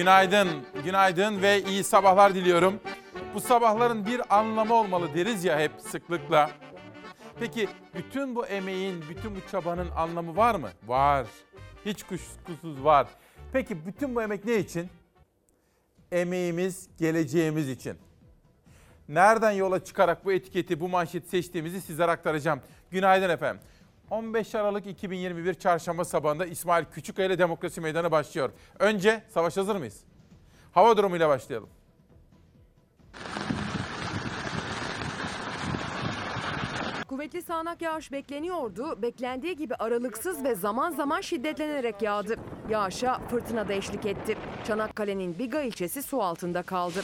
Günaydın, günaydın ve iyi sabahlar diliyorum. Bu sabahların bir anlamı olmalı deriz ya hep sıklıkla. Peki bütün bu emeğin, bütün bu çabanın anlamı var mı? Var. Hiç kuşkusuz var. Peki bütün bu emek ne için? Emeğimiz geleceğimiz için. Nereden yola çıkarak bu etiketi, bu manşeti seçtiğimizi sizlere aktaracağım. Günaydın efendim. 15 Aralık 2021 Çarşamba sabahında İsmail Küçükkaya ile Demokrasi Meydanı başlıyor. Önce savaş hazır mıyız? Hava durumuyla başlayalım. Kuvvetli sağanak yağış bekleniyordu. Beklendiği gibi aralıksız ve zaman zaman şiddetlenerek yağdı. Yağışa fırtına da eşlik etti. Çanakkale'nin Biga ilçesi su altında kaldı.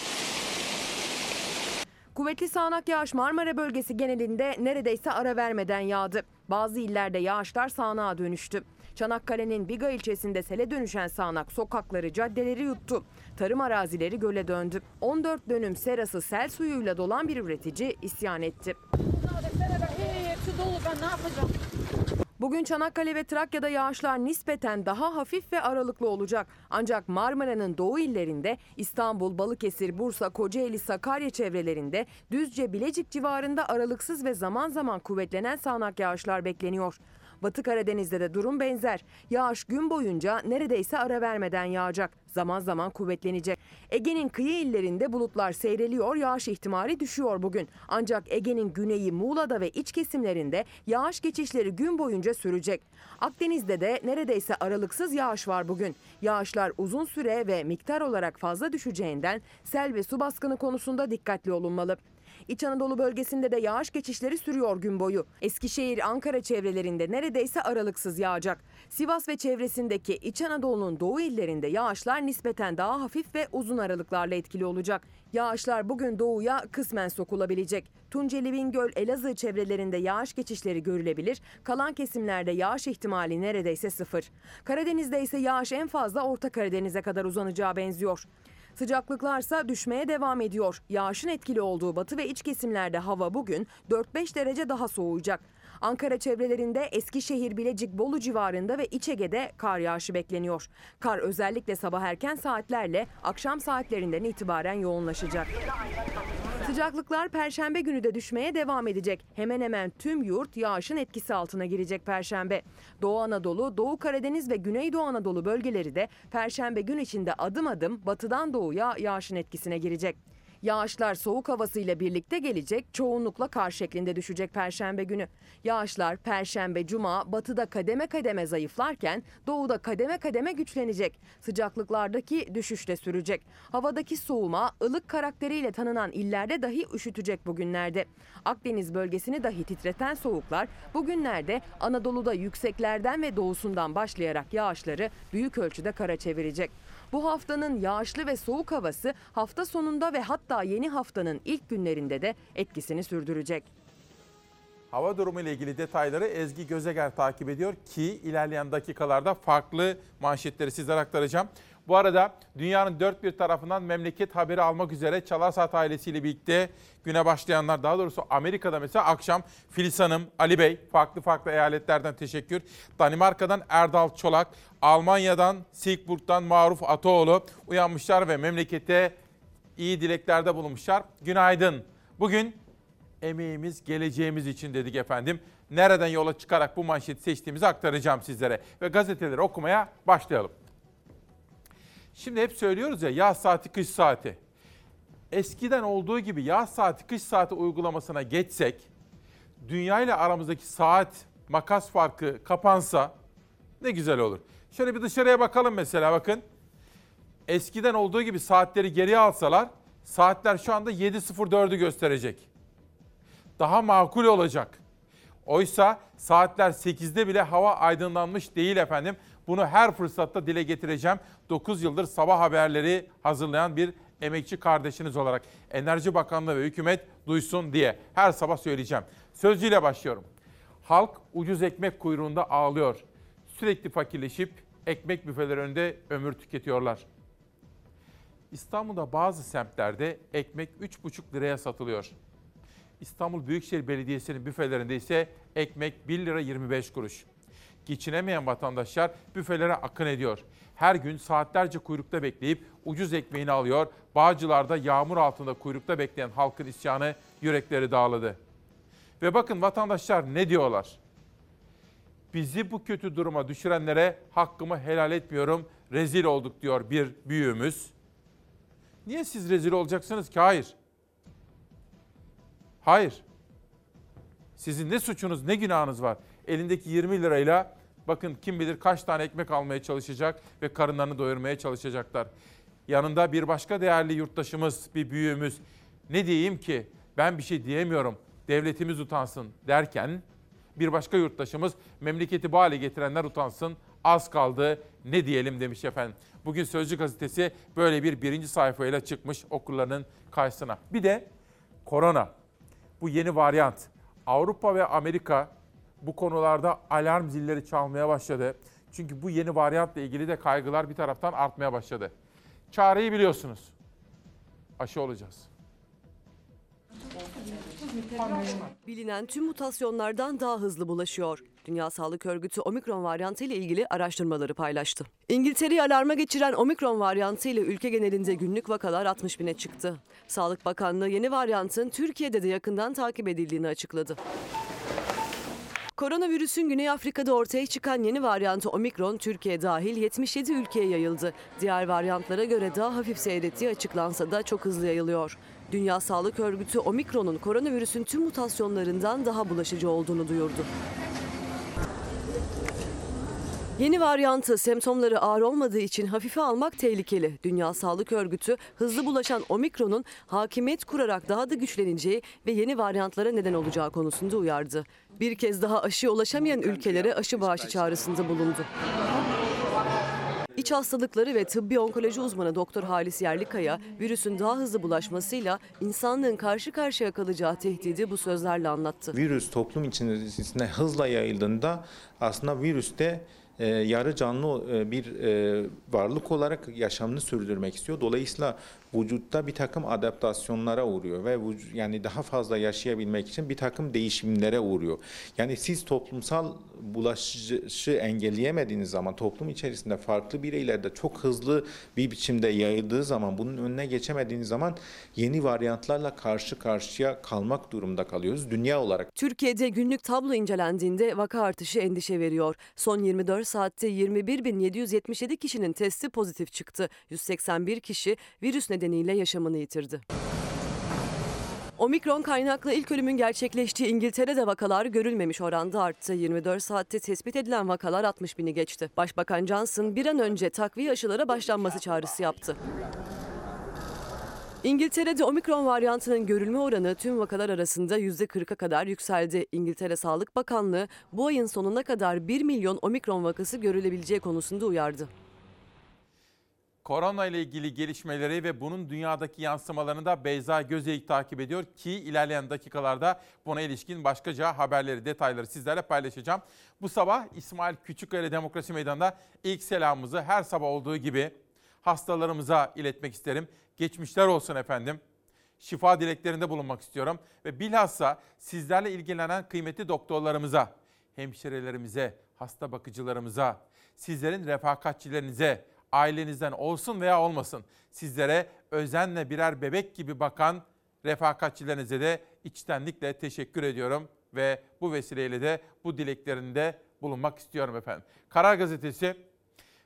Kuvvetli sağanak yağış Marmara bölgesi genelinde neredeyse ara vermeden yağdı. Bazı illerde yağışlar sağanağa dönüştü. Çanakkale'nin Biga ilçesinde sele dönüşen sağanak sokakları, caddeleri yuttu. Tarım arazileri göle döndü. 14 dönüm serası sel suyuyla dolan bir üretici isyan etti. Hepsi dolu ben ne yapacağım? Bugün Çanakkale ve Trakya'da yağışlar nispeten daha hafif ve aralıklı olacak. Ancak Marmara'nın doğu illerinde İstanbul, Balıkesir, Bursa, Kocaeli, Sakarya çevrelerinde Düzce, Bilecik civarında aralıksız ve zaman zaman kuvvetlenen sağanak yağışlar bekleniyor. Batı Karadeniz'de de durum benzer. Yağış gün boyunca neredeyse ara vermeden yağacak. Zaman zaman kuvvetlenecek. Ege'nin kıyı illerinde bulutlar seyreliyor, yağış ihtimali düşüyor bugün. Ancak Ege'nin güneyi Muğla'da ve iç kesimlerinde yağış geçişleri gün boyunca sürecek. Akdeniz'de de neredeyse aralıksız yağış var bugün. Yağışlar uzun süre ve miktar olarak fazla düşeceğinden sel ve su baskını konusunda dikkatli olunmalı. İç Anadolu bölgesinde de yağış geçişleri sürüyor gün boyu. Eskişehir, Ankara çevrelerinde neredeyse aralıksız yağacak. Sivas ve çevresindeki İç Anadolu'nun doğu illerinde yağışlar nispeten daha hafif ve uzun aralıklarla etkili olacak. Yağışlar bugün doğuya kısmen sokulabilecek. Tunceli, Bingöl, Elazığ çevrelerinde yağış geçişleri görülebilir. Kalan kesimlerde yağış ihtimali neredeyse sıfır. Karadeniz'de ise yağış en fazla Orta Karadeniz'e kadar uzanacağı benziyor. Sıcaklıklarsa düşmeye devam ediyor. Yağışın etkili olduğu batı ve iç kesimlerde hava bugün 4-5 derece daha soğuyacak. Ankara çevrelerinde Eskişehir, Bilecik, Bolu civarında ve İç Ege'de kar yağışı bekleniyor. Kar özellikle sabah erken saatlerle akşam saatlerinden itibaren yoğunlaşacak. Sıcaklıklar perşembe günü de düşmeye devam edecek. Hemen hemen tüm yurt yağışın etkisi altına girecek perşembe. Doğu Anadolu, Doğu Karadeniz ve Güneydoğu Anadolu bölgeleri de perşembe gün içinde adım adım batıdan doğuya yağışın etkisine girecek. Yağışlar soğuk havasıyla birlikte gelecek, çoğunlukla kar şeklinde düşecek perşembe günü. Yağışlar perşembe, cuma batıda kademe kademe zayıflarken doğuda kademe kademe güçlenecek. Sıcaklıklardaki düşüş de sürecek. Havadaki soğuma ılık karakteriyle tanınan illerde dahi üşütecek bugünlerde. Akdeniz bölgesini dahi titreten soğuklar bugünlerde Anadolu'da yükseklerden ve doğusundan başlayarak yağışları büyük ölçüde kara çevirecek. Bu haftanın yağışlı ve soğuk havası hafta sonunda ve hatta yeni haftanın ilk günlerinde de etkisini sürdürecek. Hava durumu ile ilgili detayları Ezgi Gözeger takip ediyor ki ilerleyen dakikalarda farklı manşetleri sizlere aktaracağım. Bu arada dünyanın dört bir tarafından memleket haberi almak üzere Çalarsat ailesiyle birlikte güne başlayanlar daha doğrusu Amerika'da mesela akşam Filiz Hanım, Ali Bey farklı farklı eyaletlerden teşekkür. Danimarka'dan Erdal Çolak, Almanya'dan Siegburg'dan Maruf Ataoğlu uyanmışlar ve memlekete iyi dileklerde bulunmuşlar. Günaydın. Bugün emeğimiz geleceğimiz için dedik efendim. Nereden yola çıkarak bu manşeti seçtiğimizi aktaracağım sizlere. Ve gazeteleri okumaya başlayalım. Şimdi hep söylüyoruz ya yaz saati kış saati. Eskiden olduğu gibi yaz saati kış saati uygulamasına geçsek, dünya ile aramızdaki saat makas farkı kapansa ne güzel olur. Şöyle bir dışarıya bakalım mesela bakın. Eskiden olduğu gibi saatleri geriye alsalar saatler şu anda 7.04'ü gösterecek daha makul olacak. Oysa saatler 8'de bile hava aydınlanmış değil efendim. Bunu her fırsatta dile getireceğim. 9 yıldır sabah haberleri hazırlayan bir emekçi kardeşiniz olarak Enerji Bakanlığı ve hükümet duysun diye her sabah söyleyeceğim. Sözcüyle başlıyorum. Halk ucuz ekmek kuyruğunda ağlıyor. Sürekli fakirleşip ekmek büfeleri önünde ömür tüketiyorlar. İstanbul'da bazı semtlerde ekmek 3,5 liraya satılıyor. İstanbul Büyükşehir Belediyesi'nin büfelerinde ise ekmek 1 lira 25 kuruş. Geçinemeyen vatandaşlar büfelere akın ediyor. her gün saatlerce kuyrukta bekleyip ucuz ekmeğini alıyor. Bağcılar'da yağmur altında kuyrukta bekleyen halkın isyanı yürekleri dağladı. Ve bakın vatandaşlar ne diyorlar? Bizi bu kötü duruma düşürenlere hakkımı helal etmiyorum, rezil olduk diyor bir büyüğümüz. Niye siz rezil olacaksınız ki? Hayır. Hayır. Sizin ne suçunuz, ne günahınız var? Elindeki 20 lirayla bakın kim bilir kaç tane ekmek almaya çalışacak ve karınlarını doyurmaya çalışacaklar. Yanında bir başka değerli yurttaşımız, bir büyüğümüz. Ne diyeyim ki? Ben bir şey diyemiyorum. Devletimiz utansın derken bir başka yurttaşımız memleketi bu hale getirenler utansın. Az kaldı ne diyelim demiş efendim. Bugün Sözcü gazetesi böyle bir birinci sayfayla çıkmış okurlarının karşısına. Bir de korona. Bu yeni varyant. Avrupa ve Amerika bu konularda alarm zilleri çalmaya başladı. Çünkü bu yeni varyantla ilgili de kaygılar bir taraftan artmaya başladı. Çareyi biliyorsunuz. Aşı olacağız. Bilinen tüm mutasyonlardan daha hızlı bulaşıyor. Dünya Sağlık Örgütü omikron varyantı ile ilgili araştırmaları paylaştı. İngiltere'yi alarma geçiren omikron varyantı ile ülke genelinde günlük vakalar 60 bine çıktı. Sağlık Bakanlığı yeni varyantın Türkiye'de de yakından takip edildiğini açıkladı. Koronavirüsün Güney Afrika'da ortaya çıkan yeni varyantı omikron Türkiye dahil 77 ülkeye yayıldı. Diğer varyantlara göre daha hafif seyrettiği açıklansa da çok hızlı yayılıyor. Dünya Sağlık Örgütü omikronun koronavirüsün tüm mutasyonlarından daha bulaşıcı olduğunu duyurdu. Yeni varyantı semptomları ağır olmadığı için hafife almak tehlikeli. Dünya Sağlık Örgütü hızlı bulaşan omikronun hakimiyet kurarak daha da güçleneceği ve yeni varyantlara neden olacağı konusunda uyardı. Bir kez daha aşıya ulaşamayan ülkelere aşı bağışı çağrısında bulundu. İç hastalıkları ve tıbbi onkoloji uzmanı Doktor Halis Yerlikaya, virüsün daha hızlı bulaşmasıyla insanlığın karşı karşıya kalacağı tehdidi bu sözlerle anlattı. virüs toplum içerisinde hızla yayıldığında aslında virüste e, yarı canlı e, bir e, varlık olarak yaşamını sürdürmek istiyor. Dolayısıyla vücutta bir takım adaptasyonlara uğruyor ve yani daha fazla yaşayabilmek için bir takım değişimlere uğruyor. Yani siz toplumsal bulaşışı engelleyemediğiniz zaman toplum içerisinde farklı bireylerde çok hızlı bir biçimde yayıldığı zaman bunun önüne geçemediğiniz zaman yeni varyantlarla karşı karşıya kalmak durumunda kalıyoruz dünya olarak. Türkiye'de günlük tablo incelendiğinde vaka artışı endişe veriyor. Son 24 saatte 21.777 kişinin testi pozitif çıktı. 181 kişi virüs nedeniyle yaşamını yitirdi. Omikron kaynaklı ilk ölümün gerçekleştiği İngiltere'de vakalar görülmemiş oranda arttı. 24 saatte tespit edilen vakalar 60 bini geçti. Başbakan Johnson bir an önce takviye aşılara başlanması çağrısı yaptı. İngiltere'de omikron varyantının görülme oranı tüm vakalar arasında %40'a kadar yükseldi. İngiltere Sağlık Bakanlığı bu ayın sonuna kadar 1 milyon omikron vakası görülebileceği konusunda uyardı. Korona ile ilgili gelişmeleri ve bunun dünyadaki yansımalarını da Beyza Gözeyik takip ediyor ki ilerleyen dakikalarda buna ilişkin başkaca haberleri, detayları sizlerle paylaşacağım. Bu sabah İsmail Küçükkaya Demokrasi Meydanı'nda ilk selamımızı her sabah olduğu gibi hastalarımıza iletmek isterim. Geçmişler olsun efendim. Şifa dileklerinde bulunmak istiyorum ve bilhassa sizlerle ilgilenen kıymetli doktorlarımıza, hemşirelerimize, hasta bakıcılarımıza, sizlerin refakatçilerinize, ailenizden olsun veya olmasın sizlere özenle birer bebek gibi bakan refakatçilerinize de içtenlikle teşekkür ediyorum ve bu vesileyle de bu dileklerinde bulunmak istiyorum efendim. Karar Gazetesi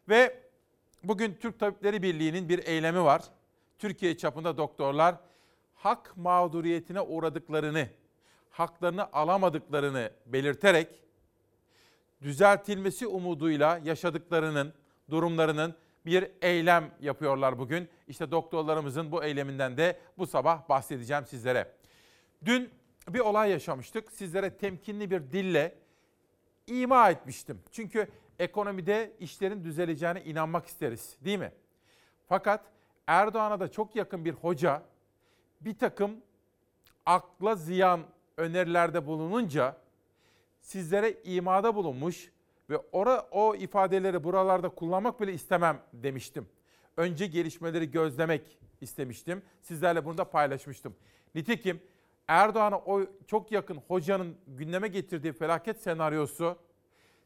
ve bugün Türk Tabipleri Birliği'nin bir eylemi var. Türkiye çapında doktorlar hak mağduriyetine uğradıklarını, haklarını alamadıklarını belirterek düzeltilmesi umuduyla yaşadıklarının, durumlarının bir eylem yapıyorlar bugün. İşte doktorlarımızın bu eyleminden de bu sabah bahsedeceğim sizlere. Dün bir olay yaşamıştık. Sizlere temkinli bir dille ima etmiştim. Çünkü ekonomide işlerin düzeleceğine inanmak isteriz değil mi? Fakat Erdoğan'a da çok yakın bir hoca bir takım akla ziyan önerilerde bulununca sizlere imada bulunmuş ve ora, o ifadeleri buralarda kullanmak bile istemem demiştim. Önce gelişmeleri gözlemek istemiştim. Sizlerle bunu da paylaşmıştım. Nitekim Erdoğan'a o çok yakın hocanın gündeme getirdiği felaket senaryosu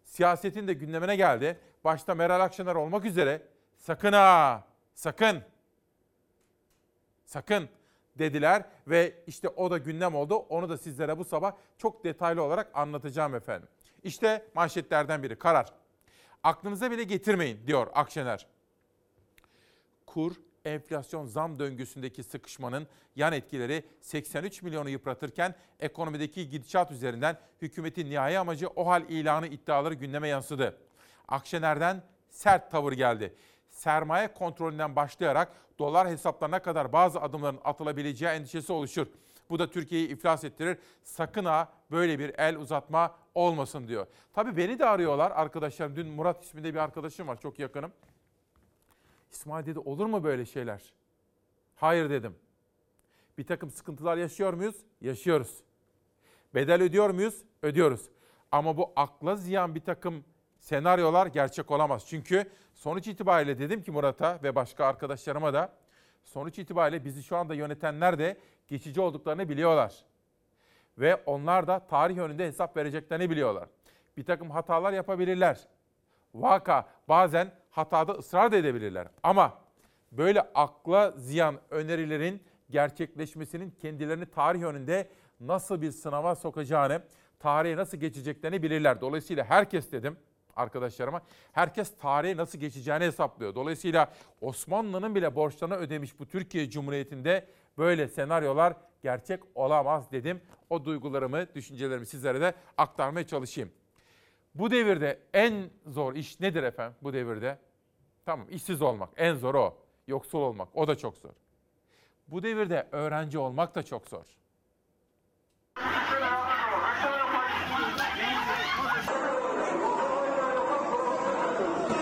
siyasetin de gündemine geldi. Başta Meral Akşener olmak üzere Sakın ha, sakın. Sakın dediler ve işte o da gündem oldu. Onu da sizlere bu sabah çok detaylı olarak anlatacağım efendim. İşte manşetlerden biri karar. Aklınıza bile getirmeyin diyor Akşener. Kur, enflasyon zam döngüsündeki sıkışmanın yan etkileri 83 milyonu yıpratırken ekonomideki gidişat üzerinden hükümetin nihai amacı o hal ilanı iddiaları gündeme yansıdı. Akşener'den sert tavır geldi. Sermaye kontrolünden başlayarak dolar hesaplarına kadar bazı adımların atılabileceği endişesi oluşur. Bu da Türkiye'yi iflas ettirir. Sakın ha böyle bir el uzatma olmasın diyor. Tabii beni de arıyorlar arkadaşlarım. Dün Murat isminde bir arkadaşım var çok yakınım. İsmail dedi olur mu böyle şeyler? Hayır dedim. Bir takım sıkıntılar yaşıyor muyuz? Yaşıyoruz. Bedel ödüyor muyuz? Ödüyoruz. Ama bu akla ziyan bir takım senaryolar gerçek olamaz. Çünkü sonuç itibariyle dedim ki Murat'a ve başka arkadaşlarıma da sonuç itibariyle bizi şu anda yönetenler de geçici olduklarını biliyorlar. Ve onlar da tarih önünde hesap vereceklerini biliyorlar. Bir takım hatalar yapabilirler. Vaka bazen hatada ısrar da edebilirler. Ama böyle akla ziyan önerilerin gerçekleşmesinin kendilerini tarih önünde nasıl bir sınava sokacağını, tarihe nasıl geçeceklerini bilirler. Dolayısıyla herkes dedim arkadaşlarıma, herkes tarihe nasıl geçeceğini hesaplıyor. Dolayısıyla Osmanlı'nın bile borçlarını ödemiş bu Türkiye Cumhuriyeti'nde böyle senaryolar gerçek olamaz dedim. O duygularımı, düşüncelerimi sizlere de aktarmaya çalışayım. Bu devirde en zor iş nedir efendim bu devirde? Tamam işsiz olmak en zor o. Yoksul olmak o da çok zor. Bu devirde öğrenci olmak da çok zor.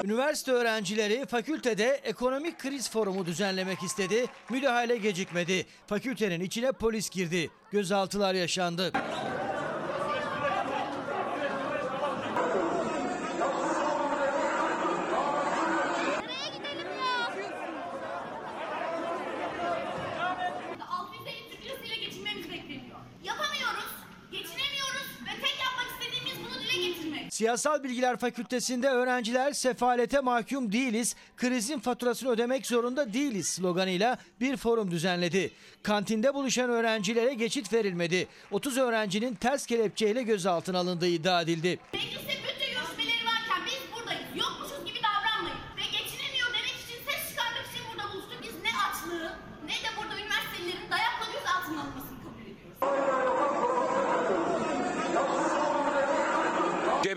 Üniversite öğrencileri fakültede ekonomik kriz forumu düzenlemek istedi. Müdahale gecikmedi. Fakültenin içine polis girdi. Gözaltılar yaşandı. Siyasal Bilgiler Fakültesinde öğrenciler sefalete mahkum değiliz, krizin faturasını ödemek zorunda değiliz sloganıyla bir forum düzenledi. Kantinde buluşan öğrencilere geçit verilmedi. 30 öğrencinin ters kelepçeyle gözaltına alındığı iddia edildi. Mecliste bütçe görüşmeleri varken biz buradayız. Yokmuşuz gibi davranmayın. Ve geçinemiyor demek için, ses çıkarmak için burada buluştuk. Biz ne açlığı ne de burada üniversitelerin dayakla gözaltına alınmasını kabul ediyoruz.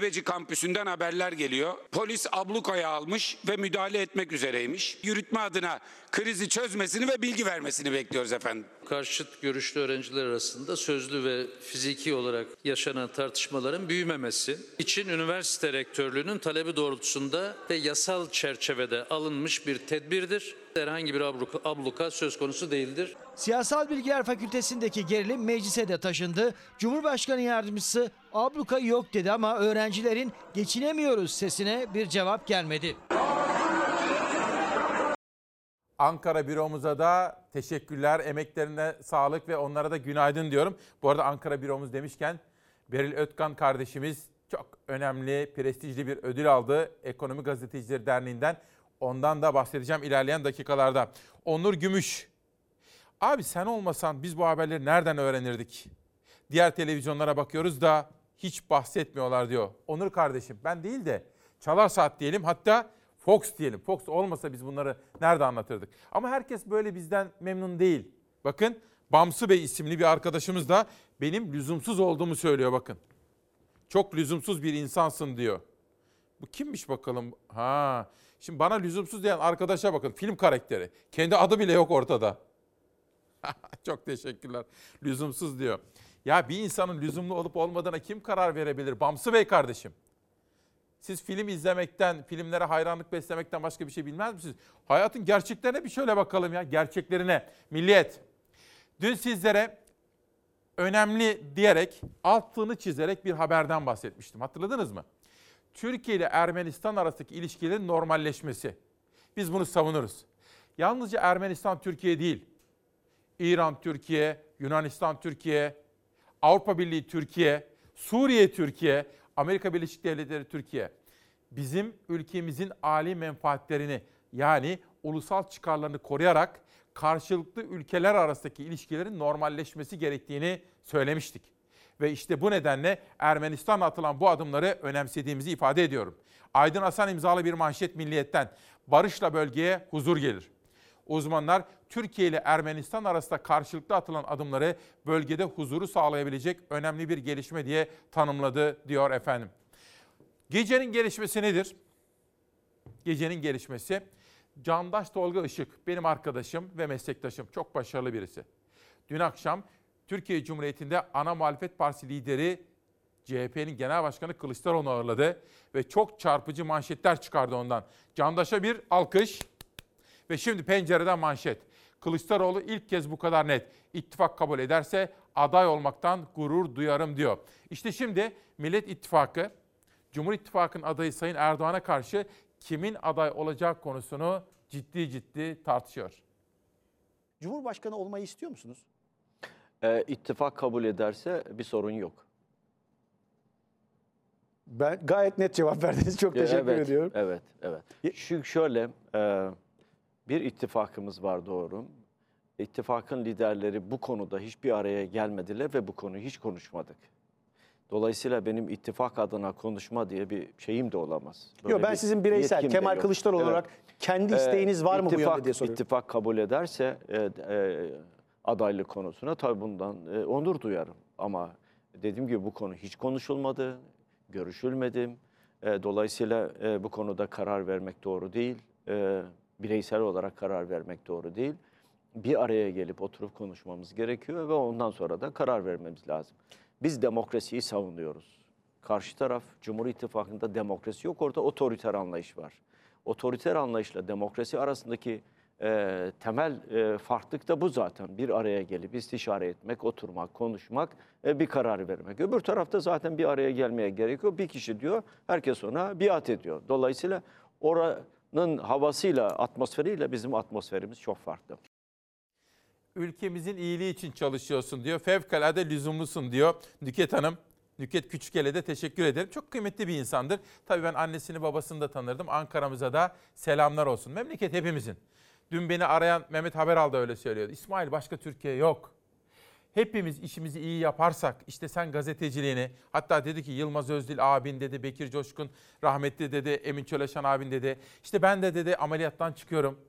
Cebeci kampüsünden haberler geliyor. Polis ablukaya almış ve müdahale etmek üzereymiş. Yürütme adına krizi çözmesini ve bilgi vermesini bekliyoruz efendim. Karşıt görüşlü öğrenciler arasında sözlü ve fiziki olarak yaşanan tartışmaların büyümemesi için üniversite rektörlüğünün talebi doğrultusunda ve yasal çerçevede alınmış bir tedbirdir. Herhangi bir abluka, abluka söz konusu değildir. Siyasal Bilgiler Fakültesindeki gerilim meclise de taşındı. Cumhurbaşkanı yardımcısı abluka yok dedi ama öğrencilerin geçinemiyoruz sesine bir cevap gelmedi. Ankara büromuza da teşekkürler, emeklerine sağlık ve onlara da günaydın diyorum. Bu arada Ankara büromuz demişken Beril Ötkan kardeşimiz çok önemli, prestijli bir ödül aldı Ekonomi Gazetecileri Derneği'nden. Ondan da bahsedeceğim ilerleyen dakikalarda. Onur Gümüş. Abi sen olmasan biz bu haberleri nereden öğrenirdik? Diğer televizyonlara bakıyoruz da hiç bahsetmiyorlar diyor. Onur kardeşim ben değil de Çalar Saat diyelim hatta Fox diyelim. Fox olmasa biz bunları nerede anlatırdık? Ama herkes böyle bizden memnun değil. Bakın Bamsı Bey isimli bir arkadaşımız da benim lüzumsuz olduğumu söylüyor bakın. Çok lüzumsuz bir insansın diyor. Bu kimmiş bakalım? Ha. Şimdi bana lüzumsuz diyen arkadaşa bakın. Film karakteri. Kendi adı bile yok ortada. Çok teşekkürler. Lüzumsuz diyor. Ya bir insanın lüzumlu olup olmadığına kim karar verebilir? Bamsı Bey kardeşim. Siz film izlemekten, filmlere hayranlık beslemekten başka bir şey bilmez misiniz? Hayatın gerçeklerine bir şöyle bakalım ya. Gerçeklerine. Milliyet. Dün sizlere önemli diyerek, altını çizerek bir haberden bahsetmiştim. Hatırladınız mı? Türkiye ile Ermenistan arasındaki ilişkilerin normalleşmesi. Biz bunu savunuruz. Yalnızca Ermenistan Türkiye değil. İran Türkiye, Yunanistan Türkiye, Avrupa Birliği Türkiye, Suriye Türkiye, Amerika Birleşik Devletleri Türkiye. Bizim ülkemizin âli menfaatlerini Yani ulusal çıkarlarını koruyarak karşılıklı ülkeler arasındaki ilişkilerin normalleşmesi gerektiğini söylemiştik. Ve işte bu nedenle Ermenistan'a atılan bu adımları önemsediğimizi ifade ediyorum. Aydın Hasan imzalı bir manşet milliyetten barışla bölgeye huzur gelir. Uzmanlar Türkiye ile Ermenistan arasında karşılıklı atılan adımları bölgede huzuru sağlayabilecek önemli bir gelişme diye tanımladı diyor efendim. Gecenin gelişmesi nedir? Gecenin gelişmesi Candaş Tolga Işık benim arkadaşım ve meslektaşım. Çok başarılı birisi. Dün akşam Türkiye Cumhuriyeti'nde ana muhalefet partisi lideri CHP'nin genel başkanı Kılıçdaroğlu ağırladı ve çok çarpıcı manşetler çıkardı ondan. Candaş'a bir alkış ve şimdi pencereden manşet. Kılıçdaroğlu ilk kez bu kadar net. İttifak kabul ederse aday olmaktan gurur duyarım diyor. İşte şimdi Millet İttifakı, Cumhur İttifakı'nın adayı Sayın Erdoğan'a karşı kimin aday olacağı konusunu ciddi ciddi tartışıyor. Cumhurbaşkanı olmayı istiyor musunuz? Ee, ittifak kabul ederse bir sorun yok. Ben gayet net cevap verdiniz. Çok teşekkür evet, ediyorum. Evet, evet. Çünkü şöyle, e, bir ittifakımız var doğru. İttifakın liderleri bu konuda hiçbir araya gelmediler ve bu konuyu hiç konuşmadık. Dolayısıyla benim ittifak adına konuşma diye bir şeyim de olamaz. Böyle Yok ben sizin bireysel Kemal. Kılıçdaroğlu Evet. olarak kendi Ee, isteğiniz var mı bu ittifak, yönde diye soruyorum. İttifak kabul ederse e, e, adaylık konusuna tabii bundan e, onur duyarım. Ama dediğim gibi bu konu hiç konuşulmadı, görüşülmedi. E, dolayısıyla e, bu konuda karar vermek doğru değil. E, bireysel olarak karar vermek doğru değil. Bir araya gelip oturup konuşmamız gerekiyor ve ondan sonra da karar vermemiz lazım. Biz demokrasiyi savunuyoruz. Karşı taraf Cumhur İttifakı'nda demokrasi yok, orada otoriter anlayış var. Otoriter anlayışla demokrasi arasındaki e, temel e, farklılık da bu zaten. Bir araya gelip istişare etmek, oturmak, konuşmak, e, bir karar vermek. Öbür tarafta zaten bir araya gelmeye gerekiyor. Bir kişi diyor, herkes ona biat ediyor. Dolayısıyla oranın havasıyla, atmosferiyle bizim atmosferimiz çok farklı. Ülkemizin iyiliği için çalışıyorsun diyor. Fevkalade lüzumlusun diyor Nüket Hanım. Nüket Küçükel'e de teşekkür ederim. Çok kıymetli bir insandır. Tabii ben annesini babasını da tanırdım. Ankara'mıza da selamlar olsun. Memleket hepimizin. Dün beni arayan Mehmet Haberal da öyle söylüyordu. İsmail başka Türkiye yok. Hepimiz işimizi iyi yaparsak işte sen gazeteciliğini hatta dedi ki Yılmaz Özdil abin dedi Bekir Coşkun rahmetli dedi Emin Çöleşan abin dedi. İşte ben de dedi ameliyattan çıkıyorum.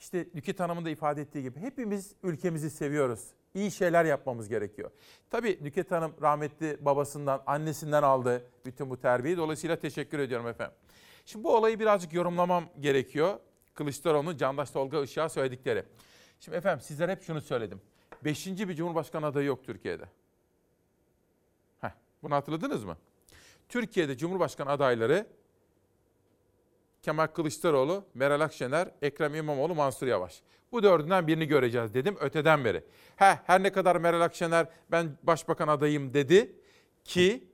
İşte Nükhet Hanım'ın da ifade ettiği gibi hepimiz ülkemizi seviyoruz. İyi şeyler yapmamız gerekiyor. Tabii Nükhet Hanım rahmetli babasından, annesinden aldı bütün bu terbiyeyi. Dolayısıyla teşekkür ediyorum efendim. Şimdi bu olayı birazcık yorumlamam gerekiyor. Kılıçdaroğlu, Candaş Tolga Işık'a söyledikleri. Şimdi efendim sizlere hep şunu söyledim. Beşinci bir Cumhurbaşkanı adayı yok Türkiye'de. Heh, bunu hatırladınız mı? Türkiye'de Cumhurbaşkanı adayları Kemal Kılıçdaroğlu, Meral Akşener, Ekrem İmamoğlu, Mansur Yavaş. Bu dördünden birini göreceğiz dedim öteden beri. He, her ne kadar Meral Akşener ben başbakan adayım dedi ki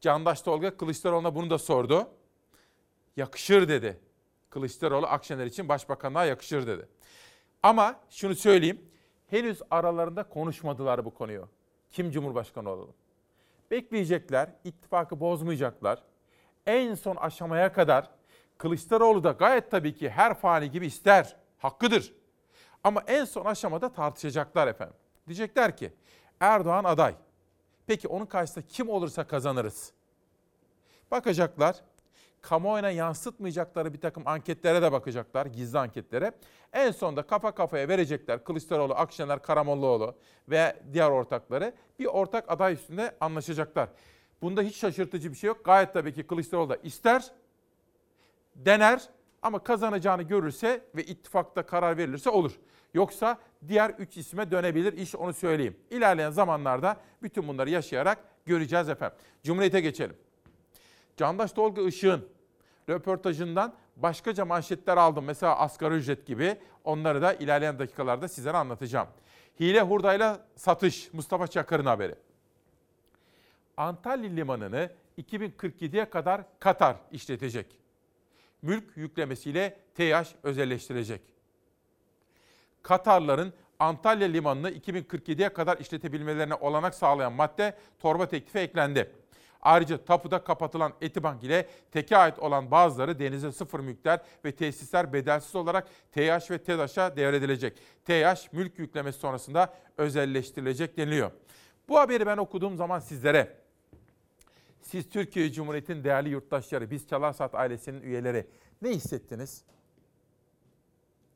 Candaş Tolga Kılıçdaroğlu'na bunu da sordu. Yakışır dedi. Kılıçdaroğlu Akşener için başbakanlığa yakışır dedi. Ama şunu söyleyeyim. Henüz aralarında konuşmadılar bu konuyu. Kim Cumhurbaşkanı olalım? Bekleyecekler, ittifakı bozmayacaklar. En son aşamaya kadar Kılıçdaroğlu da gayet tabii ki her fani gibi ister. Hakkıdır. Ama en son aşamada tartışacaklar efendim. Diyecekler ki Erdoğan aday. Peki onun karşısında kim olursa kazanırız. Bakacaklar. Kamuoyuna yansıtmayacakları bir takım anketlere de bakacaklar. Gizli anketlere. En sonunda kafa kafaya verecekler. Kılıçdaroğlu, Akşener, Karamollaoğlu ve diğer ortakları bir ortak aday üstünde anlaşacaklar. Bunda hiç şaşırtıcı bir şey yok. Gayet tabii ki Kılıçdaroğlu da ister dener ama kazanacağını görürse ve ittifakta karar verilirse olur. Yoksa diğer üç isme dönebilir iş onu söyleyeyim. İlerleyen zamanlarda bütün bunları yaşayarak göreceğiz efendim. Cumhuriyete geçelim. Candaş Tolga Işık'ın röportajından başkaca manşetler aldım. Mesela asgari ücret gibi onları da ilerleyen dakikalarda sizlere anlatacağım. Hile hurdayla satış Mustafa Çakır'ın haberi. Antalya Limanı'nı 2047'ye kadar Katar işletecek mülk yüklemesiyle TEİAŞ özelleştirecek. Katarların Antalya Limanı'nı 2047'ye kadar işletebilmelerine olanak sağlayan madde torba teklife eklendi. Ayrıca tapuda kapatılan Etibank ile teke ait olan bazıları denize sıfır mülkler ve tesisler bedelsiz olarak TH ve TEDAŞ'a devredilecek. TH mülk yüklemesi sonrasında özelleştirilecek deniliyor. Bu haberi ben okuduğum zaman sizlere siz Türkiye Cumhuriyeti'nin değerli yurttaşları, biz Çalarsat ailesinin üyeleri ne hissettiniz?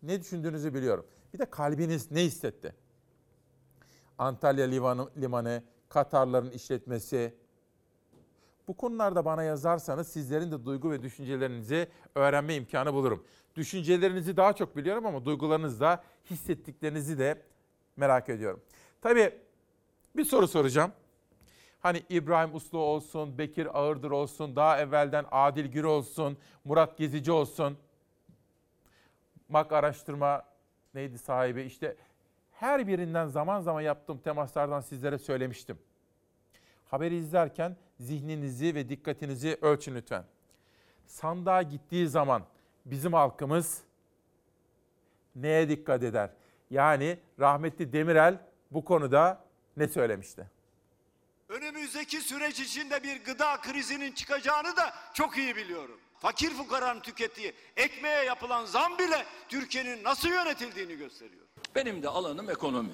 Ne düşündüğünüzü biliyorum. Bir de kalbiniz ne hissetti? Antalya Limanı, Limanı, Katarların işletmesi. Bu konularda bana yazarsanız sizlerin de duygu ve düşüncelerinizi öğrenme imkanı bulurum. Düşüncelerinizi daha çok biliyorum ama duygularınızı da hissettiklerinizi de merak ediyorum. Tabii bir soru soracağım. Hani İbrahim Uslu olsun, Bekir Ağırdır olsun, daha evvelden Adil Gür olsun, Murat Gezici olsun. MAK araştırma neydi sahibi? İşte her birinden zaman zaman yaptığım temaslardan sizlere söylemiştim. Haberi izlerken zihninizi ve dikkatinizi ölçün lütfen. Sandığa gittiği zaman bizim halkımız neye dikkat eder? Yani rahmetli Demirel bu konuda ne söylemişti? Önümüzdeki süreç içinde bir gıda krizinin çıkacağını da çok iyi biliyorum. Fakir fukaranın tükettiği ekmeğe yapılan zam bile Türkiye'nin nasıl yönetildiğini gösteriyor. Benim de alanım ekonomi.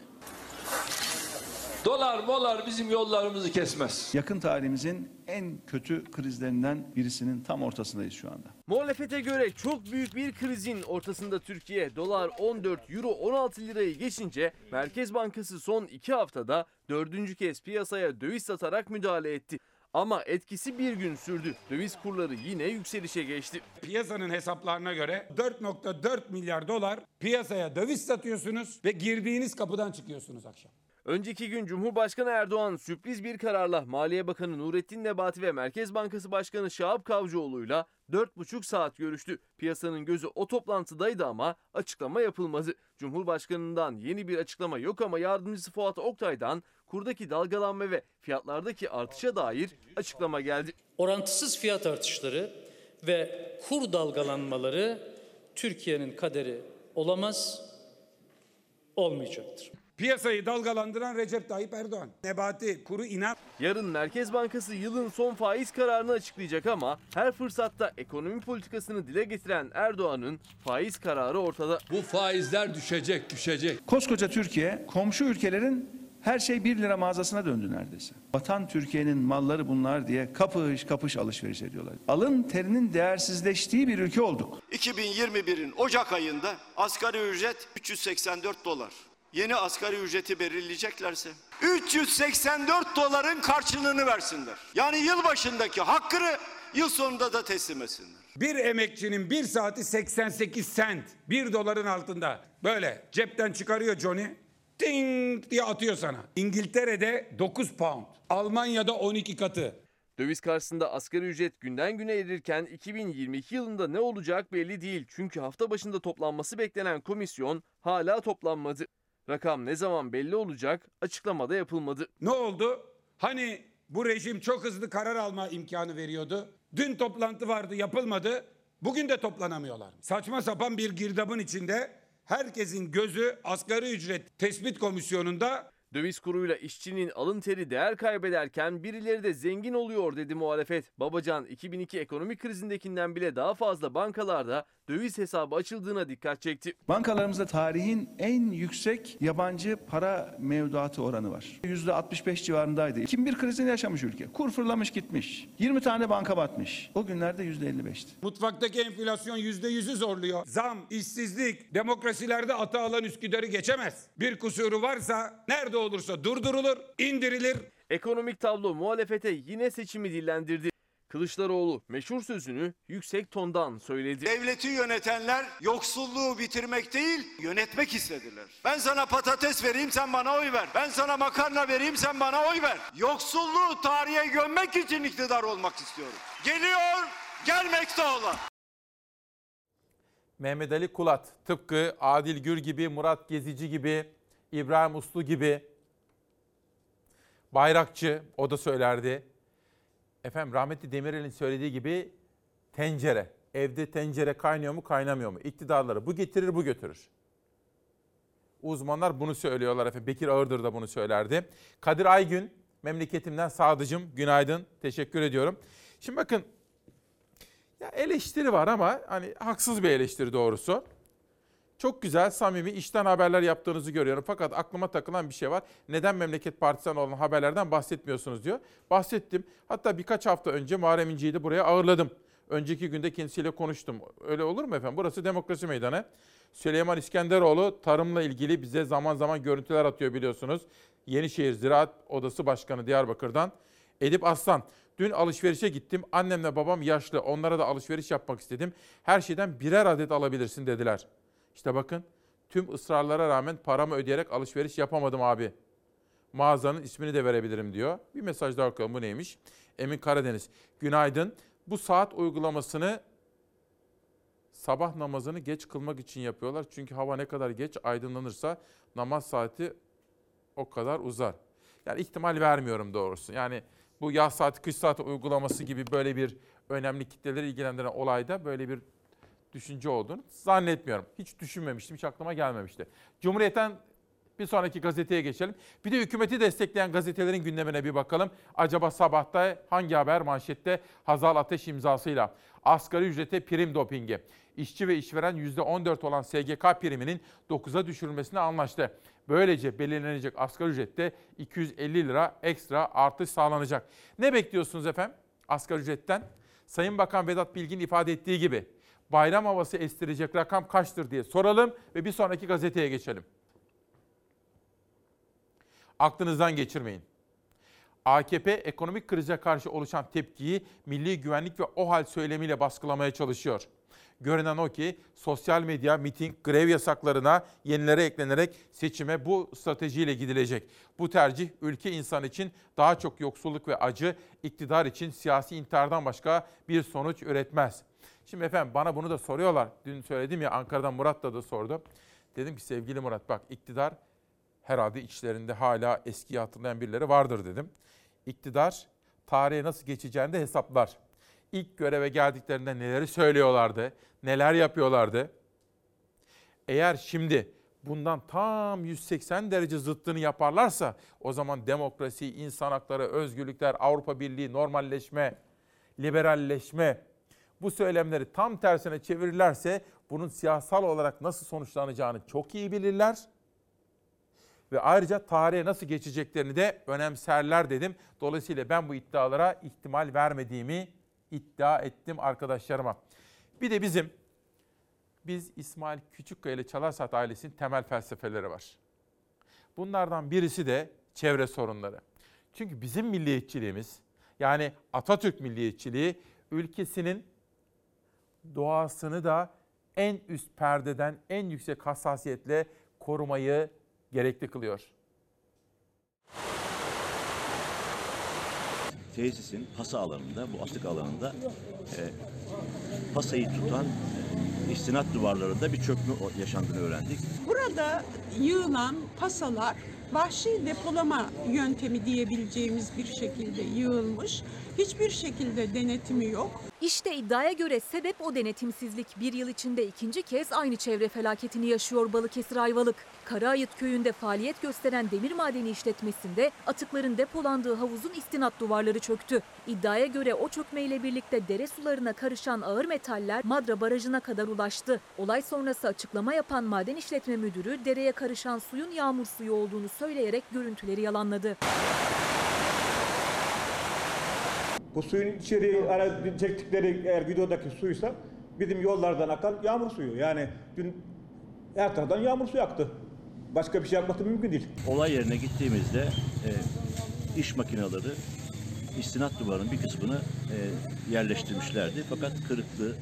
Dolar molar bizim yollarımızı kesmez. Yakın tarihimizin en kötü krizlerinden birisinin tam ortasındayız şu anda. Muhalefete göre çok büyük bir krizin ortasında Türkiye. Dolar 14, Euro 16 lirayı geçince Merkez Bankası son iki haftada dördüncü kez piyasaya döviz satarak müdahale etti. Ama etkisi bir gün sürdü. Döviz kurları yine yükselişe geçti. Piyasanın hesaplarına göre 4.4 milyar dolar piyasaya döviz satıyorsunuz ve girdiğiniz kapıdan çıkıyorsunuz akşam. Önceki gün Cumhurbaşkanı Erdoğan sürpriz bir kararla Maliye Bakanı Nurettin Nebati ve Merkez Bankası Başkanı Şahap Kavcıoğlu'yla 4,5 saat görüştü. Piyasanın gözü o toplantıdaydı ama açıklama yapılmadı. Cumhurbaşkanından yeni bir açıklama yok ama yardımcısı Fuat Oktay'dan kurdaki dalgalanma ve fiyatlardaki artışa dair açıklama geldi. Orantısız fiyat artışları ve kur dalgalanmaları Türkiye'nin kaderi olamaz, olmayacaktır. Piyasayı dalgalandıran Recep Tayyip Erdoğan. Nebati kuru inan. Yarın Merkez Bankası yılın son faiz kararını açıklayacak ama her fırsatta ekonomi politikasını dile getiren Erdoğan'ın faiz kararı ortada. Bu faizler düşecek, düşecek. Koskoca Türkiye komşu ülkelerin her şey 1 lira mağazasına döndü neredeyse. Vatan Türkiye'nin malları bunlar diye kapış kapış alışveriş ediyorlar. Alın terinin değersizleştiği bir ülke olduk. 2021'in Ocak ayında asgari ücret 384 dolar. Yeni asgari ücreti belirleyeceklerse 384 doların karşılığını versinler. Yani yıl başındaki hakkını yıl sonunda da teslim etsinler. Bir emekçinin bir saati 88 sent. 1 doların altında. Böyle cepten çıkarıyor Johnny. Ting diye atıyor sana. İngiltere'de 9 pound. Almanya'da 12 katı. Döviz karşısında asgari ücret günden güne erirken 2022 yılında ne olacak belli değil. Çünkü hafta başında toplanması beklenen komisyon hala toplanmadı. Rakam ne zaman belli olacak açıklamada yapılmadı. Ne oldu? Hani bu rejim çok hızlı karar alma imkanı veriyordu. Dün toplantı vardı yapılmadı. Bugün de toplanamıyorlar. Saçma sapan bir girdabın içinde herkesin gözü asgari ücret tespit komisyonunda Döviz kuruyla işçinin alın teri değer kaybederken birileri de zengin oluyor dedi muhalefet. Babacan 2002 ekonomi krizindekinden bile daha fazla bankalarda döviz hesabı açıldığına dikkat çekti. Bankalarımızda tarihin en yüksek yabancı para mevduatı oranı var. %65 civarındaydı. 2001 krizini yaşamış ülke. Kur fırlamış gitmiş. 20 tane banka batmış. O günlerde %55'ti. mutfaktaki enflasyon yüzde yüzü zorluyor. Zam, işsizlik, demokrasilerde ata alan Üsküdar'ı geçemez. Bir kusuru varsa nerede olursa durdurulur, indirilir. Ekonomik tablo muhalefete yine seçimi dillendirdi. Kılıçdaroğlu meşhur sözünü yüksek tondan söyledi. Devleti yönetenler yoksulluğu bitirmek değil, yönetmek istediler. Ben sana patates vereyim, sen bana oy ver. Ben sana makarna vereyim, sen bana oy ver. Yoksulluğu tarihe gömmek için iktidar olmak istiyorum. Geliyor, gelmekte olan. Mehmet Ali Kulat tıpkı Adil Gür gibi, Murat Gezici gibi, İbrahim Uslu gibi, Bayrakçı o da söylerdi. Efendim rahmetli Demirel'in söylediği gibi tencere, evde tencere kaynıyor mu kaynamıyor mu? İktidarları bu getirir bu götürür. Uzmanlar bunu söylüyorlar efendim. Bekir Ağırdır da bunu söylerdi. Kadir Aygün Memleketimden Sadıcım günaydın. Teşekkür ediyorum. Şimdi bakın ya eleştiri var ama hani haksız bir eleştiri doğrusu. Çok güzel, samimi, işten haberler yaptığınızı görüyorum. Fakat aklıma takılan bir şey var. Neden Memleket Partisi'nden olan haberlerden bahsetmiyorsunuz diyor. Bahsettim. Hatta birkaç hafta önce Muharrem İnce'yi de buraya ağırladım. Önceki günde kendisiyle konuştum. Öyle olur mu efendim? Burası demokrasi meydanı. Süleyman İskenderoğlu tarımla ilgili bize zaman zaman görüntüler atıyor biliyorsunuz. Yenişehir Ziraat Odası Başkanı Diyarbakır'dan. Edip Aslan. Dün alışverişe gittim. Annemle babam yaşlı. Onlara da alışveriş yapmak istedim. Her şeyden birer adet alabilirsin dediler. İşte bakın tüm ısrarlara rağmen paramı ödeyerek alışveriş yapamadım abi. Mağazanın ismini de verebilirim diyor. Bir mesaj daha okuyalım. Bu neymiş? Emin Karadeniz. Günaydın. Bu saat uygulamasını sabah namazını geç kılmak için yapıyorlar. Çünkü hava ne kadar geç aydınlanırsa namaz saati o kadar uzar. Yani ihtimal vermiyorum doğrusu. Yani bu yaz saati, kış saati uygulaması gibi böyle bir önemli kitleleri ilgilendiren olayda böyle bir düşünce olduğunu zannetmiyorum. Hiç düşünmemiştim, hiç aklıma gelmemişti. Cumhuriyet'ten bir sonraki gazeteye geçelim. Bir de hükümeti destekleyen gazetelerin gündemine bir bakalım. Acaba sabahta hangi haber manşette Hazal Ateş imzasıyla asgari ücrete prim dopingi. İşçi ve işveren %14 olan SGK priminin 9'a düşürülmesine anlaştı. Böylece belirlenecek asgari ücrette 250 lira ekstra artış sağlanacak. Ne bekliyorsunuz efendim asgari ücretten? Sayın Bakan Vedat Bilgin ifade ettiği gibi bayram havası estirecek rakam kaçtır diye soralım ve bir sonraki gazeteye geçelim. Aklınızdan geçirmeyin. AKP ekonomik krize karşı oluşan tepkiyi milli güvenlik ve OHAL söylemiyle baskılamaya çalışıyor. Görünen o ki sosyal medya, miting, grev yasaklarına yenilere eklenerek seçime bu stratejiyle gidilecek. Bu tercih ülke insan için daha çok yoksulluk ve acı, iktidar için siyasi intihardan başka bir sonuç üretmez. Şimdi efendim bana bunu da soruyorlar. Dün söyledim ya Ankara'dan Murat da da sordu. Dedim ki sevgili Murat bak iktidar herhalde içlerinde hala eskiyi hatırlayan birileri vardır dedim. İktidar tarihe nasıl geçeceğini de hesaplar. İlk göreve geldiklerinde neleri söylüyorlardı, neler yapıyorlardı. Eğer şimdi bundan tam 180 derece zıttını yaparlarsa o zaman demokrasi, insan hakları, özgürlükler, Avrupa Birliği, normalleşme, liberalleşme bu söylemleri tam tersine çevirirlerse bunun siyasal olarak nasıl sonuçlanacağını çok iyi bilirler ve ayrıca tarihe nasıl geçeceklerini de önemserler dedim. Dolayısıyla ben bu iddialara ihtimal vermediğimi iddia ettim arkadaşlarıma. Bir de bizim biz İsmail Küçükkaya ile Çalarsat ailesinin temel felsefeleri var. Bunlardan birisi de çevre sorunları. Çünkü bizim milliyetçiliğimiz yani Atatürk milliyetçiliği ülkesinin doğasını da en üst perdeden en yüksek hassasiyetle korumayı gerekli kılıyor. Tesisin pasa alanında, bu atık alanında e, pasayı tutan e, istinat duvarlarında bir çökme yaşandığını öğrendik. Burada yığılan pasalar vahşi depolama yöntemi diyebileceğimiz bir şekilde yığılmış. Hiçbir şekilde denetimi yok. İşte iddiaya göre sebep o denetimsizlik. Bir yıl içinde ikinci kez aynı çevre felaketini yaşıyor Balıkesir Ayvalık. Karaayıt köyünde faaliyet gösteren demir madeni işletmesinde atıkların depolandığı havuzun istinat duvarları çöktü. İddiaya göre o çökmeyle birlikte dere sularına karışan ağır metaller Madra Barajı'na kadar ulaştı. Olay sonrası açıklama yapan maden işletme müdürü dereye karışan suyun yağmur suyu olduğunu söyleyerek görüntüleri yalanladı. Bu suyun içeriği ara çektikleri eğer videodaki suysa bizim yollardan akan yağmur suyu. Yani dün her taraftan yağmur suyu aktı. Başka bir şey yapması mümkün değil. Olay yerine gittiğimizde e, iş makineleri istinat duvarının bir kısmını e, yerleştirmişlerdi. Fakat kırıklı,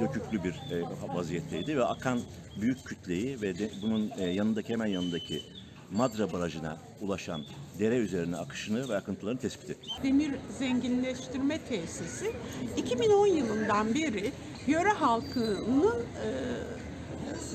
döküklü bir e, vaziyetteydi ve akan büyük kütleyi ve de, bunun e, yanındaki hemen yanındaki Madra Barajı'na ulaşan dere üzerine akışını ve akıntılarını tespit ettik. Demir zenginleştirme tesisi 2010 yılından beri yöre halkının e,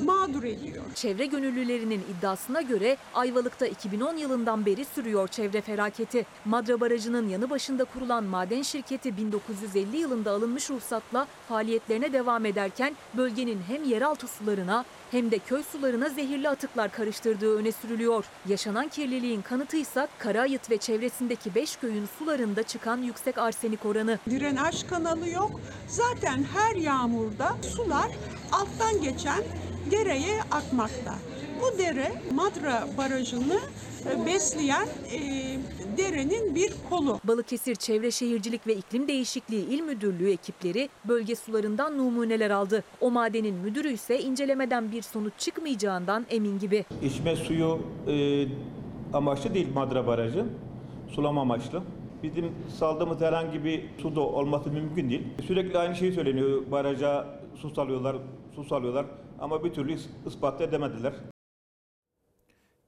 mağdur ediyor. Çevre gönüllülerinin iddiasına göre Ayvalık'ta 2010 yılından beri sürüyor çevre felaketi. Madra Barajı'nın yanı başında kurulan maden şirketi 1950 yılında alınmış ruhsatla faaliyetlerine devam ederken bölgenin hem yeraltı sularına hem de köy sularına zehirli atıklar karıştırdığı öne sürülüyor. Yaşanan kirliliğin kanıtıysa Karayıt ve çevresindeki 5 köyün sularında çıkan yüksek arsenik oranı. Drenaj kanalı yok. Zaten her yağmurda sular alttan geçen dereye akmakta. Bu dere Madra Barajı'nı besleyen e, derenin bir kolu. Balıkesir Çevre Şehircilik ve İklim Değişikliği İl Müdürlüğü ekipleri bölge sularından numuneler aldı. O madenin müdürü ise incelemeden bir sonuç çıkmayacağından emin gibi. İçme suyu e, amaçlı değil Madra Barajı. Sulama amaçlı. Bizim saldığımız herhangi bir su da olması mümkün değil. Sürekli aynı şey söyleniyor. Baraja su salıyorlar, su salıyorlar ama bir türlü ispat edemediler.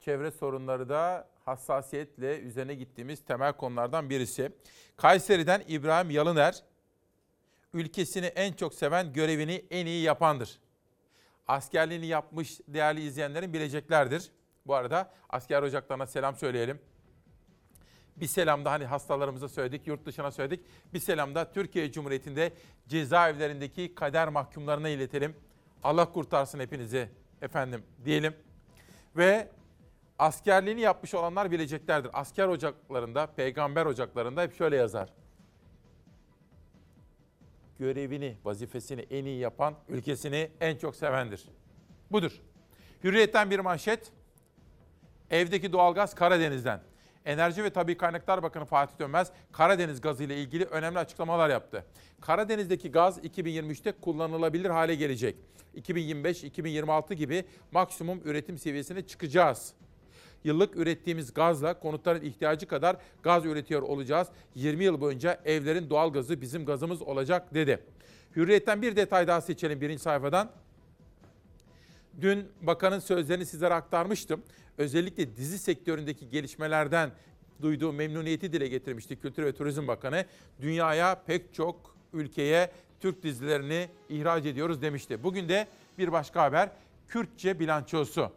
Çevre sorunları da hassasiyetle üzerine gittiğimiz temel konulardan birisi. Kayseri'den İbrahim Yalıner, ülkesini en çok seven görevini en iyi yapandır. Askerliğini yapmış değerli izleyenlerin bileceklerdir. Bu arada asker ocaklarına selam söyleyelim. Bir selam da hani hastalarımıza söyledik, yurt dışına söyledik. Bir selam da Türkiye Cumhuriyeti'nde cezaevlerindeki kader mahkumlarına iletelim. Allah kurtarsın hepinizi efendim diyelim. Ve askerliğini yapmış olanlar bileceklerdir. Asker ocaklarında, peygamber ocaklarında hep şöyle yazar. Görevini, vazifesini en iyi yapan, ülkesini en çok sevendir. Budur. Hürriyetten bir manşet. Evdeki doğalgaz Karadeniz'den. Enerji ve Tabi Kaynaklar Bakanı Fatih Dönmez, Karadeniz gazı ile ilgili önemli açıklamalar yaptı. Karadeniz'deki gaz 2023'te kullanılabilir hale gelecek. 2025-2026 gibi maksimum üretim seviyesine çıkacağız. Yıllık ürettiğimiz gazla konutların ihtiyacı kadar gaz üretiyor olacağız. 20 yıl boyunca evlerin doğal gazı bizim gazımız olacak dedi. Hürriyetten bir detay daha seçelim birinci sayfadan. Dün bakanın sözlerini sizlere aktarmıştım. Özellikle dizi sektöründeki gelişmelerden duyduğu memnuniyeti dile getirmişti Kültür ve Turizm Bakanı. Dünyaya pek çok ülkeye Türk dizilerini ihraç ediyoruz demişti. Bugün de bir başka haber Kürtçe bilançosu.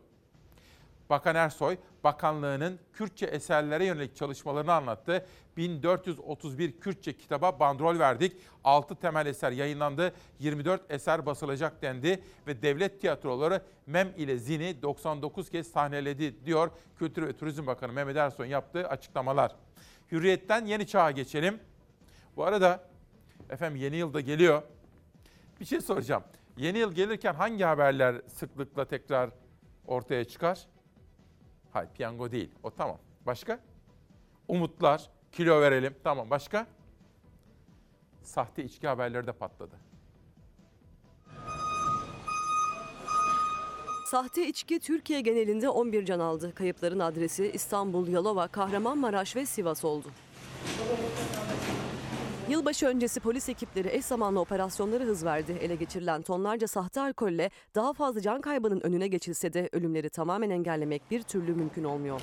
Bakan Ersoy, bakanlığının Kürtçe eserlere yönelik çalışmalarını anlattı. 1431 Kürtçe kitaba bandrol verdik. 6 temel eser yayınlandı. 24 eser basılacak dendi ve devlet tiyatroları MEM ile Zini 99 kez sahneledi diyor Kültür ve Turizm Bakanı Mehmet Ersoy'un yaptığı açıklamalar. Hürriyet'ten yeni çağa geçelim. Bu arada efendim yeni yılda geliyor. Bir şey soracağım. Yeni yıl gelirken hangi haberler sıklıkla tekrar ortaya çıkar? Hayır piyango değil. O tamam. Başka? Umutlar, kilo verelim. Tamam başka? Sahte içki haberleri de patladı. Sahte içki Türkiye genelinde 11 can aldı. Kayıpların adresi İstanbul, Yalova, Kahramanmaraş ve Sivas oldu. Yılbaşı öncesi polis ekipleri eş zamanlı operasyonlara hız verdi. Ele geçirilen tonlarca sahte alkolle daha fazla can kaybının önüne geçilse de ölümleri tamamen engellemek bir türlü mümkün olmuyor.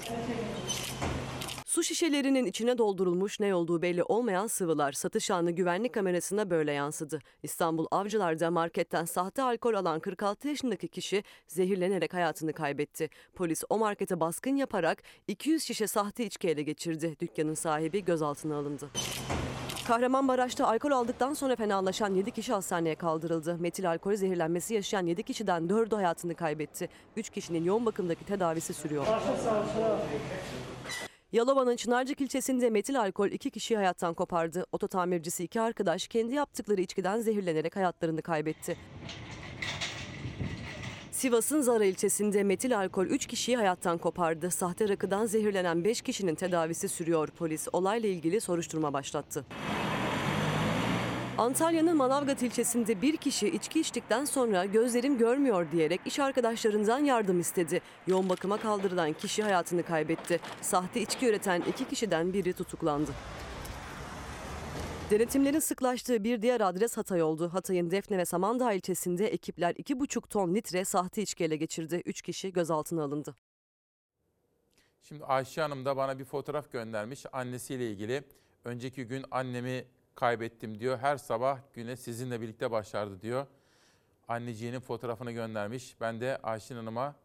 Su şişelerinin içine doldurulmuş ne olduğu belli olmayan sıvılar satış anı güvenlik kamerasına böyle yansıdı. İstanbul Avcılar'da marketten sahte alkol alan 46 yaşındaki kişi zehirlenerek hayatını kaybetti. Polis o markete baskın yaparak 200 şişe sahte içki ele geçirdi. Dükkanın sahibi gözaltına alındı. Kahramanmaraş'ta alkol aldıktan sonra fenalaşan 7 kişi hastaneye kaldırıldı. Metil alkol zehirlenmesi yaşayan 7 kişiden 4'ü hayatını kaybetti. 3 kişinin yoğun bakımdaki tedavisi sürüyor. Yalova'nın Çınarcık ilçesinde metil alkol iki kişiyi hayattan kopardı. Oto tamircisi iki arkadaş kendi yaptıkları içkiden zehirlenerek hayatlarını kaybetti. Sivas'ın Zara ilçesinde metil alkol 3 kişiyi hayattan kopardı. Sahte rakıdan zehirlenen 5 kişinin tedavisi sürüyor. Polis olayla ilgili soruşturma başlattı. Antalya'nın Manavgat ilçesinde bir kişi içki içtikten sonra gözlerim görmüyor diyerek iş arkadaşlarından yardım istedi. Yoğun bakıma kaldırılan kişi hayatını kaybetti. Sahte içki üreten iki kişiden biri tutuklandı. Denetimlerin sıklaştığı bir diğer adres Hatay oldu. Hatay'ın Defne ve Samandağ ilçesinde ekipler 2,5 ton litre sahte içki ele geçirdi. 3 kişi gözaltına alındı. Şimdi Ayşe Hanım da bana bir fotoğraf göndermiş annesiyle ilgili. Önceki gün annemi kaybettim diyor. Her sabah güne sizinle birlikte başlardı diyor. Anneciğinin fotoğrafını göndermiş. Ben de Ayşe Hanım'a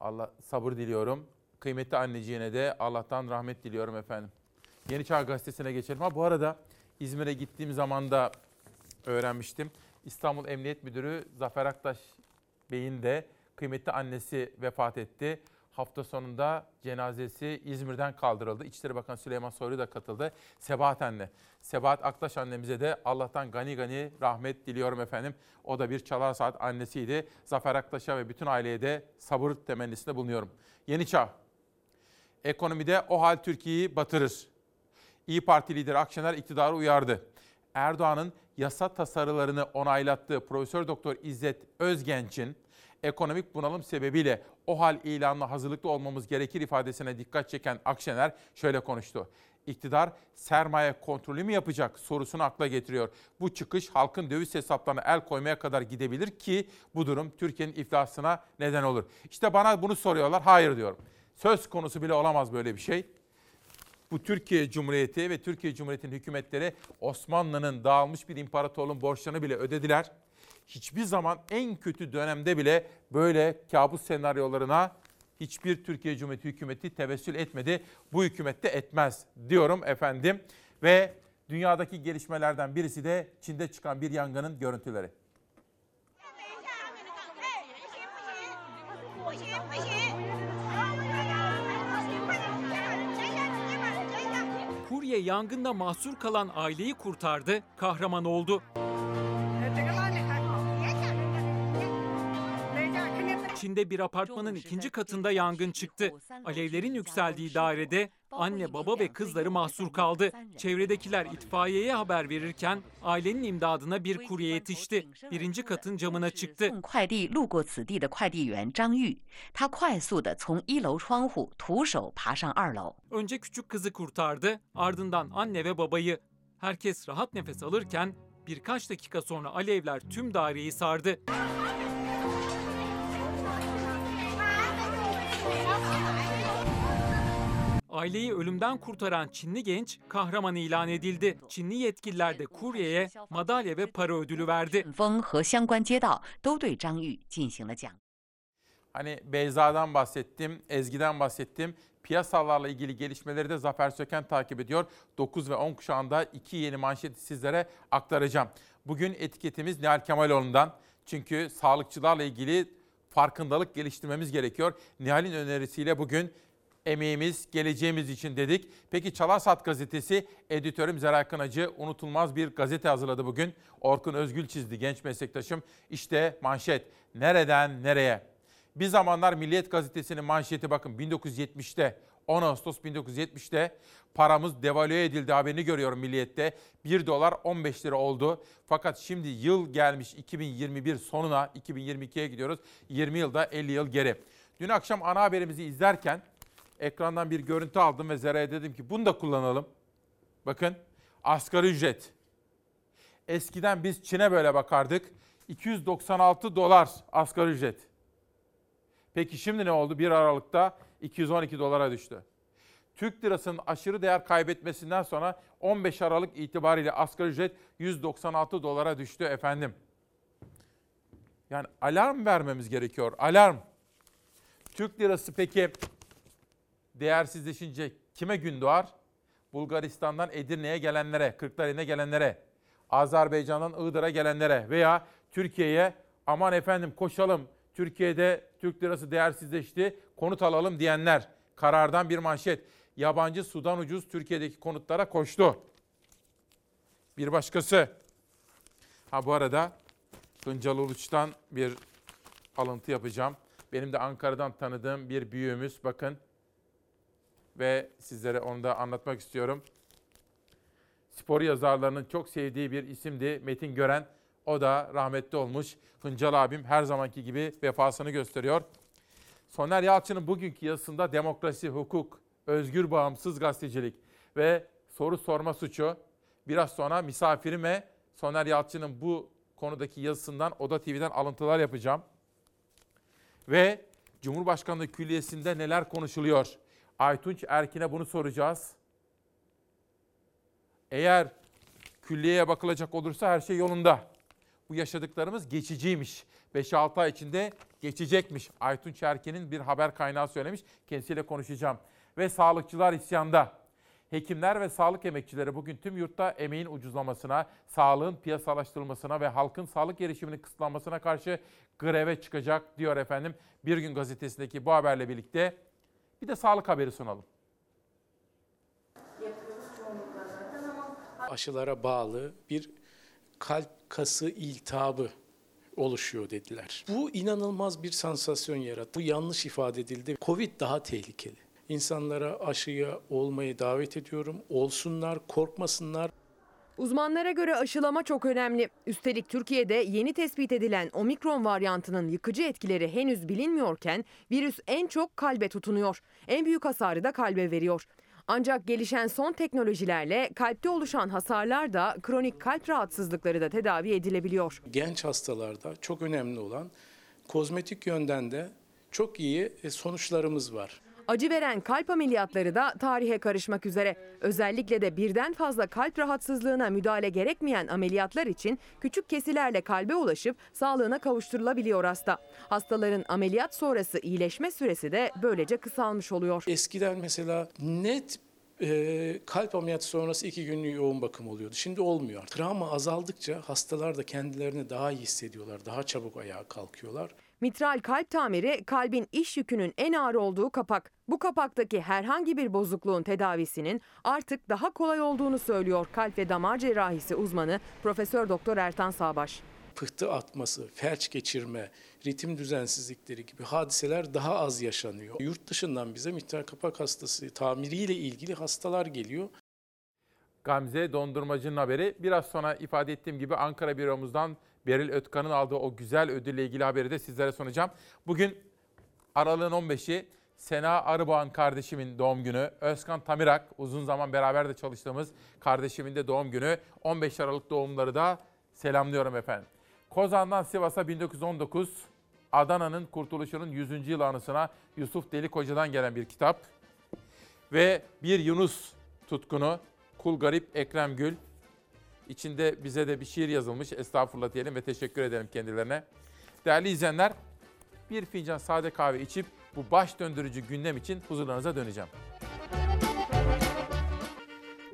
Allah sabır diliyorum. Kıymetli anneciğine de Allah'tan rahmet diliyorum efendim. Yeni Çağ Gazetesi'ne geçelim. Ha bu arada İzmir'e gittiğim zaman da öğrenmiştim. İstanbul Emniyet Müdürü Zafer Aktaş Bey'in de kıymetli annesi vefat etti. Hafta sonunda cenazesi İzmir'den kaldırıldı. İçişleri Bakanı Süleyman Soylu da katıldı. Sebahat anne, Sebahat Aktaş annemize de Allah'tan gani gani rahmet diliyorum efendim. O da bir çalar saat annesiydi. Zafer Aktaş'a ve bütün aileye de sabır temennisinde bulunuyorum. Yeni Çağ. Ekonomide o hal Türkiye'yi batırır. İyi Parti lideri Akşener iktidarı uyardı. Erdoğan'ın yasa tasarılarını onaylattığı Profesör Doktor İzzet Özgenç'in ekonomik bunalım sebebiyle o hal ilanına hazırlıklı olmamız gerekir ifadesine dikkat çeken Akşener şöyle konuştu. İktidar sermaye kontrolü mü yapacak sorusunu akla getiriyor. Bu çıkış halkın döviz hesaplarına el koymaya kadar gidebilir ki bu durum Türkiye'nin iflasına neden olur. İşte bana bunu soruyorlar. Hayır diyorum. Söz konusu bile olamaz böyle bir şey bu Türkiye Cumhuriyeti ve Türkiye Cumhuriyeti'nin hükümetleri Osmanlı'nın dağılmış bir imparatorluğun borçlarını bile ödediler. Hiçbir zaman en kötü dönemde bile böyle kabus senaryolarına hiçbir Türkiye Cumhuriyeti hükümeti tevessül etmedi. Bu hükümet de etmez diyorum efendim. Ve dünyadaki gelişmelerden birisi de Çin'de çıkan bir yangının görüntüleri. Kurye yangında mahsur kalan aileyi kurtardı, kahraman oldu. Çin'de bir apartmanın ikinci katında yangın çıktı. Alevlerin yükseldiği dairede anne, baba ve kızları mahsur kaldı. Çevredekiler itfaiyeye haber verirken ailenin imdadına bir kurye yetişti. Birinci katın camına çıktı. Önce küçük kızı kurtardı, ardından anne ve babayı. Herkes rahat nefes alırken birkaç dakika sonra alevler tüm daireyi sardı. Aileyi ölümden kurtaran Çinli genç kahraman ilan edildi. Çinli yetkililer de kuryeye madalya ve para ödülü verdi. Hani Beyza'dan bahsettim, Ezgi'den bahsettim. Piyasalarla ilgili gelişmeleri de Zafer Söken takip ediyor. 9 ve 10 kuşağında iki yeni manşeti sizlere aktaracağım. Bugün etiketimiz Nihal Kemaloğlu'ndan. Çünkü sağlıkçılarla ilgili farkındalık geliştirmemiz gerekiyor. Nihal'in önerisiyle bugün emeğimiz, geleceğimiz için dedik. Peki Çalarsat gazetesi editörüm Zeray Kınacı unutulmaz bir gazete hazırladı bugün. Orkun Özgül çizdi genç meslektaşım. İşte manşet. Nereden nereye? Bir zamanlar Milliyet gazetesinin manşeti bakın 1970'te 10 Ağustos 1970'te paramız devalüe edildi haberini görüyorum Milliyet'te. 1 dolar 15 lira oldu. Fakat şimdi yıl gelmiş 2021 sonuna 2022'ye gidiyoruz. 20 yılda 50 yıl geri. Dün akşam ana haberimizi izlerken ekrandan bir görüntü aldım ve Zera'ya dedim ki bunu da kullanalım. Bakın asgari ücret. Eskiden biz Çin'e böyle bakardık. 296 dolar asgari ücret. Peki şimdi ne oldu? 1 Aralık'ta 212 dolara düştü. Türk lirasının aşırı değer kaybetmesinden sonra 15 Aralık itibariyle asgari ücret 196 dolara düştü efendim. Yani alarm vermemiz gerekiyor. Alarm. Türk lirası peki değersizleşince kime gün doğar? Bulgaristan'dan Edirne'ye gelenlere, Kırklareli'ne gelenlere, Azerbaycan'dan Iğdır'a gelenlere veya Türkiye'ye aman efendim koşalım Türkiye'de Türk lirası değersizleşti konut alalım diyenler. Karardan bir manşet. Yabancı sudan ucuz Türkiye'deki konutlara koştu. Bir başkası. Ha bu arada Hıncal Uluç'tan bir alıntı yapacağım. Benim de Ankara'dan tanıdığım bir büyüğümüz bakın. Ve sizlere onu da anlatmak istiyorum. Spor yazarlarının çok sevdiği bir isimdi Metin Gören. O da rahmetli olmuş. Hıncal abim her zamanki gibi vefasını gösteriyor. Soner Yalçın'ın bugünkü yazısında demokrasi, hukuk, özgür bağımsız gazetecilik ve soru sorma suçu. Biraz sonra misafirime Soner Yalçın'ın bu konudaki yazısından Oda TV'den alıntılar yapacağım. Ve Cumhurbaşkanlığı Külliyesi'nde neler konuşuluyor? Aytunç Erkin'e bunu soracağız. Eğer külliyeye bakılacak olursa her şey yolunda. Bu yaşadıklarımız geçiciymiş. 5-6 ay içinde geçecekmiş. Aytunç Erkin'in bir haber kaynağı söylemiş. Kendisiyle konuşacağım. Ve sağlıkçılar isyanda. Hekimler ve sağlık emekçileri bugün tüm yurtta emeğin ucuzlamasına, sağlığın piyasalaştırılmasına ve halkın sağlık erişiminin kısıtlanmasına karşı greve çıkacak diyor efendim. Bir gün gazetesindeki bu haberle birlikte bir de sağlık haberi sunalım. aşılara bağlı bir kalp kası iltihabı oluşuyor dediler. Bu inanılmaz bir sansasyon yarattı. Bu yanlış ifade edildi. Covid daha tehlikeli. İnsanlara aşıya olmayı davet ediyorum. Olsunlar, korkmasınlar. Uzmanlara göre aşılama çok önemli. Üstelik Türkiye'de yeni tespit edilen omikron varyantının yıkıcı etkileri henüz bilinmiyorken virüs en çok kalbe tutunuyor. En büyük hasarı da kalbe veriyor. Ancak gelişen son teknolojilerle kalpte oluşan hasarlar da kronik kalp rahatsızlıkları da tedavi edilebiliyor. Genç hastalarda çok önemli olan kozmetik yönden de çok iyi e, sonuçlarımız var. Acı veren kalp ameliyatları da tarihe karışmak üzere. Özellikle de birden fazla kalp rahatsızlığına müdahale gerekmeyen ameliyatlar için küçük kesilerle kalbe ulaşıp sağlığına kavuşturulabiliyor hasta. Hastaların ameliyat sonrası iyileşme süresi de böylece kısalmış oluyor. Eskiden mesela net e, kalp ameliyatı sonrası iki günlük yoğun bakım oluyordu. Şimdi olmuyor. Travma azaldıkça hastalar da kendilerini daha iyi hissediyorlar. Daha çabuk ayağa kalkıyorlar. Mitral kalp tamiri kalbin iş yükünün en ağır olduğu kapak. Bu kapaktaki herhangi bir bozukluğun tedavisinin artık daha kolay olduğunu söylüyor kalp ve damar cerrahisi uzmanı Profesör Doktor Ertan Sağbaş. Pıhtı atması, felç geçirme, ritim düzensizlikleri gibi hadiseler daha az yaşanıyor. Yurt dışından bize mitral kapak hastası tamiriyle ilgili hastalar geliyor. Gamze Dondurmacı'nın haberi. Biraz sonra ifade ettiğim gibi Ankara büromuzdan Beril Ötkan'ın aldığı o güzel ödülle ilgili haberi de sizlere sunacağım. Bugün aralığın 15'i Sena Arıbağ'ın kardeşimin doğum günü. Özkan Tamirak uzun zaman beraber de çalıştığımız kardeşimin de doğum günü. 15 Aralık doğumları da selamlıyorum efendim. Kozan'dan Sivas'a 1919, Adana'nın kurtuluşunun 100. yıl anısına Yusuf Delikoca'dan gelen bir kitap. Ve bir Yunus tutkunu Kul Garip Ekrem Gül. İçinde bize de bir şiir yazılmış. Estağfurullah diyelim ve teşekkür edelim kendilerine. Değerli izleyenler, bir fincan sade kahve içip bu baş döndürücü gündem için huzurlarınıza döneceğim.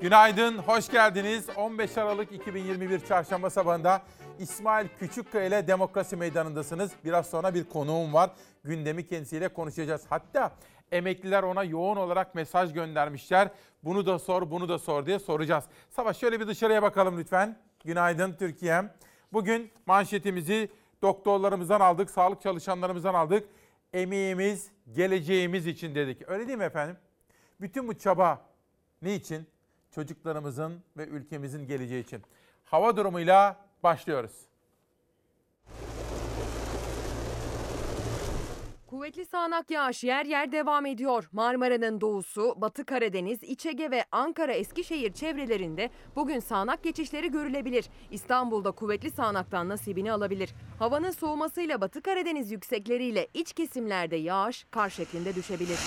Günaydın, hoş geldiniz. 15 Aralık 2021 Çarşamba sabahında İsmail Küçükkaya ile Demokrasi Meydanı'ndasınız. Biraz sonra bir konuğum var. Gündemi kendisiyle konuşacağız. Hatta emekliler ona yoğun olarak mesaj göndermişler. Bunu da sor, bunu da sor diye soracağız. Sabah şöyle bir dışarıya bakalım lütfen. Günaydın Türkiye'm. Bugün manşetimizi doktorlarımızdan aldık, sağlık çalışanlarımızdan aldık. Emeğimiz, geleceğimiz için dedik. Öyle değil mi efendim? Bütün bu çaba ne için? Çocuklarımızın ve ülkemizin geleceği için. Hava durumuyla başlıyoruz. Kuvvetli sağanak yağış yer yer devam ediyor. Marmara'nın doğusu, Batı Karadeniz, İç Ege ve Ankara Eskişehir çevrelerinde bugün sağanak geçişleri görülebilir. İstanbul'da kuvvetli sağanaktan nasibini alabilir. Havanın soğumasıyla Batı Karadeniz yüksekleriyle iç kesimlerde yağış kar şeklinde düşebilir.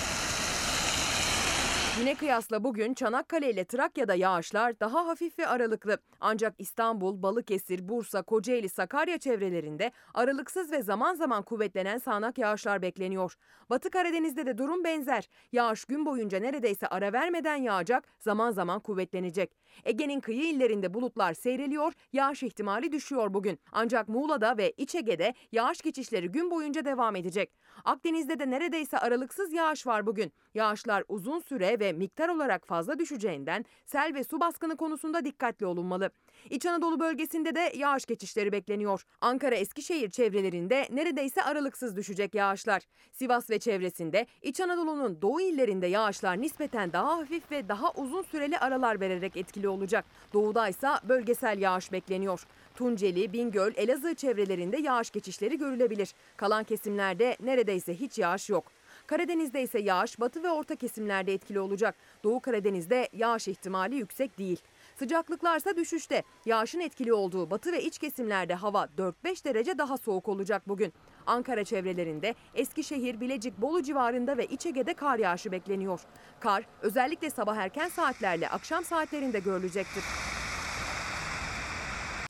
Güne kıyasla bugün Çanakkale ile Trakya'da yağışlar daha hafif ve aralıklı. Ancak İstanbul, Balıkesir, Bursa, Kocaeli, Sakarya çevrelerinde aralıksız ve zaman zaman kuvvetlenen sağanak yağışlar bekleniyor. Batı Karadeniz'de de durum benzer. Yağış gün boyunca neredeyse ara vermeden yağacak, zaman zaman kuvvetlenecek. Ege'nin kıyı illerinde bulutlar seyreliyor, yağış ihtimali düşüyor bugün. Ancak Muğla'da ve İç Ege'de yağış geçişleri gün boyunca devam edecek. Akdeniz'de de neredeyse aralıksız yağış var bugün. Yağışlar uzun süre ve miktar olarak fazla düşeceğinden sel ve su baskını konusunda dikkatli olunmalı. İç Anadolu bölgesinde de yağış geçişleri bekleniyor. Ankara Eskişehir çevrelerinde neredeyse aralıksız düşecek yağışlar. Sivas ve çevresinde İç Anadolu'nun doğu illerinde yağışlar nispeten daha hafif ve daha uzun süreli aralar vererek etkili olacak. Doğuda ise bölgesel yağış bekleniyor. Tunceli, Bingöl, Elazığ çevrelerinde yağış geçişleri görülebilir. Kalan kesimlerde neredeyse hiç yağış yok. Karadeniz'de ise yağış batı ve orta kesimlerde etkili olacak. Doğu Karadeniz'de yağış ihtimali yüksek değil. Sıcaklıklarsa düşüşte. Yağışın etkili olduğu batı ve iç kesimlerde hava 4-5 derece daha soğuk olacak bugün. Ankara çevrelerinde Eskişehir, Bilecik, Bolu civarında ve İç Ege'de kar yağışı bekleniyor. Kar özellikle sabah erken saatlerle akşam saatlerinde görülecektir.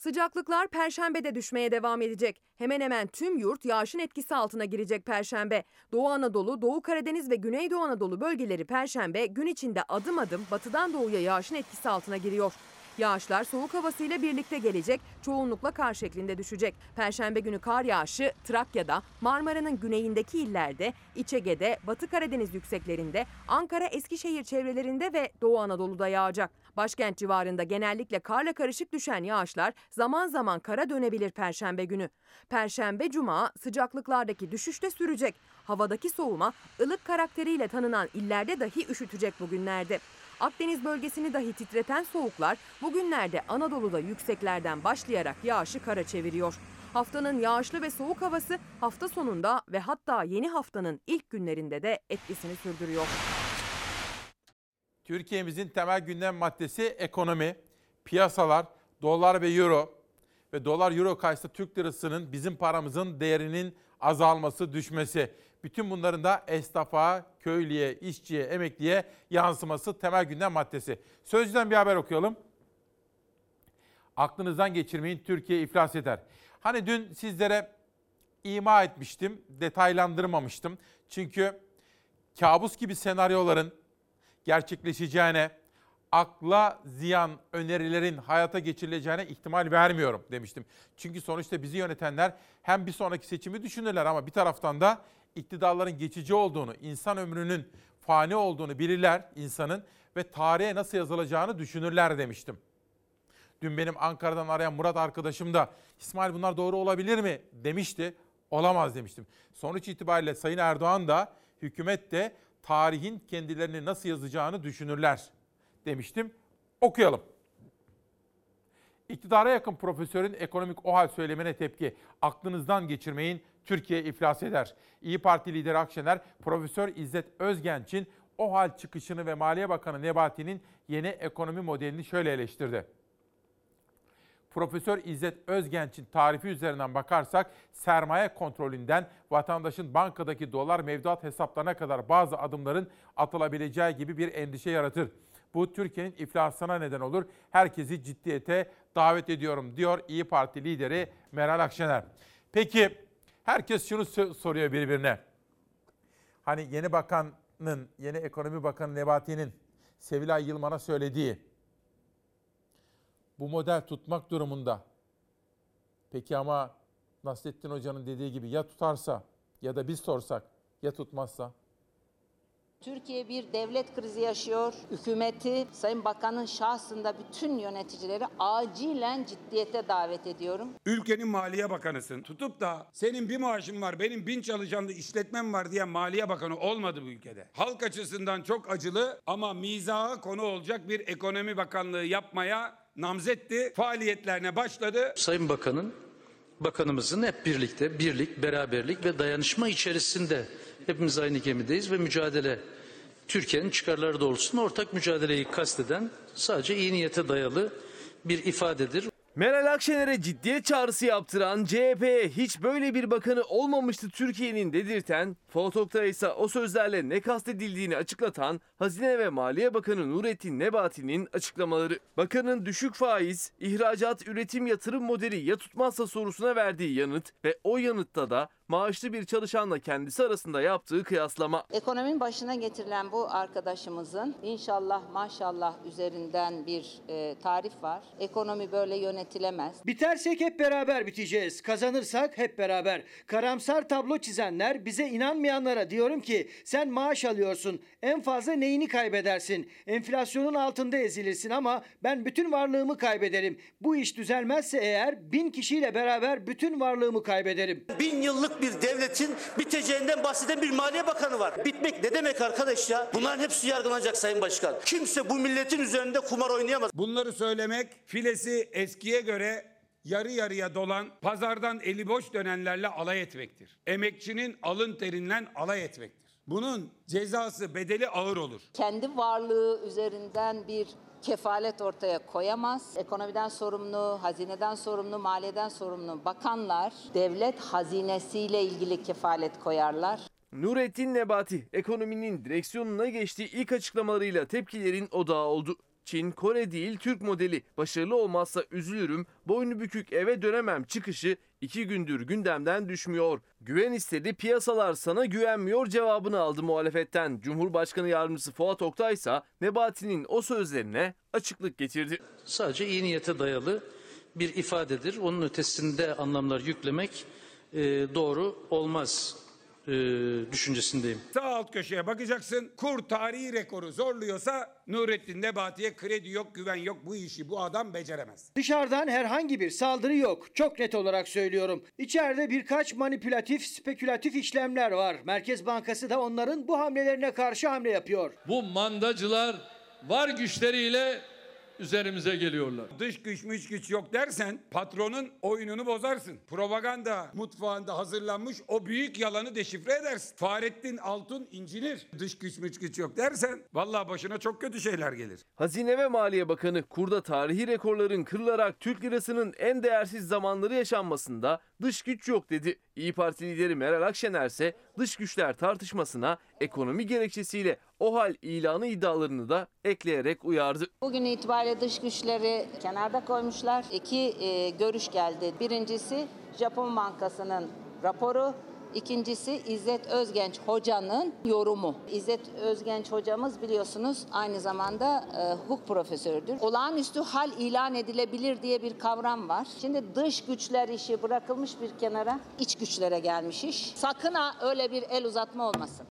Sıcaklıklar perşembede düşmeye devam edecek. Hemen hemen tüm yurt yağışın etkisi altına girecek perşembe. Doğu Anadolu, Doğu Karadeniz ve Güneydoğu Anadolu bölgeleri perşembe gün içinde adım adım batıdan doğuya yağışın etkisi altına giriyor. Yağışlar soğuk havasıyla birlikte gelecek, çoğunlukla kar şeklinde düşecek. Perşembe günü kar yağışı Trakya'da, Marmara'nın güneyindeki illerde, İç Ege'de, Batı Karadeniz yükseklerinde, Ankara, Eskişehir çevrelerinde ve Doğu Anadolu'da yağacak. Başkent civarında genellikle karla karışık düşen yağışlar zaman zaman kara dönebilir perşembe günü. Perşembe cuma sıcaklıklardaki düşüş de sürecek. Havadaki soğuma ılık karakteriyle tanınan illerde dahi üşütecek bugünlerde. Akdeniz bölgesini dahi titreten soğuklar bugünlerde Anadolu'da yükseklerden başlayarak yağışı kara çeviriyor. Haftanın yağışlı ve soğuk havası hafta sonunda ve hatta yeni haftanın ilk günlerinde de etkisini sürdürüyor. Türkiye'mizin temel gündem maddesi ekonomi, piyasalar, dolar ve euro ve dolar euro karşısında Türk lirasının bizim paramızın değerinin azalması, düşmesi. Bütün bunların da esnafa, köylüye, işçiye, emekliye yansıması temel gündem maddesi. Sözcüden bir haber okuyalım. Aklınızdan geçirmeyin Türkiye iflas eder. Hani dün sizlere ima etmiştim, detaylandırmamıştım. Çünkü kabus gibi senaryoların gerçekleşeceğine, akla ziyan önerilerin hayata geçirileceğine ihtimal vermiyorum demiştim. Çünkü sonuçta bizi yönetenler hem bir sonraki seçimi düşünürler ama bir taraftan da iktidarların geçici olduğunu, insan ömrünün fani olduğunu bilirler insanın ve tarihe nasıl yazılacağını düşünürler demiştim. Dün benim Ankara'dan arayan Murat arkadaşım da İsmail bunlar doğru olabilir mi demişti. Olamaz demiştim. Sonuç itibariyle Sayın Erdoğan da hükümet de tarihin kendilerini nasıl yazacağını düşünürler demiştim. Okuyalım. İktidara yakın profesörün ekonomik o hal söylemine tepki. Aklınızdan geçirmeyin Türkiye iflas eder. İyi Parti lideri Akşener, Profesör İzzet Özgenç'in o hal çıkışını ve Maliye Bakanı Nebati'nin yeni ekonomi modelini şöyle eleştirdi. Profesör İzzet Özgenç'in tarifi üzerinden bakarsak sermaye kontrolünden vatandaşın bankadaki dolar mevduat hesaplarına kadar bazı adımların atılabileceği gibi bir endişe yaratır. Bu Türkiye'nin iflasına neden olur. Herkesi ciddiyete davet ediyorum diyor İyi Parti lideri Meral Akşener. Peki herkes şunu soruyor birbirine. Hani yeni bakanın, yeni ekonomi bakanı Nebati'nin Sevilay Yılmaz'a söylediği bu model tutmak durumunda. Peki ama Nasrettin Hoca'nın dediği gibi ya tutarsa ya da biz sorsak ya tutmazsa? Türkiye bir devlet krizi yaşıyor. Hükümeti, Sayın Bakan'ın şahsında bütün yöneticileri acilen ciddiyete davet ediyorum. Ülkenin Maliye Bakanısın. Tutup da senin bir maaşın var, benim bin çalışanlı işletmem var diye Maliye Bakanı olmadı bu ülkede. Halk açısından çok acılı ama mizaha konu olacak bir ekonomi bakanlığı yapmaya namzetti. Faaliyetlerine başladı. Sayın Bakan'ın, bakanımızın hep birlikte birlik, beraberlik ve dayanışma içerisinde hepimiz aynı gemideyiz ve mücadele Türkiye'nin çıkarları doğrultusunda ortak mücadeleyi kasteden sadece iyi niyete dayalı bir ifadedir. Meral Akşener'e ciddiyet çağrısı yaptıran CHP'ye hiç böyle bir bakanı olmamıştı Türkiye'nin dedirten, Fotok'ta ise o sözlerle ne kastedildiğini açıklatan Hazine ve Maliye Bakanı Nurettin Nebati'nin açıklamaları. Bakanın düşük faiz, ihracat, üretim, yatırım modeli ya tutmazsa sorusuna verdiği yanıt ve o yanıtta da maaşlı bir çalışanla kendisi arasında yaptığı kıyaslama. Ekonominin başına getirilen bu arkadaşımızın inşallah maşallah üzerinden bir e, tarif var. Ekonomi böyle yönetilemez. Bitersek hep beraber biteceğiz. Kazanırsak hep beraber. Karamsar tablo çizenler bize inanmayanlara diyorum ki sen maaş alıyorsun. En fazla neyini kaybedersin? Enflasyonun altında ezilirsin ama ben bütün varlığımı kaybederim. Bu iş düzelmezse eğer bin kişiyle beraber bütün varlığımı kaybederim. Bin yıllık bir devletin biteceğinden bahseden bir maliye bakanı var. Bitmek ne demek arkadaş ya? Bunların hepsi yargılanacak Sayın Başkan. Kimse bu milletin üzerinde kumar oynayamaz. Bunları söylemek filesi eskiye göre yarı yarıya dolan, pazardan eli boş dönenlerle alay etmektir. Emekçinin alın terinden alay etmektir. Bunun cezası, bedeli ağır olur. Kendi varlığı üzerinden bir kefalet ortaya koyamaz. Ekonomiden sorumlu, hazineden sorumlu, maliyeden sorumlu bakanlar devlet hazinesiyle ilgili kefalet koyarlar. Nurettin Nebati ekonominin direksiyonuna geçtiği ilk açıklamalarıyla tepkilerin odağı oldu. Çin, Kore değil Türk modeli. Başarılı olmazsa üzülürüm, boynu bükük eve dönemem çıkışı iki gündür gündemden düşmüyor. Güven istedi, piyasalar sana güvenmiyor cevabını aldı muhalefetten. Cumhurbaşkanı Yardımcısı Fuat Oktay ise Nebati'nin o sözlerine açıklık getirdi. Sadece iyi niyete dayalı bir ifadedir. Onun ötesinde anlamlar yüklemek e, doğru olmaz e, düşüncesindeyim. Sağ alt köşeye bakacaksın. Kur tarihi rekoru zorluyorsa Nurettin Nebati'ye kredi yok, güven yok. Bu işi bu adam beceremez. Dışarıdan herhangi bir saldırı yok. Çok net olarak söylüyorum. İçeride birkaç manipülatif, spekülatif işlemler var. Merkez Bankası da onların bu hamlelerine karşı hamle yapıyor. Bu mandacılar var güçleriyle üzerimize geliyorlar. Dış güç müç güç yok dersen patronun oyununu bozarsın. Propaganda mutfağında hazırlanmış o büyük yalanı deşifre edersin. Fahrettin Altun incinir. Dış güç müç güç yok dersen vallahi başına çok kötü şeyler gelir. Hazine ve Maliye Bakanı kurda tarihi rekorların kırılarak Türk lirasının en değersiz zamanları yaşanmasında dış güç yok dedi. İyi Parti lideri Meral Akşener ise dış güçler tartışmasına ekonomi gerekçesiyle o hal ilanı iddialarını da ekleyerek uyardı. Bugün itibariyle dış güçleri kenarda koymuşlar. İki e, görüş geldi. Birincisi Japon Bankası'nın raporu. İkincisi İzzet Özgenç hocanın yorumu. İzzet Özgenç hocamız biliyorsunuz aynı zamanda e, hukuk profesörüdür. Olağanüstü hal ilan edilebilir diye bir kavram var. Şimdi dış güçler işi bırakılmış bir kenara, iç güçlere gelmiş iş. Sakın ha öyle bir el uzatma olmasın.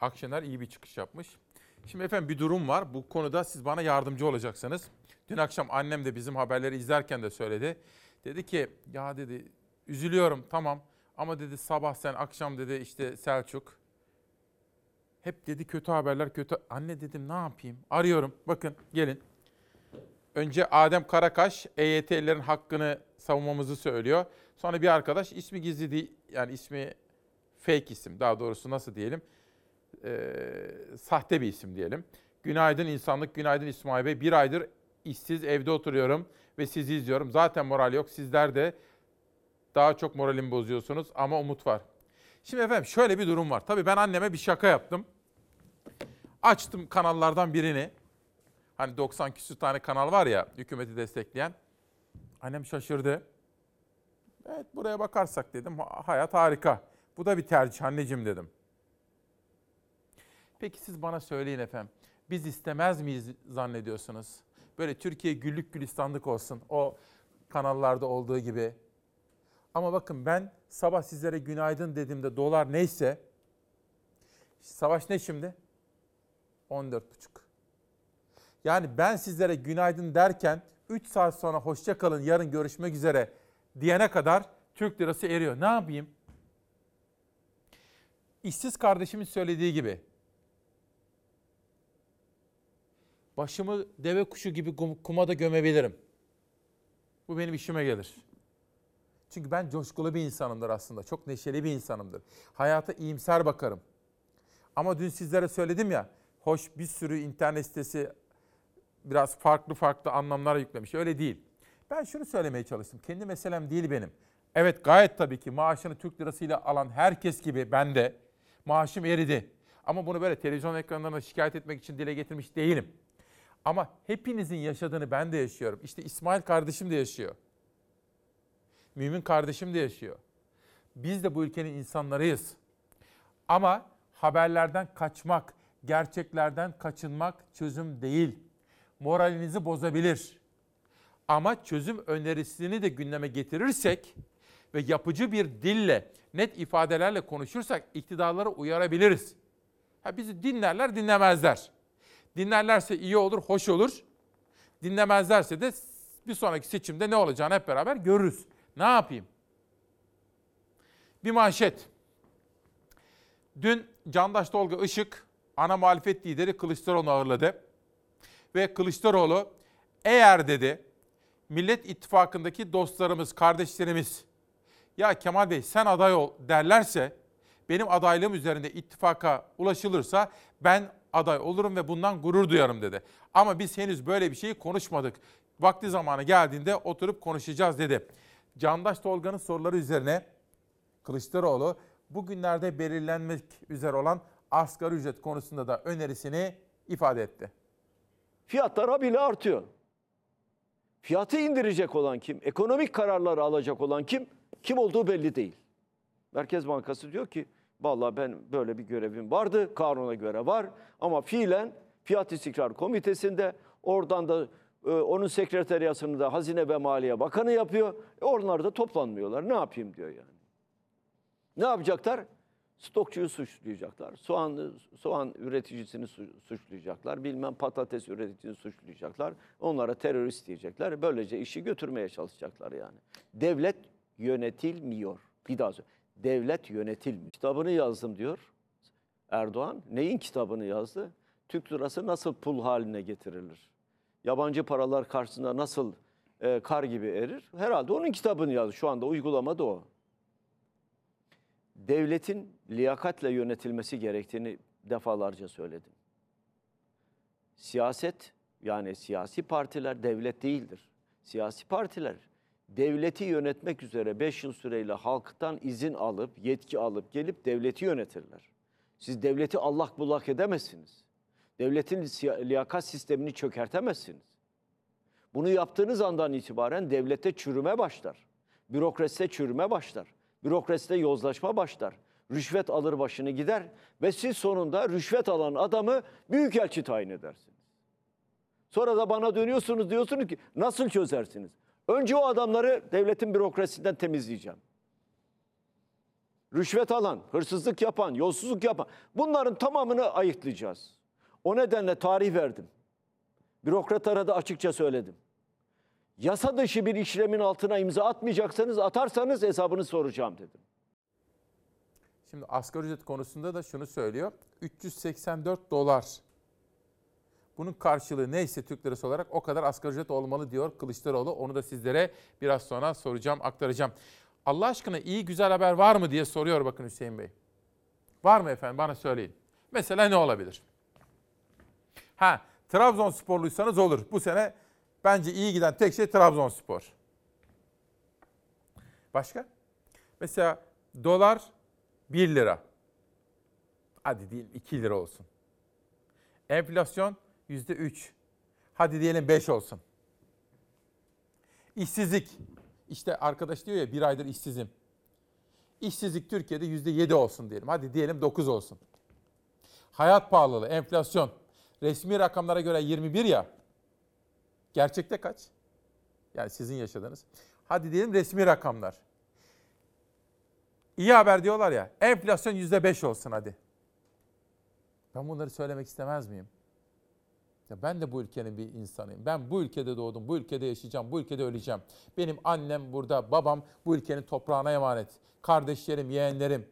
Akşener iyi bir çıkış yapmış. Şimdi efendim bir durum var. Bu konuda siz bana yardımcı olacaksınız. Dün akşam annem de bizim haberleri izlerken de söyledi. Dedi ki ya dedi üzülüyorum tamam ama dedi sabah sen akşam dedi işte Selçuk. Hep dedi kötü haberler kötü. Anne dedim ne yapayım? Arıyorum. Bakın gelin. Önce Adem Karakaş EYT'lilerin hakkını savunmamızı söylüyor. Sonra bir arkadaş ismi gizli değil yani ismi fake isim daha doğrusu nasıl diyelim e, sahte bir isim diyelim. Günaydın insanlık, günaydın İsmail Bey. Bir aydır işsiz evde oturuyorum ve sizi izliyorum. Zaten moral yok. Sizler de daha çok moralimi bozuyorsunuz ama umut var. Şimdi efendim şöyle bir durum var. Tabii ben anneme bir şaka yaptım. Açtım kanallardan birini. Hani 90 küsur tane kanal var ya hükümeti destekleyen. Annem şaşırdı. Evet buraya bakarsak dedim hayat harika. Bu da bir tercih anneciğim dedim. Peki siz bana söyleyin efendim. Biz istemez miyiz zannediyorsunuz? Böyle Türkiye güllük gülistanlık olsun. O kanallarda olduğu gibi. Ama bakın ben sabah sizlere günaydın dediğimde dolar neyse savaş ne şimdi? 14,5. Yani ben sizlere günaydın derken 3 saat sonra hoşça kalın yarın görüşmek üzere diyene kadar Türk lirası eriyor. Ne yapayım? İşsiz kardeşimin söylediği gibi başımı deve kuşu gibi kuma da gömebilirim. Bu benim işime gelir. Çünkü ben coşkulu bir insanımdır aslında. Çok neşeli bir insanımdır. Hayata iyimser bakarım. Ama dün sizlere söyledim ya, hoş bir sürü internet sitesi biraz farklı farklı anlamlar yüklemiş. Öyle değil. Ben şunu söylemeye çalıştım. Kendi meselem değil benim. Evet gayet tabii ki maaşını Türk lirasıyla alan herkes gibi ben de maaşım eridi. Ama bunu böyle televizyon ekranlarına şikayet etmek için dile getirmiş değilim. Ama hepinizin yaşadığını ben de yaşıyorum. İşte İsmail kardeşim de yaşıyor. Mümin kardeşim de yaşıyor. Biz de bu ülkenin insanlarıyız. Ama haberlerden kaçmak, gerçeklerden kaçınmak çözüm değil. Moralinizi bozabilir. Ama çözüm önerisini de gündeme getirirsek ve yapıcı bir dille, net ifadelerle konuşursak iktidarları uyarabiliriz. Ha bizi dinlerler, dinlemezler. Dinlerlerse iyi olur, hoş olur. Dinlemezlerse de bir sonraki seçimde ne olacağını hep beraber görürüz. Ne yapayım? Bir manşet. Dün Candaş Tolga Işık ana muhalefet lideri Kılıçdaroğlu ağırladı. Ve Kılıçdaroğlu eğer dedi Millet İttifakı'ndaki dostlarımız, kardeşlerimiz ya Kemal Bey sen aday ol derlerse benim adaylığım üzerinde ittifaka ulaşılırsa ben aday olurum ve bundan gurur duyarım dedi. Ama biz henüz böyle bir şeyi konuşmadık. Vakti zamanı geldiğinde oturup konuşacağız dedi. Candaş Tolga'nın soruları üzerine Kılıçdaroğlu bugünlerde belirlenmek üzere olan asgari ücret konusunda da önerisini ifade etti. Fiyatlar bile artıyor. Fiyatı indirecek olan kim? Ekonomik kararları alacak olan kim? Kim olduğu belli değil. Merkez Bankası diyor ki vallahi ben böyle bir görevim vardı. Kanuna göre var ama fiilen Fiyat İstikrar Komitesi'nde oradan da e, onun sekreteriyasını da Hazine ve Maliye Bakanı yapıyor. E, onlar da toplanmıyorlar. Ne yapayım diyor yani. Ne yapacaklar? Stokçuyu suçlayacaklar. Soğan soğan üreticisini su- suçlayacaklar. Bilmem patates üreticisini suçlayacaklar. Onlara terörist diyecekler. Böylece işi götürmeye çalışacaklar yani. Devlet yönetilmiyor. Bir daha söyleyeyim. Devlet yönetilmiyor. Kitabını yazdım diyor Erdoğan. Neyin kitabını yazdı? Türk lirası nasıl pul haline getirilir? Yabancı paralar karşısında nasıl e, kar gibi erir? Herhalde onun kitabını yazdı. Şu anda uygulamada o devletin liyakatle yönetilmesi gerektiğini defalarca söyledim. Siyaset yani siyasi partiler devlet değildir. Siyasi partiler devleti yönetmek üzere 5 yıl süreyle halktan izin alıp, yetki alıp gelip devleti yönetirler. Siz devleti allak bullak edemezsiniz. Devletin liyakat sistemini çökertemezsiniz. Bunu yaptığınız andan itibaren devlette çürüme başlar. Bürokraside çürüme başlar. Bürokraside yozlaşma başlar. Rüşvet alır başını gider ve siz sonunda rüşvet alan adamı büyükelçi tayin edersiniz. Sonra da bana dönüyorsunuz diyorsunuz ki nasıl çözersiniz? Önce o adamları devletin bürokrasisinden temizleyeceğim. Rüşvet alan, hırsızlık yapan, yolsuzluk yapan bunların tamamını ayıklayacağız. O nedenle tarih verdim. Bürokratlara da açıkça söyledim. Yasa dışı bir işlemin altına imza atmayacaksanız atarsanız hesabını soracağım dedim. Şimdi asgari ücret konusunda da şunu söylüyor. 384 dolar. Bunun karşılığı neyse Türk lirası olarak o kadar asgari ücret olmalı diyor Kılıçdaroğlu. Onu da sizlere biraz sonra soracağım, aktaracağım. Allah aşkına iyi güzel haber var mı diye soruyor bakın Hüseyin Bey. Var mı efendim bana söyleyin. Mesela ne olabilir? Ha Trabzonsporluysanız olur. Bu sene bence iyi giden tek şey Trabzonspor. Başka? Mesela dolar 1 lira. Hadi diyelim 2 lira olsun. Enflasyon %3. Hadi diyelim 5 olsun. İşsizlik. İşte arkadaş diyor ya bir aydır işsizim. İşsizlik Türkiye'de %7 olsun diyelim. Hadi diyelim 9 olsun. Hayat pahalılığı, enflasyon. Resmi rakamlara göre 21 ya. Gerçekte kaç? Yani sizin yaşadığınız. Hadi diyelim resmi rakamlar. İyi haber diyorlar ya. Enflasyon %5 olsun hadi. Ben bunları söylemek istemez miyim? Ya ben de bu ülkenin bir insanıyım. Ben bu ülkede doğdum, bu ülkede yaşayacağım, bu ülkede öleceğim. Benim annem burada, babam bu ülkenin toprağına emanet. Kardeşlerim, yeğenlerim.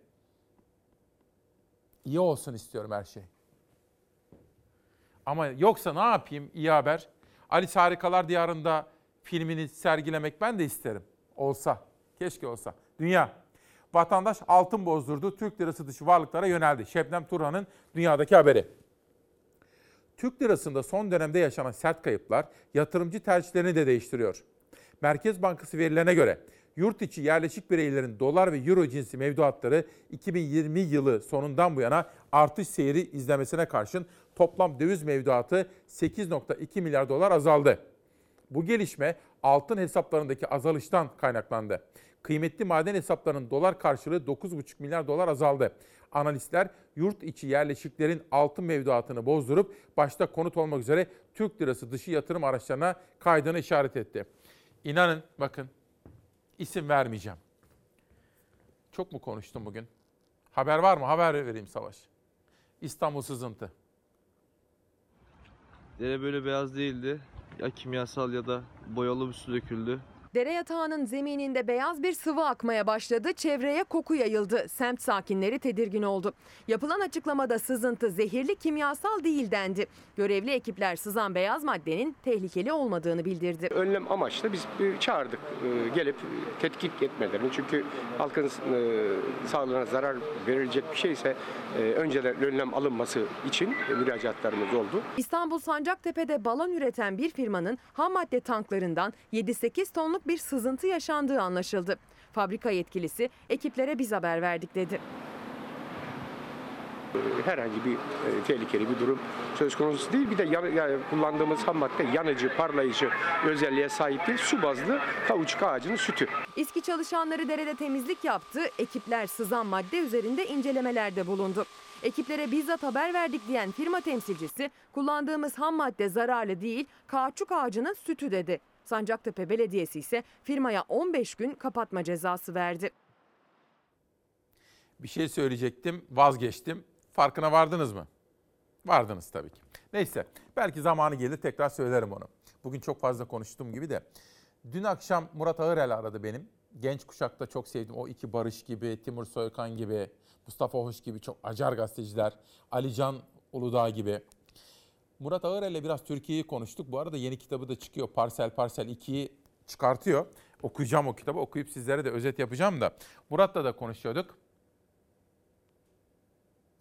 İyi olsun istiyorum her şey. Ama yoksa ne yapayım iyi haber? Alice Harikalar Diyarı'nda filmini sergilemek ben de isterim. Olsa, keşke olsa. Dünya. Vatandaş altın bozdurdu, Türk lirası dışı varlıklara yöneldi. Şebnem Turhan'ın dünyadaki haberi. Türk lirasında son dönemde yaşanan sert kayıplar yatırımcı tercihlerini de değiştiriyor. Merkez Bankası verilerine göre yurt içi yerleşik bireylerin dolar ve euro cinsi mevduatları 2020 yılı sonundan bu yana artış seyri izlemesine karşın toplam döviz mevduatı 8.2 milyar dolar azaldı. Bu gelişme altın hesaplarındaki azalıştan kaynaklandı. Kıymetli maden hesaplarının dolar karşılığı 9,5 milyar dolar azaldı. Analistler yurt içi yerleşiklerin altın mevduatını bozdurup başta konut olmak üzere Türk lirası dışı yatırım araçlarına kaydığını işaret etti. İnanın bakın isim vermeyeceğim. Çok mu konuştum bugün? Haber var mı? Haber vereyim Savaş. İstanbul sızıntı. Dere böyle beyaz değildi. Ya kimyasal ya da boyalı bir su döküldü. Dere yatağının zemininde beyaz bir sıvı akmaya başladı. Çevreye koku yayıldı. Semt sakinleri tedirgin oldu. Yapılan açıklamada sızıntı zehirli kimyasal değil dendi. Görevli ekipler sızan beyaz maddenin tehlikeli olmadığını bildirdi. Önlem amaçlı biz çağırdık e, gelip tetkik etmelerini. Çünkü halkın e, sağlığına zarar verilecek bir şeyse e, önceden önlem alınması için müracaatlarımız oldu. İstanbul Sancaktepe'de balon üreten bir firmanın ham madde tanklarından 7-8 tonluk bir sızıntı yaşandığı anlaşıldı. Fabrika yetkilisi ekiplere biz haber verdik dedi. Herhangi bir e, tehlikeli bir durum söz konusu değil. Bir de yan- yani kullandığımız ham madde yanıcı, parlayıcı özelliğe sahip değil. Su bazlı kauçuk ağacının sütü. İSKİ çalışanları derede temizlik yaptı, ekipler sızan madde üzerinde incelemelerde bulundu. Ekiplere bizzat haber verdik diyen firma temsilcisi kullandığımız ham madde zararlı değil, kauçuk ağacının sütü dedi. Sancaktepe Belediyesi ise firmaya 15 gün kapatma cezası verdi. Bir şey söyleyecektim, vazgeçtim. Farkına vardınız mı? Vardınız tabii ki. Neyse, belki zamanı gelir tekrar söylerim onu. Bugün çok fazla konuştuğum gibi de. Dün akşam Murat Ağırel aradı benim. Genç kuşakta çok sevdim. O iki Barış gibi, Timur Soykan gibi, Mustafa Hoş gibi çok acar gazeteciler. Alican Uludağ gibi. Murat Ağırel'le biraz Türkiye'yi konuştuk. Bu arada yeni kitabı da çıkıyor. Parsel Parsel 2'yi çıkartıyor. Okuyacağım o kitabı. Okuyup sizlere de özet yapacağım da. Murat'la da konuşuyorduk.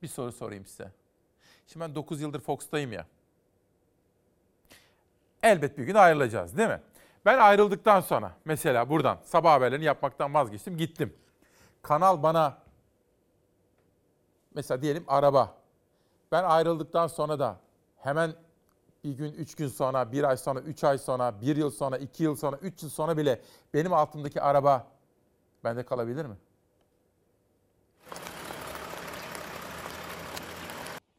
Bir soru sorayım size. Şimdi ben 9 yıldır Fox'tayım ya. Elbet bir gün ayrılacağız değil mi? Ben ayrıldıktan sonra mesela buradan sabah haberlerini yapmaktan vazgeçtim gittim. Kanal bana mesela diyelim araba. Ben ayrıldıktan sonra da hemen bir gün, üç gün sonra, bir ay sonra, üç ay sonra, bir yıl sonra, iki yıl sonra, üç yıl sonra bile benim altımdaki araba bende kalabilir mi?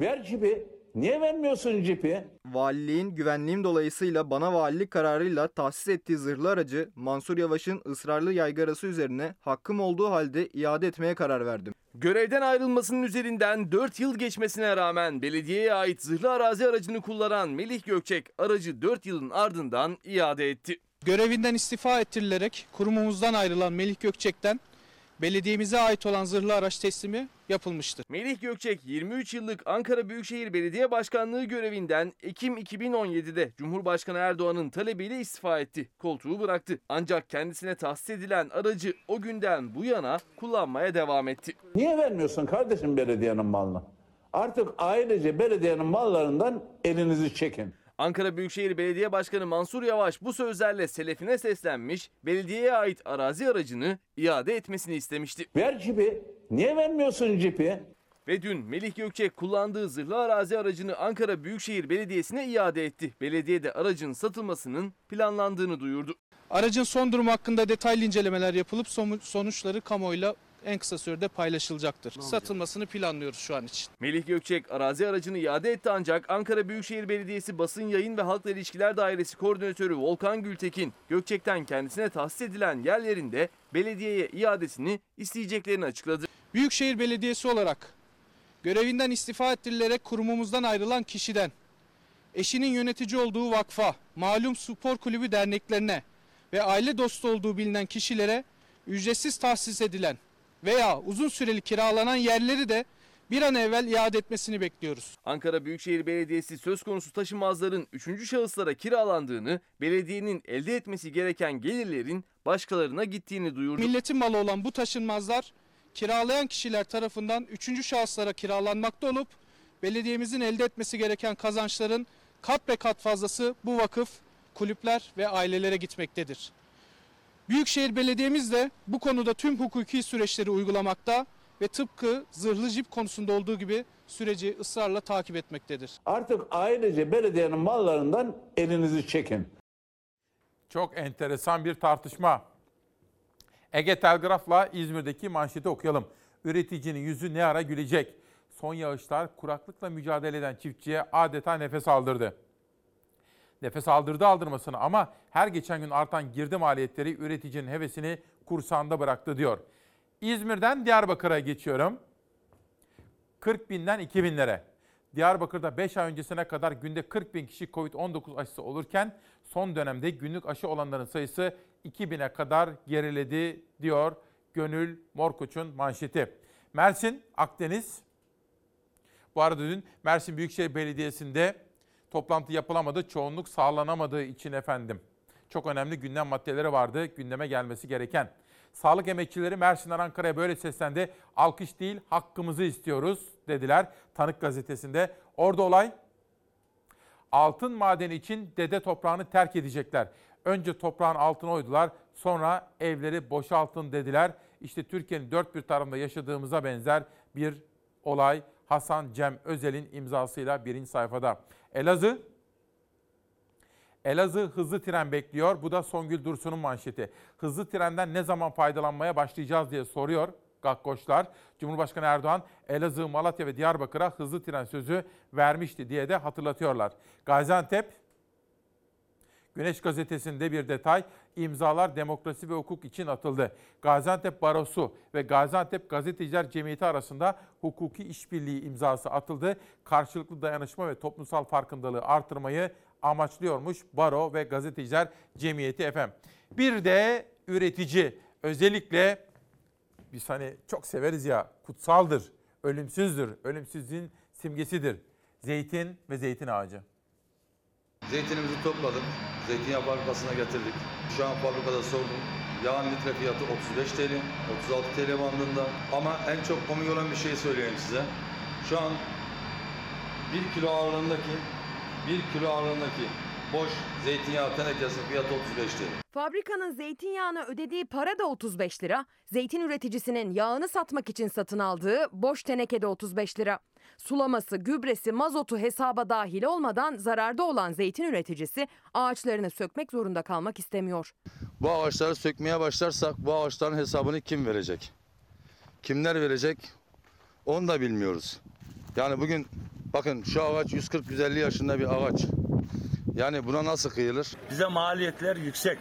Ver cipi. Niye vermiyorsun cipi? Valiliğin güvenliğim dolayısıyla bana valilik kararıyla tahsis ettiği zırhlı aracı Mansur Yavaş'ın ısrarlı yaygarası üzerine hakkım olduğu halde iade etmeye karar verdim. Görevden ayrılmasının üzerinden 4 yıl geçmesine rağmen belediyeye ait zırhlı arazi aracını kullanan Melih Gökçek aracı 4 yılın ardından iade etti. Görevinden istifa ettirilerek kurumumuzdan ayrılan Melih Gökçek'ten belediyemize ait olan zırhlı araç teslimi yapılmıştır. Melih Gökçek 23 yıllık Ankara Büyükşehir Belediye Başkanlığı görevinden Ekim 2017'de Cumhurbaşkanı Erdoğan'ın talebiyle istifa etti. Koltuğu bıraktı. Ancak kendisine tahsis edilen aracı o günden bu yana kullanmaya devam etti. Niye vermiyorsun kardeşim belediyenin malını? Artık ailece belediyenin mallarından elinizi çekin. Ankara Büyükşehir Belediye Başkanı Mansur Yavaş bu sözlerle selefine seslenmiş, belediyeye ait arazi aracını iade etmesini istemişti. Ver cipi. Niye vermiyorsun cipi? Ve dün Melih Gökçek kullandığı zırhlı arazi aracını Ankara Büyükşehir Belediyesi'ne iade etti. Belediye de aracın satılmasının planlandığını duyurdu. Aracın son durumu hakkında detaylı incelemeler yapılıp sonuç- sonuçları kamuoyuyla en kısa sürede paylaşılacaktır. Satılmasını planlıyoruz şu an için. Melih Gökçek arazi aracını iade etti ancak Ankara Büyükşehir Belediyesi Basın Yayın ve Halkla İlişkiler Dairesi Koordinatörü Volkan Gültekin, Gökçek'ten kendisine tahsis edilen yerlerinde belediyeye iadesini isteyeceklerini açıkladı. Büyükşehir Belediyesi olarak görevinden istifa ettirilerek kurumumuzdan ayrılan kişiden eşinin yönetici olduğu vakfa, malum spor kulübü derneklerine ve aile dostu olduğu bilinen kişilere ücretsiz tahsis edilen veya uzun süreli kiralanan yerleri de bir an evvel iade etmesini bekliyoruz. Ankara Büyükşehir Belediyesi söz konusu taşınmazların 3. şahıslara kiralandığını, belediyenin elde etmesi gereken gelirlerin başkalarına gittiğini duyurdu. Milletin malı olan bu taşınmazlar kiralayan kişiler tarafından üçüncü şahıslara kiralanmakta olup belediyemizin elde etmesi gereken kazançların kat be kat fazlası bu vakıf, kulüpler ve ailelere gitmektedir. Büyükşehir Belediyemiz de bu konuda tüm hukuki süreçleri uygulamakta ve tıpkı zırhlı jip konusunda olduğu gibi süreci ısrarla takip etmektedir. Artık ailece belediyenin mallarından elinizi çekin. Çok enteresan bir tartışma. Ege Telgraf'la İzmir'deki manşeti okuyalım. Üreticinin yüzü ne ara gülecek? Son yağışlar kuraklıkla mücadele eden çiftçiye adeta nefes aldırdı. Nefes aldırdı aldırmasını ama her geçen gün artan girdi maliyetleri üreticinin hevesini kursağında bıraktı diyor. İzmir'den Diyarbakır'a geçiyorum. 40 binden 2 binlere. Diyarbakır'da 5 ay öncesine kadar günde 40 bin kişi Covid-19 aşısı olurken son dönemde günlük aşı olanların sayısı 2000'e kadar geriledi diyor Gönül Morkoç'un manşeti. Mersin, Akdeniz. Bu arada dün Mersin Büyükşehir Belediyesi'nde toplantı yapılamadı. Çoğunluk sağlanamadığı için efendim. Çok önemli gündem maddeleri vardı gündeme gelmesi gereken. Sağlık emekçileri Mersin'den Ankara'ya böyle seslendi. Alkış değil hakkımızı istiyoruz dediler Tanık gazetesinde. Orada olay altın madeni için dede toprağını terk edecekler. Önce toprağın altına oydular sonra evleri boşaltın dediler. İşte Türkiye'nin dört bir tarafında yaşadığımıza benzer bir olay Hasan Cem Özel'in imzasıyla birinci sayfada. Elazığ Elazığ hızlı tren bekliyor. Bu da Songül Dursun'un manşeti. Hızlı trenden ne zaman faydalanmaya başlayacağız diye soruyor Gakkoşlar. Cumhurbaşkanı Erdoğan Elazığ, Malatya ve Diyarbakır'a hızlı tren sözü vermişti diye de hatırlatıyorlar. Gaziantep Güneş gazetesinde bir detay, imzalar demokrasi ve hukuk için atıldı. Gaziantep Barosu ve Gaziantep Gazeteciler Cemiyeti arasında hukuki işbirliği imzası atıldı. Karşılıklı dayanışma ve toplumsal farkındalığı artırmayı amaçlıyormuş Baro ve Gazeteciler Cemiyeti efendim. Bir de üretici özellikle biz hani çok severiz ya kutsaldır, ölümsüzdür, ölümsüzlüğün simgesidir. Zeytin ve zeytin ağacı. Zeytinimizi topladık. Zeytinyağı fabrikasına getirdik. Şu an fabrikada sordum. Yağın litre fiyatı 35 TL, 36 TL bandında. Ama en çok komik olan bir şey söyleyeyim size. Şu an 1 kilo ağırlığındaki 1 kilo ağırlığındaki boş zeytinyağı tenekesinin fiyatı 35 TL. Fabrikanın zeytinyağına ödediği para da 35 lira. Zeytin üreticisinin yağını satmak için satın aldığı boş tenekede 35 lira. Sulaması, gübresi, mazotu hesaba dahil olmadan zararda olan zeytin üreticisi ağaçlarını sökmek zorunda kalmak istemiyor. Bu ağaçları sökmeye başlarsak bu ağaçların hesabını kim verecek? Kimler verecek? Onu da bilmiyoruz. Yani bugün bakın şu ağaç 140-150 yaşında bir ağaç. Yani buna nasıl kıyılır? Bize maliyetler yüksek.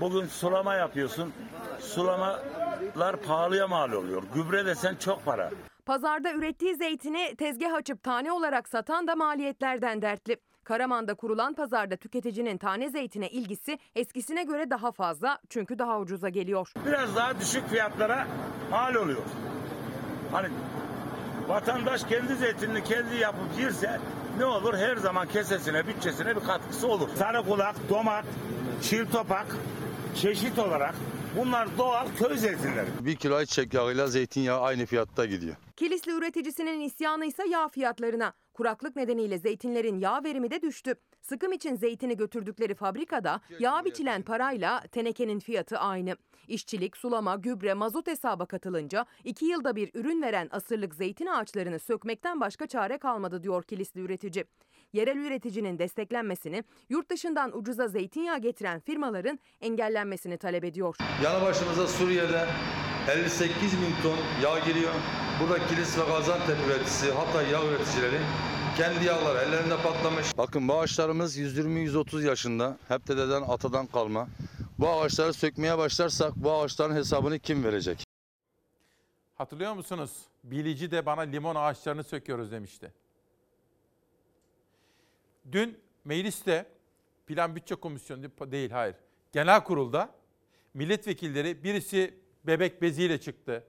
Bugün sulama yapıyorsun. Sulamalar pahalıya mal oluyor. Gübre desen çok para. Pazarda ürettiği zeytini tezgah açıp tane olarak satan da maliyetlerden dertli. Karaman'da kurulan pazarda tüketicinin tane zeytine ilgisi eskisine göre daha fazla çünkü daha ucuza geliyor. Biraz daha düşük fiyatlara mal oluyor. Hani vatandaş kendi zeytinini kendi yapıp girse ne olur her zaman kesesine bütçesine bir katkısı olur. Sarı kulak, domat, çil topak çeşit olarak bunlar doğal köy zeytinleri. Bir kilo ayçiçek yağıyla zeytinyağı aynı fiyatta gidiyor. Kilisli üreticisinin isyanı ise yağ fiyatlarına. Kuraklık nedeniyle zeytinlerin yağ verimi de düştü. Sıkım için zeytini götürdükleri fabrikada yağ biçilen parayla tenekenin fiyatı aynı. İşçilik, sulama, gübre, mazot hesaba katılınca 2 yılda bir ürün veren asırlık zeytin ağaçlarını sökmekten başka çare kalmadı diyor Kilisli üretici. Yerel üreticinin desteklenmesini, yurt dışından ucuza zeytinyağı getiren firmaların engellenmesini talep ediyor. Yanı başımıza Suriye'de 58 bin ton yağ giriyor. Burada Kilis ve Gaziantep üreticisi, hatta yağ üreticileri kendi yağları ellerinde patlamış. Bakın bu ağaçlarımız 120-130 yaşında. Hep dededen atadan kalma. Bu ağaçları sökmeye başlarsak bu ağaçların hesabını kim verecek? Hatırlıyor musunuz? Bilici de bana limon ağaçlarını söküyoruz demişti. Dün mecliste Plan Bütçe Komisyonu değil hayır. Genel kurulda milletvekilleri birisi bebek beziyle çıktı.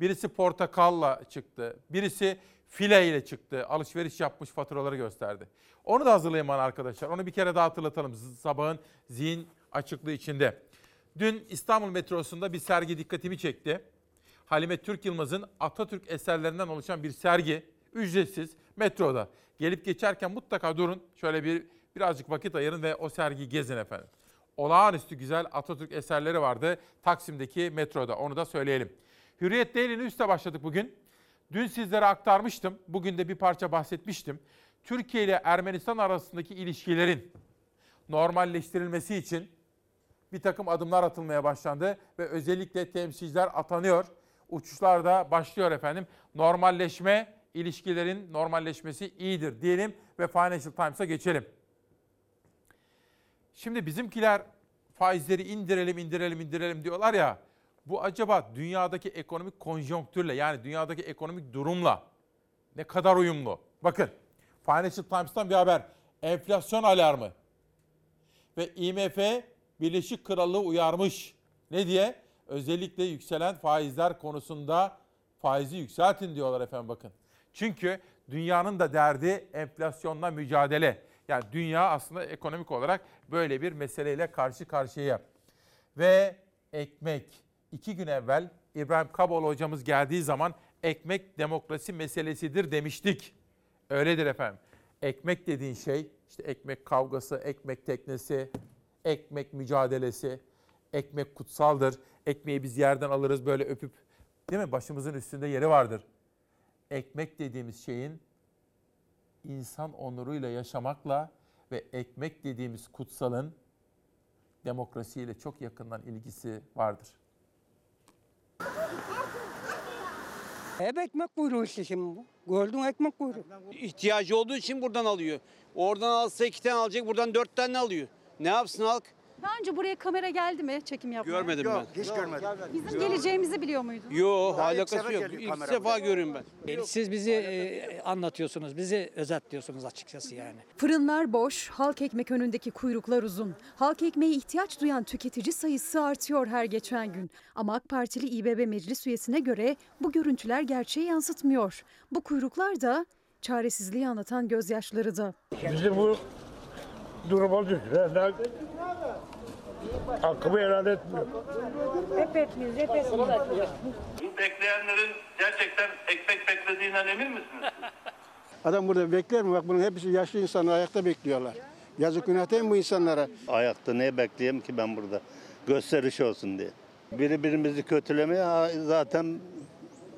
Birisi portakalla çıktı. Birisi file ile çıktı. Alışveriş yapmış faturaları gösterdi. Onu da hazırlayın arkadaşlar. Onu bir kere daha hatırlatalım sabahın zihin açıklığı içinde. Dün İstanbul metrosunda bir sergi dikkatimi çekti. Halime Türk Yılmaz'ın Atatürk eserlerinden oluşan bir sergi. Ücretsiz metroda. Gelip geçerken mutlaka durun. Şöyle bir birazcık vakit ayırın ve o sergiyi gezin efendim. Olağanüstü güzel Atatürk eserleri vardı Taksim'deki metroda. Onu da söyleyelim. Hürriyet Daily'nin üste başladık bugün. Dün sizlere aktarmıştım. Bugün de bir parça bahsetmiştim. Türkiye ile Ermenistan arasındaki ilişkilerin normalleştirilmesi için bir takım adımlar atılmaya başlandı ve özellikle temsilciler atanıyor. Uçuşlar da başlıyor efendim. Normalleşme, ilişkilerin normalleşmesi iyidir diyelim ve Financial Times'a geçelim. Şimdi bizimkiler faizleri indirelim, indirelim, indirelim diyorlar ya. Bu acaba dünyadaki ekonomik konjonktürle yani dünyadaki ekonomik durumla ne kadar uyumlu? Bakın Financial Times'tan bir haber. Enflasyon alarmı. Ve IMF Birleşik Krallığı uyarmış. Ne diye? Özellikle yükselen faizler konusunda faizi yükseltin diyorlar efendim bakın. Çünkü dünyanın da derdi enflasyonla mücadele. Yani dünya aslında ekonomik olarak böyle bir meseleyle karşı karşıya. Ve ekmek. iki gün evvel İbrahim Kaboğlu hocamız geldiği zaman ekmek demokrasi meselesidir demiştik. Öyledir efendim. Ekmek dediğin şey işte ekmek kavgası, ekmek teknesi, ekmek mücadelesi, ekmek kutsaldır. Ekmeği biz yerden alırız böyle öpüp değil mi? Başımızın üstünde yeri vardır. Ekmek dediğimiz şeyin insan onuruyla yaşamakla ve ekmek dediğimiz kutsalın demokrasiyle çok yakından ilgisi vardır. Hep ekmek kuyruğu işte şimdi bu. Gördün ekmek kuyruğu. İhtiyacı olduğu için buradan alıyor. Oradan alsa iki tane alacak, buradan dört tane alıyor. Ne yapsın halk? Daha önce buraya kamera geldi mi çekim yapmaya? Görmedim ben. Hiç görmedim. Bizim geleceğimizi biliyor muydun? Yok, Daha ilk alakası sefer yok. geliyor İlk kamera defa görüyorum ben. Siz bizi e, anlatıyorsunuz, bizi özetliyorsunuz açıkçası yani. Fırınlar boş, halk ekmek önündeki kuyruklar uzun. Halk ekmeğe ihtiyaç duyan tüketici sayısı artıyor her geçen gün. Ama AK Partili İBB meclis üyesine göre bu görüntüler gerçeği yansıtmıyor. Bu kuyruklar da çaresizliği anlatan gözyaşları da. Bizi bu duruma düşürenler hakkımı helal etmiyor. Hep etmiyoruz, hep etmiyoruz. Bu bekleyenlerin gerçekten ekmek beklediğinden emin misiniz? Adam burada bekler mi? Bak bunun hepsi yaşlı insanlar ayakta bekliyorlar. Yazık günah değil mi bu insanlara? Ayakta ne bekleyeyim ki ben burada? Gösteriş olsun diye. Birbirimizi kötülemeye zaten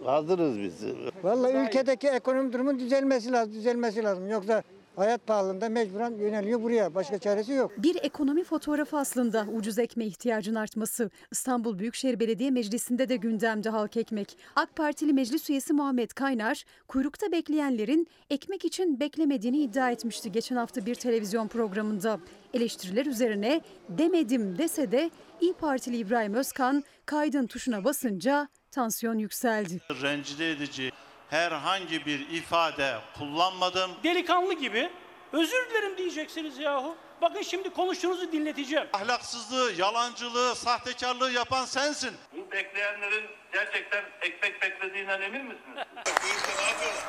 hazırız biz. Vallahi ülkedeki ekonomi durumun düzelmesi lazım, düzelmesi lazım. Yoksa hayat pahalılığında mecburen yöneliyor buraya. Başka çaresi yok. Bir ekonomi fotoğrafı aslında ucuz ekmeğe ihtiyacın artması. İstanbul Büyükşehir Belediye Meclisi'nde de gündemde halk ekmek. AK Partili meclis üyesi Muhammed Kaynar, kuyrukta bekleyenlerin ekmek için beklemediğini iddia etmişti geçen hafta bir televizyon programında. Eleştiriler üzerine demedim dese de İyi Partili İbrahim Özkan kaydın tuşuna basınca tansiyon yükseldi. rencide edici herhangi bir ifade kullanmadım. Delikanlı gibi özür dilerim diyeceksiniz yahu. Bakın şimdi konuştuğunuzu dinleteceğim. Ahlaksızlığı, yalancılığı, sahtekarlığı yapan sensin. Bu bekleyenlerin gerçekten ekmek beklediğinden emin misiniz?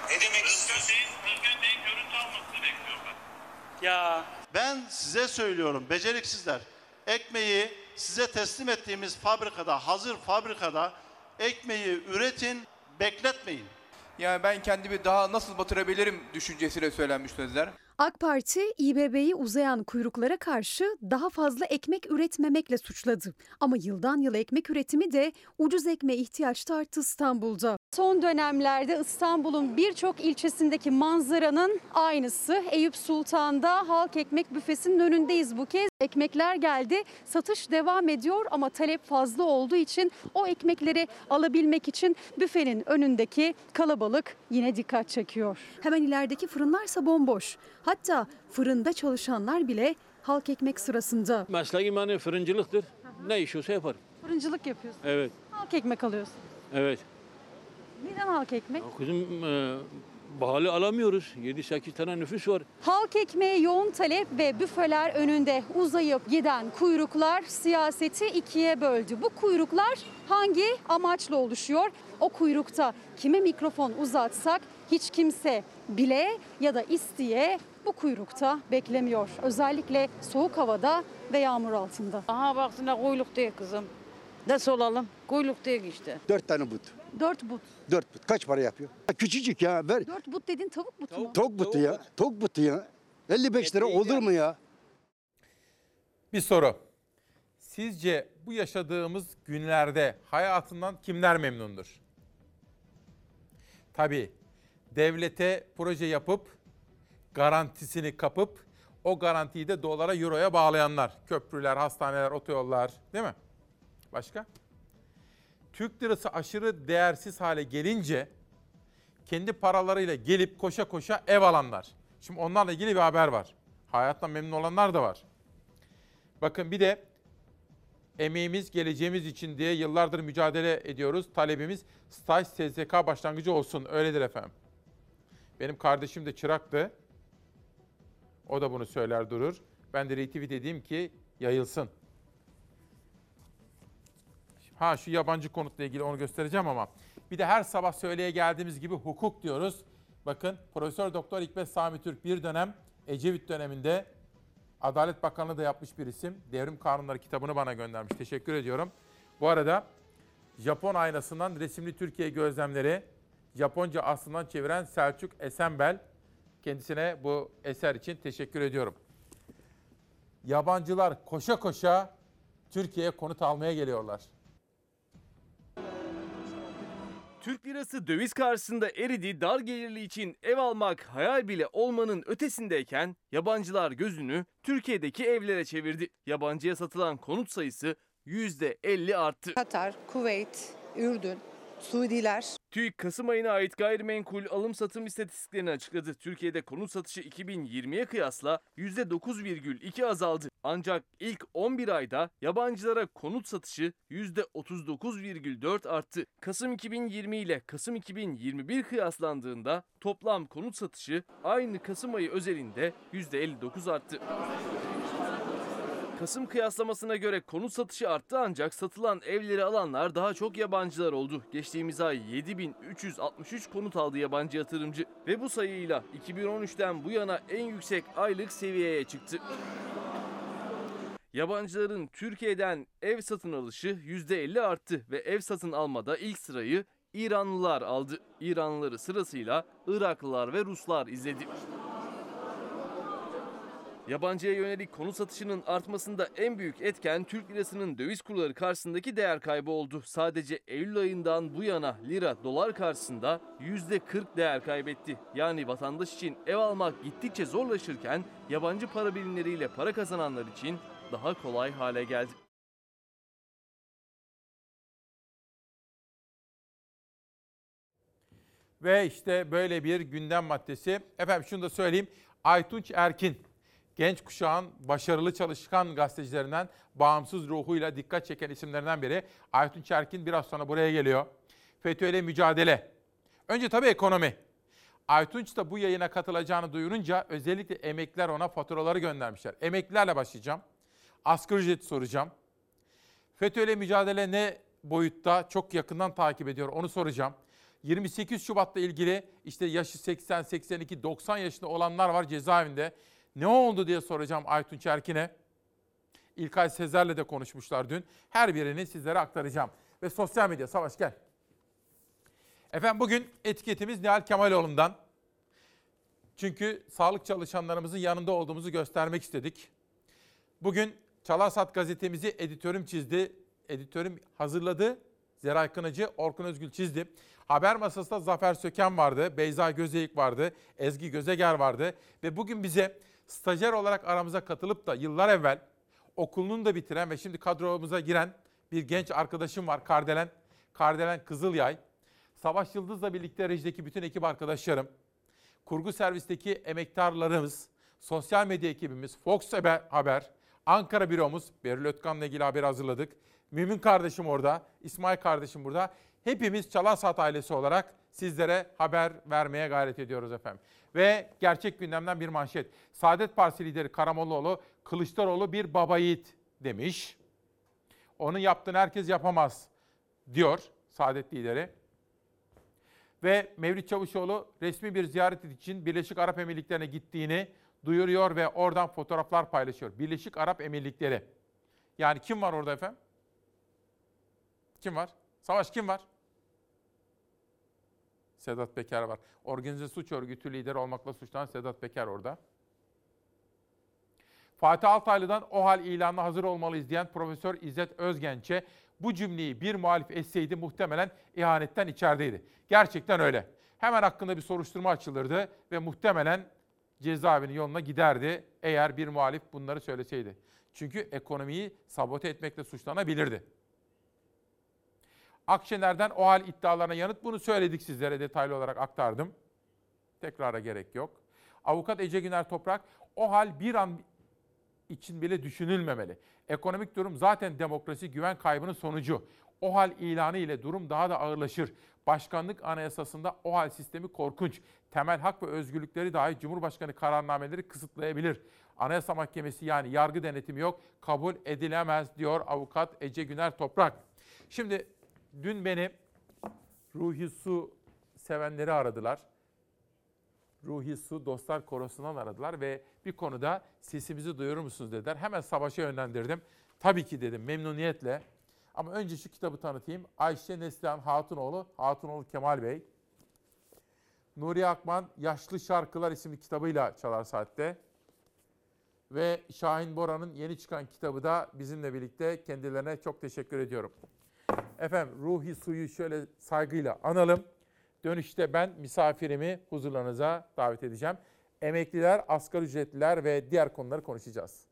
Ne demek istiyorsun? Özgün Bey'in görüntü almasını bekliyorlar. Ya Ben size söylüyorum beceriksizler. Ekmeği size teslim ettiğimiz fabrikada, hazır fabrikada ekmeği üretin, bekletmeyin. Yani ben kendimi daha nasıl batırabilirim düşüncesiyle söylenmiş sözler. AK Parti İBB'yi uzayan kuyruklara karşı daha fazla ekmek üretmemekle suçladı. Ama yıldan yıla ekmek üretimi de ucuz ekmeğe ihtiyaç arttı İstanbul'da. Son dönemlerde İstanbul'un birçok ilçesindeki manzaranın aynısı. Eyüp Sultan'da halk ekmek büfesinin önündeyiz bu kez. Ekmekler geldi, satış devam ediyor ama talep fazla olduğu için o ekmekleri alabilmek için büfenin önündeki kalabalık yine dikkat çekiyor. Hemen ilerideki fırınlarsa bomboş. Hatta fırında çalışanlar bile halk ekmek sırasında. Mesleğim hani fırıncılıktır. Ne iş olsa yaparım. Fırıncılık yapıyorsun. Evet, Halk ekmek alıyorsun. evet. Neden halk ekmek? Kızım e, pahalı alamıyoruz. 7-8 tane nüfus var. Halk ekmeğe yoğun talep ve büfeler önünde uzayıp giden kuyruklar siyaseti ikiye böldü. Bu kuyruklar hangi amaçla oluşuyor? O kuyrukta kime mikrofon uzatsak hiç kimse bile ya da isteye bu kuyrukta beklemiyor. Özellikle soğuk havada ve yağmur altında. Aha baksana kuyruk değil kızım. Nasıl olalım? Kuyruk değil işte. Dört tane but. Dört but. Dört but. Kaç para yapıyor? Küçücük ya. Ver. Dört but dedin tavuk butu mu? Tok butu ya. Tok butu ya. 55 lira olur mu ya? Bir soru. Sizce bu yaşadığımız günlerde hayatından kimler memnundur? Tabii devlete proje yapıp garantisini kapıp o garantiyi de dolara, euroya bağlayanlar. Köprüler, hastaneler, otoyollar değil mi? Başka? Türk lirası aşırı değersiz hale gelince kendi paralarıyla gelip koşa koşa ev alanlar. Şimdi onlarla ilgili bir haber var. Hayattan memnun olanlar da var. Bakın bir de emeğimiz geleceğimiz için diye yıllardır mücadele ediyoruz. Talebimiz staj SSK başlangıcı olsun. Öyledir efendim. Benim kardeşim de çıraktı. O da bunu söyler durur. Ben de retweet edeyim ki yayılsın. Ha şu yabancı konutla ilgili onu göstereceğim ama. Bir de her sabah söyleye geldiğimiz gibi hukuk diyoruz. Bakın Profesör Doktor Hikmet Sami Türk bir dönem Ecevit döneminde Adalet Bakanlığı da yapmış bir isim. Devrim Kanunları kitabını bana göndermiş. Teşekkür ediyorum. Bu arada Japon aynasından resimli Türkiye gözlemleri Japonca aslından çeviren Selçuk Esenbel kendisine bu eser için teşekkür ediyorum. Yabancılar koşa koşa Türkiye'ye konut almaya geliyorlar. Türk lirası döviz karşısında eridi, dar gelirli için ev almak hayal bile olmanın ötesindeyken yabancılar gözünü Türkiye'deki evlere çevirdi. Yabancıya satılan konut sayısı %50 arttı. Katar, Kuveyt, Ürdün, Suudiler. TÜİK Kasım ayına ait gayrimenkul alım satım istatistiklerini açıkladı. Türkiye'de konut satışı 2020'ye kıyasla %9,2 azaldı. Ancak ilk 11 ayda yabancılara konut satışı %39,4 arttı. Kasım 2020 ile Kasım 2021 kıyaslandığında toplam konut satışı aynı Kasım ayı özelinde %59 arttı. Kasım kıyaslamasına göre konut satışı arttı ancak satılan evleri alanlar daha çok yabancılar oldu. Geçtiğimiz ay 7363 konut aldı yabancı yatırımcı ve bu sayıyla 2013'ten bu yana en yüksek aylık seviyeye çıktı. Yabancıların Türkiye'den ev satın alışı %50 arttı ve ev satın almada ilk sırayı İranlılar aldı. İranlıları sırasıyla Iraklılar ve Ruslar izledi. Yabancıya yönelik konut satışının artmasında en büyük etken Türk lirasının döviz kurları karşısındaki değer kaybı oldu. Sadece Eylül ayından bu yana lira dolar karşısında %40 değer kaybetti. Yani vatandaş için ev almak gittikçe zorlaşırken yabancı para birimleriyle para kazananlar için daha kolay hale geldi. Ve işte böyle bir gündem maddesi. Efendim şunu da söyleyeyim. Aytunç Erkin, genç kuşağın başarılı çalışkan gazetecilerinden bağımsız ruhuyla dikkat çeken isimlerden biri. Aytunç Erkin biraz sonra buraya geliyor. FETÖ'yle mücadele. Önce tabii ekonomi. Aytunç da bu yayına katılacağını duyurunca özellikle emekliler ona faturaları göndermişler. Emeklilerle başlayacağım. Asgari ücreti soracağım. FETÖ'yle mücadele ne boyutta çok yakından takip ediyor onu soracağım. 28 Şubat'la ilgili işte yaşı 80, 82, 90 yaşında olanlar var cezaevinde. Ne oldu diye soracağım Aytunç Erkin'e. İlkay Sezer'le de konuşmuşlar dün. Her birini sizlere aktaracağım. Ve sosyal medya Savaş gel. Efendim bugün etiketimiz Nihal Kemaloğlu'ndan. Çünkü sağlık çalışanlarımızın yanında olduğumuzu göstermek istedik. Bugün Çalarsat gazetemizi editörüm çizdi. Editörüm hazırladı. Zeray Kınıcı, Orkun Özgül çizdi. Haber masasında Zafer Söken vardı, Beyza Gözeyik vardı, Ezgi Gözeger vardı. Ve bugün bize stajyer olarak aramıza katılıp da yıllar evvel okulunu da bitiren ve şimdi kadromuza giren bir genç arkadaşım var Kardelen. Kardelen Kızılyay. Savaş Yıldız'la birlikte rejideki bütün ekip arkadaşlarım, kurgu servisteki emektarlarımız, sosyal medya ekibimiz, Fox Haber, Ankara büromuz, Beril Ötkan'la ilgili haberi hazırladık. Mümin kardeşim orada, İsmail kardeşim burada. Hepimiz Çalarsat ailesi olarak sizlere haber vermeye gayret ediyoruz efendim. Ve gerçek gündemden bir manşet. Saadet Partisi lideri Karamollaoğlu, Kılıçdaroğlu bir baba yiğit demiş. Onun yaptığını herkes yapamaz diyor Saadet lideri. Ve Mevlüt Çavuşoğlu resmi bir ziyaret için Birleşik Arap Emirlikleri'ne gittiğini duyuruyor ve oradan fotoğraflar paylaşıyor. Birleşik Arap Emirlikleri. Yani kim var orada efendim? Kim var? Savaş kim var? Sedat Peker var. Organize suç örgütü lideri olmakla suçlanan Sedat Peker orada. Fatih Altaylı'dan o hal ilanına hazır olmalıyız diyen Profesör İzzet Özgenç'e bu cümleyi bir muhalif etseydi muhtemelen ihanetten içerideydi. Gerçekten öyle. Hemen hakkında bir soruşturma açılırdı ve muhtemelen cezaevinin yoluna giderdi eğer bir muhalif bunları söyleseydi. Çünkü ekonomiyi sabote etmekle suçlanabilirdi. Akşener'den o hal iddialarına yanıt bunu söyledik sizlere detaylı olarak aktardım. Tekrara gerek yok. Avukat Ece Güner Toprak o hal bir an için bile düşünülmemeli. Ekonomik durum zaten demokrasi güven kaybının sonucu. O hal ilanı ile durum daha da ağırlaşır. Başkanlık anayasasında o hal sistemi korkunç. Temel hak ve özgürlükleri dahi Cumhurbaşkanı kararnameleri kısıtlayabilir. Anayasa Mahkemesi yani yargı denetimi yok, kabul edilemez diyor avukat Ece Güner Toprak. Şimdi dün beni Ruhi Su sevenleri aradılar. Ruhi Su Dostlar Korosu'ndan aradılar ve bir konuda sesimizi duyurur musunuz dediler. Hemen savaşa yönlendirdim. Tabii ki dedim memnuniyetle. Ama önce şu kitabı tanıtayım. Ayşe Neslihan Hatunoğlu, Hatunoğlu Kemal Bey. Nuri Akman Yaşlı Şarkılar isimli kitabıyla Çalar Saat'te. Ve Şahin Bora'nın yeni çıkan kitabı da bizimle birlikte kendilerine çok teşekkür ediyorum. Efendim ruhi suyu şöyle saygıyla analım. Dönüşte ben misafirimi huzurlarınıza davet edeceğim. Emekliler, asgari ücretliler ve diğer konuları konuşacağız.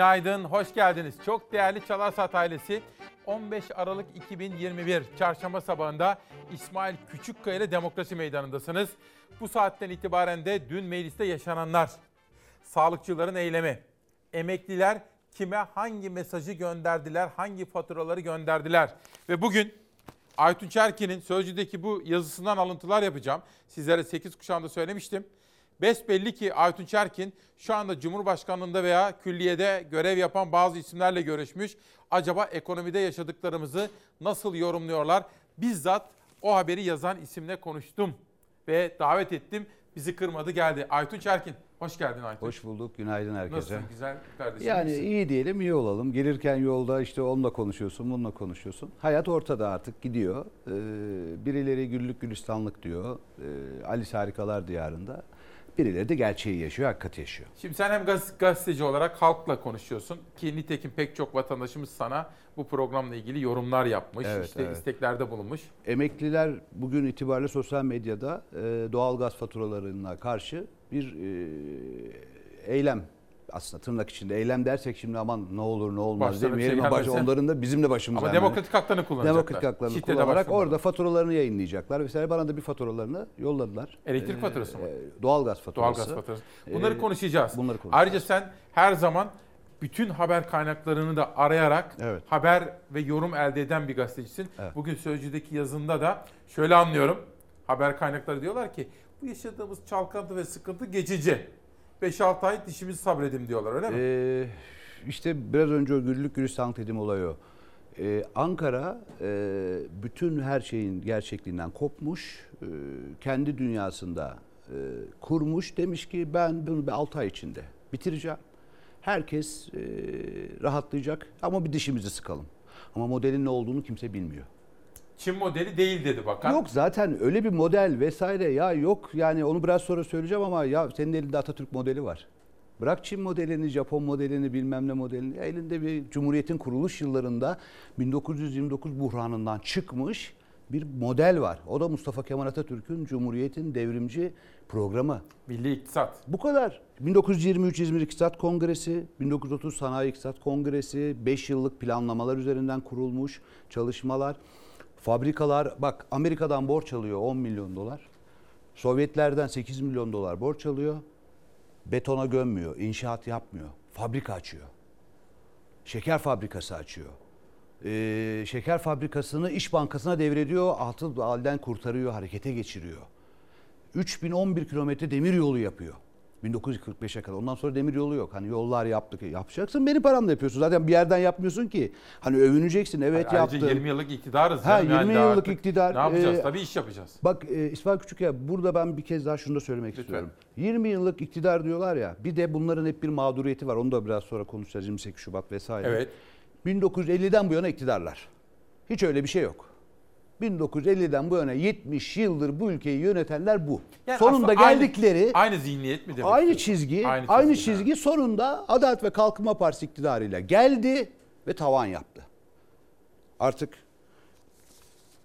Günaydın, hoş geldiniz. Çok değerli Çalarsat ailesi. 15 Aralık 2021 Çarşamba sabahında İsmail Küçükkaya ile Demokrasi Meydanı'ndasınız. Bu saatten itibaren de dün mecliste yaşananlar, sağlıkçıların eylemi, emekliler kime hangi mesajı gönderdiler, hangi faturaları gönderdiler ve bugün Aytunç Erkin'in Sözcü'deki bu yazısından alıntılar yapacağım. Sizlere 8 kuşağında söylemiştim. Besbelli ki Aytunç Erkin şu anda Cumhurbaşkanlığında veya külliyede görev yapan bazı isimlerle görüşmüş. Acaba ekonomide yaşadıklarımızı nasıl yorumluyorlar? Bizzat o haberi yazan isimle konuştum ve davet ettim. Bizi kırmadı geldi. Aytunç Erkin, hoş geldin Aytunç. Hoş bulduk. Günaydın herkese. Nasılsın güzel kardeşim? Yani iyisin? iyi diyelim iyi olalım. Gelirken yolda işte onunla konuşuyorsun, bununla konuşuyorsun. Hayat ortada artık gidiyor. Ee, birileri güllük gülistanlık diyor. Ee, Alice Harikalar Diyarı'nda. Birileri de gerçeği yaşıyor, hakikati yaşıyor. Şimdi sen hem gaz- gazeteci olarak halkla konuşuyorsun ki nitekim pek çok vatandaşımız sana bu programla ilgili yorumlar yapmış, Evet, işte evet. isteklerde bulunmuş. Emekliler bugün itibariyle sosyal medyada e, doğal gaz faturalarına karşı bir e, eylem aslında tırnak içinde eylem dersek şimdi aman ne olur ne olmaz Başlarına bir şey demeyelim baş- onların da bizim de başımıza Ama hemen- demokratik haklarını kullanacaklar. Demokratik haklarını Şiddete kullanarak başvurmadan. orada faturalarını yayınlayacaklar. Mesela bana da bir faturalarını yolladılar. Elektrik Ee, faturası mı? e, Doğalgaz faturası. Doğalgaz faturası. Bunları Ee, konuşacağız. Bunları konuşacağız. Ayrıca sen her zaman bütün haber kaynaklarını da arayarak haber ve yorum elde eden bir gazetecisin. Bugün Sözcü'deki yazında da şöyle anlıyorum. Haber kaynakları diyorlar ki bu yaşadığımız çalkantı ve sıkıntı geçici. 5-6 ay dişimizi sabredim diyorlar öyle mi? Ee, işte biraz önce o güllük gülistanlık dediğim olay o. Ee, Ankara e, bütün her şeyin gerçekliğinden kopmuş, e, kendi dünyasında e, kurmuş. Demiş ki ben bunu bir 6 ay içinde bitireceğim. Herkes e, rahatlayacak ama bir dişimizi sıkalım. Ama modelin ne olduğunu kimse bilmiyor. Çin modeli değil dedi bakan. Yok zaten öyle bir model vesaire ya yok yani onu biraz sonra söyleyeceğim ama ya senin elinde Atatürk modeli var. Bırak Çin modelini, Japon modelini, bilmem ne modelini. Elinde bir Cumhuriyet'in kuruluş yıllarında 1929 buhranından çıkmış bir model var. O da Mustafa Kemal Atatürk'ün Cumhuriyet'in devrimci programı. Milli iktisat. Bu kadar. 1923 İzmir İktisat Kongresi, 1930 Sanayi İktisat Kongresi, 5 yıllık planlamalar üzerinden kurulmuş çalışmalar. Fabrikalar, bak Amerika'dan borç alıyor 10 milyon dolar. Sovyetlerden 8 milyon dolar borç alıyor. Betona gömmüyor, inşaat yapmıyor. Fabrika açıyor. Şeker fabrikası açıyor. Ee, şeker fabrikasını İş Bankası'na devrediyor. Altı halden kurtarıyor, harekete geçiriyor. 3011 kilometre demir yolu yapıyor. 1945'e kadar. Ondan sonra demir yolu yok. Hani yollar yaptık. Yapacaksın benim paramla yapıyorsun. Zaten bir yerden yapmıyorsun ki. Hani övüneceksin. Evet Ayrıca yaptım. 20 yıllık iktidarız. Ha. Yani 20 daha yıllık artık iktidar. Ne yapacağız? Ee, Tabii iş yapacağız. Bak e, İsmail Küçükkaya burada ben bir kez daha şunu da söylemek istiyorum. 20 yıllık iktidar diyorlar ya. Bir de bunların hep bir mağduriyeti var. Onu da biraz sonra konuşacağız 28 Şubat vesaire. Evet. 1950'den bu yana iktidarlar. Hiç öyle bir şey yok. 1950'den bu yana 70 yıldır bu ülkeyi yönetenler bu. Yani sonunda aslında aynı- geldikleri aynı, zihniyet mi demek? aynı istiyorsun? çizgi, aynı çizgi, sonunda Adalet ve Kalkınma Partisi iktidarıyla geldi ve tavan yaptı. Artık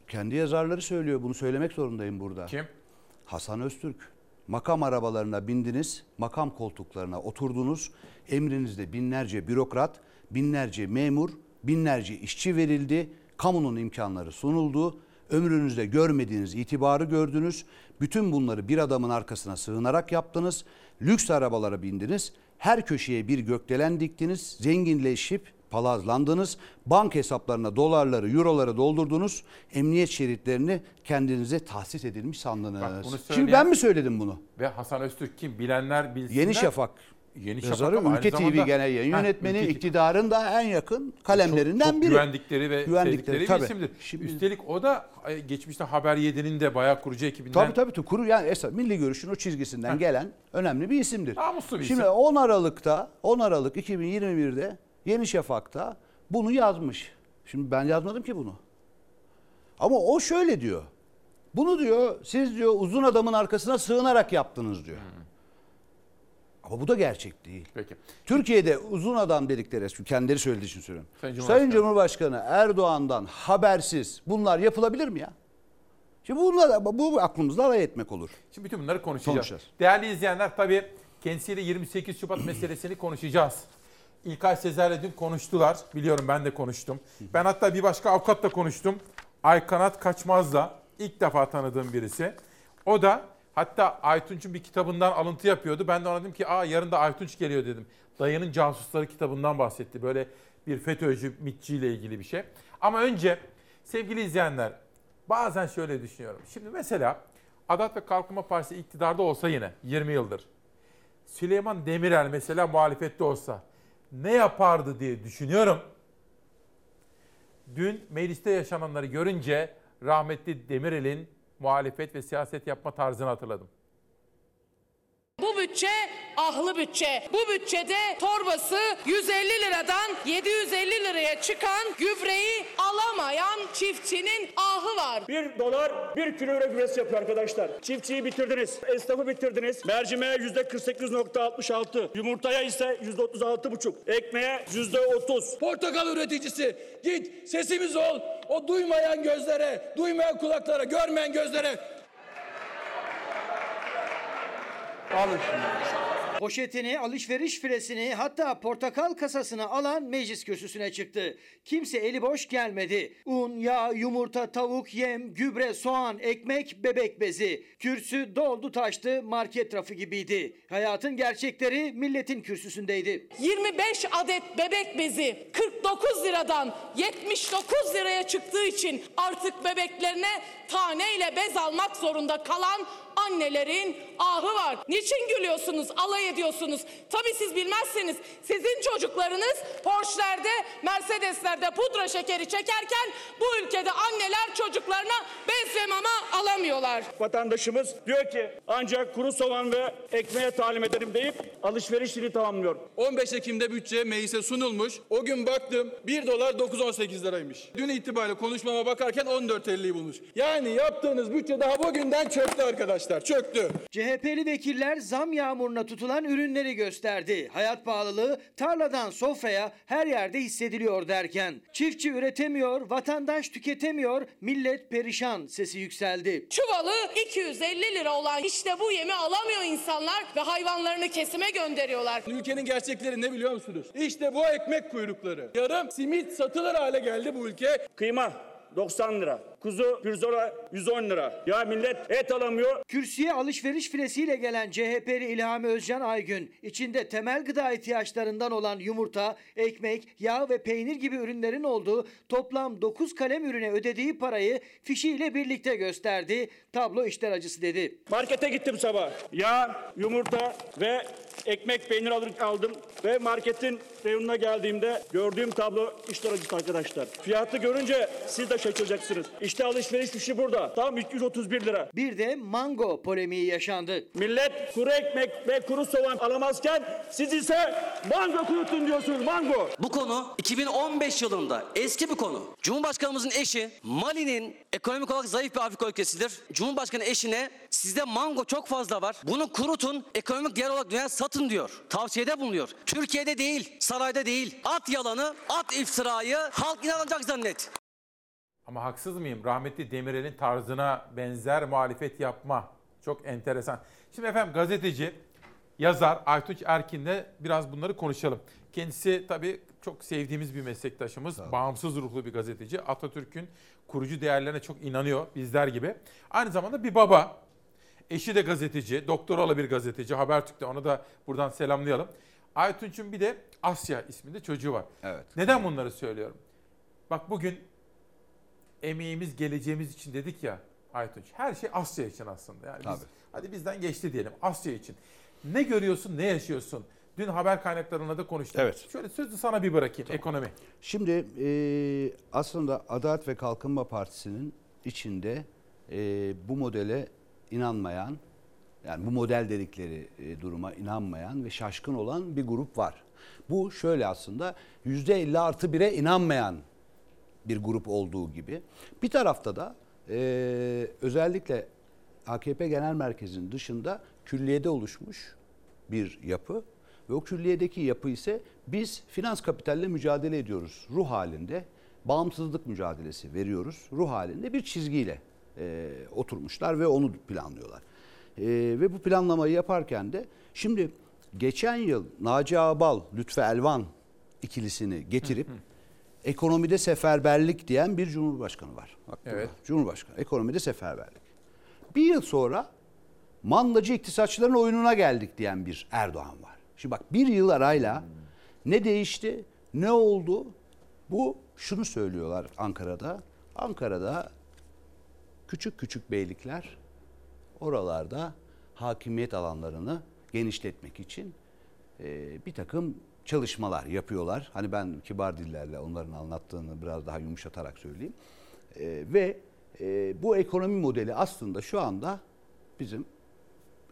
kendi yazarları söylüyor. Bunu söylemek zorundayım burada. Kim? Hasan Öztürk. Makam arabalarına bindiniz, makam koltuklarına oturdunuz. Emrinizde binlerce bürokrat, binlerce memur, binlerce işçi verildi. Kamunun imkanları sunuldu. Ömrünüzde görmediğiniz itibarı gördünüz. Bütün bunları bir adamın arkasına sığınarak yaptınız. Lüks arabalara bindiniz. Her köşeye bir gökdelen diktiniz. Zenginleşip palazlandınız. Bank hesaplarına dolarları, euroları doldurdunuz. Emniyet şeritlerini kendinize tahsis edilmiş sandınız. Bak bunu Şimdi ben mi söyledim bunu? Ve Hasan Öztürk kim? Bilenler bilsinler. Yeni Şafak. Yeni Şafak Yazarı aynı Ülke TV Genel Yayın Yönetmeni Ülke- iktidarın da en yakın kalemlerinden çok, çok biri. güvendikleri ve Güvendikleri, sevdikleri bir tabii. isimdir. Şimdi- Üstelik o da e, geçmişte Haber 7'nin de bayağı kurucu ekibinden. Tabii tabii tabii. kuru yani esas milli görüşün o çizgisinden gelen önemli bir isimdir. Namuslu bir Şimdi isim. 10 Aralık'ta 10 Aralık 2021'de Yeni Şafak'ta bunu yazmış. Şimdi ben yazmadım ki bunu. Ama o şöyle diyor. Bunu diyor siz diyor uzun adamın arkasına sığınarak yaptınız diyor. Ama bu da gerçek değil. Peki. Türkiye'de uzun adam dedikleri kendileri söylediği için söylüyorum. Sayın Sayın Cumhurbaşkanı. Cumhurbaşkanı Erdoğan'dan habersiz bunlar yapılabilir mi ya? Şimdi bunlar bu aklımızda alay etmek olur. Şimdi bütün bunları konuşacağız. Konuşacağız. Değerli izleyenler tabii kendisiyle 28 Şubat meselesini konuşacağız. İlkay Sezer'le dün konuştular. Biliyorum ben de konuştum. Ben hatta bir başka avukatla konuştum. Aykanat Kaçmaz'la ilk defa tanıdığım birisi. O da hatta Aytunç'un bir kitabından alıntı yapıyordu. Ben de ona dedim ki aa yarın da Aytunç geliyor dedim. Dayının Casusları kitabından bahsetti. Böyle bir FETÖ'cü, MİTçi ile ilgili bir şey. Ama önce sevgili izleyenler bazen şöyle düşünüyorum. Şimdi mesela Adalet ve Kalkınma Partisi iktidarda olsa yine 20 yıldır. Süleyman Demirel mesela muhalefette olsa ne yapardı diye düşünüyorum. Dün mecliste yaşananları görünce rahmetli Demirel'in muhalefet ve siyaset yapma tarzını hatırladım. Bu bütçe ahlı bütçe. Bu bütçede torbası 150 liradan 750 liraya çıkan gübreyi alamayan çiftçinin ahı var. 1 dolar 1 kilo euro gübresi yapıyor arkadaşlar. Çiftçiyi bitirdiniz. Esnafı bitirdiniz. Mercimeğe yüzde 48.66. Yumurtaya ise yüzde 36.5. Ekmeğe yüzde 30. Portakal üreticisi git sesimiz ol. O duymayan gözlere, duymayan kulaklara, görmeyen gözlere Alın Poşetini, alışveriş firesini hatta portakal kasasını alan meclis kürsüsüne çıktı. Kimse eli boş gelmedi. Un, yağ, yumurta, tavuk, yem, gübre, soğan, ekmek, bebek bezi. Kürsü doldu taştı market rafı gibiydi. Hayatın gerçekleri milletin kürsüsündeydi. 25 adet bebek bezi 49 liradan 79 liraya çıktığı için artık bebeklerine taneyle bez almak zorunda kalan annelerin ahı var. Niçin gülüyorsunuz, alay ediyorsunuz? Tabii siz bilmezseniz sizin çocuklarınız Porsche'lerde, Mercedes'lerde pudra şekeri çekerken bu ülkede anneler çocuklarına bez ve mama alamıyorlar. Vatandaşımız diyor ki ancak kuru soğan ve ekmeğe talim ederim deyip alışverişini tamamlıyor. 15 Ekim'de bütçe meclise sunulmuş. O gün baktım 1 dolar 9.18 liraymış. Dün itibariyle konuşmama bakarken 14.50'yi bulmuş. Yani yaptığınız bütçe daha bugünden çöktü arkadaşlar. Çöktü. CHP'li vekiller zam yağmuruna tutulan ürünleri gösterdi. Hayat pahalılığı tarladan sofraya her yerde hissediliyor derken. Çiftçi üretemiyor, vatandaş tüketemiyor, millet perişan sesi yükseldi. Çuvalı 250 lira olan işte bu yemi alamıyor insanlar ve hayvanlarını kesime gönderiyorlar. Ülkenin gerçekleri ne biliyor musunuz? İşte bu ekmek kuyrukları. Yarım simit satılır hale geldi bu ülke. Kıyma 90 lira. Kuzu pirzola 110 lira. Ya millet et alamıyor. Kürsüye alışveriş filesiyle gelen CHP'li İlhami Özcan Aygün, içinde temel gıda ihtiyaçlarından olan yumurta, ekmek, yağ ve peynir gibi ürünlerin olduğu toplam 9 kalem ürüne ödediği parayı fişiyle birlikte gösterdi. Tablo işler acısı dedi. Markete gittim sabah. Yağ, yumurta ve ekmek peynir aldım. Ve marketin reyonuna geldiğimde gördüğüm tablo işler acısı arkadaşlar. Fiyatı görünce siz de şaşıracaksınız. İşte alışveriş fişi burada. Tam 331 lira. Bir de mango polemiği yaşandı. Millet kuru ekmek ve kuru soğan alamazken siz ise mango kurutun diyorsunuz mango. Bu konu 2015 yılında eski bir konu. Cumhurbaşkanımızın eşi Mali'nin ekonomik olarak zayıf bir Afrika ülkesidir. Cumhurbaşkanı eşine sizde mango çok fazla var. Bunu kurutun ekonomik değer olarak dünyaya satın diyor. Tavsiyede bulunuyor. Türkiye'de değil, sarayda değil. At yalanı, at iftirayı halk inanacak zannet. Ama haksız mıyım? Rahmetli Demirel'in tarzına benzer muhalefet yapma. Çok enteresan. Şimdi efendim gazeteci, yazar Aytunç Erkin'le biraz bunları konuşalım. Kendisi tabii çok sevdiğimiz bir meslektaşımız. Bağımsız ruhlu bir gazeteci. Atatürk'ün kurucu değerlerine çok inanıyor bizler gibi. Aynı zamanda bir baba. Eşi de gazeteci, doktoralı bir gazeteci. Habertürk'te onu da buradan selamlayalım. Aytunç'un bir de Asya isminde çocuğu var. Evet. Neden bunları söylüyorum? Bak bugün emeğimiz geleceğimiz için dedik ya Aytunç. Her şey Asya için aslında. Yani biz, hadi bizden geçti diyelim Asya için. Ne görüyorsun, ne yaşıyorsun? Dün haber kaynaklarına da konuştuk. Evet. Şöyle sözü sana bir bırakayım ekonomi. Şimdi e, aslında Adalet ve Kalkınma Partisi'nin içinde e, bu modele inanmayan, yani bu model dedikleri e, duruma inanmayan ve şaşkın olan bir grup var. Bu şöyle aslında %50 artı 1'e inanmayan bir grup olduğu gibi. Bir tarafta da e, özellikle AKP Genel Merkezi'nin dışında külliyede oluşmuş bir yapı ve o külliyedeki yapı ise biz finans kapitalle mücadele ediyoruz ruh halinde bağımsızlık mücadelesi veriyoruz ruh halinde bir çizgiyle e, oturmuşlar ve onu planlıyorlar. E, ve bu planlamayı yaparken de şimdi geçen yıl Naci Ağbal, Lütfü Elvan ikilisini getirip ekonomide seferberlik diyen bir cumhurbaşkanı var. Evet. Cumhurbaşkanı ekonomide seferberlik. Bir yıl sonra mandacı iktisatçıların oyununa geldik diyen bir Erdoğan var. Şimdi bak bir yıl arayla ne değişti, ne oldu? Bu şunu söylüyorlar Ankara'da. Ankara'da küçük küçük beylikler oralarda hakimiyet alanlarını genişletmek için e, bir takım çalışmalar yapıyorlar. Hani ben kibar dillerle onların anlattığını biraz daha yumuşatarak söyleyeyim. E, ve e, bu ekonomi modeli aslında şu anda bizim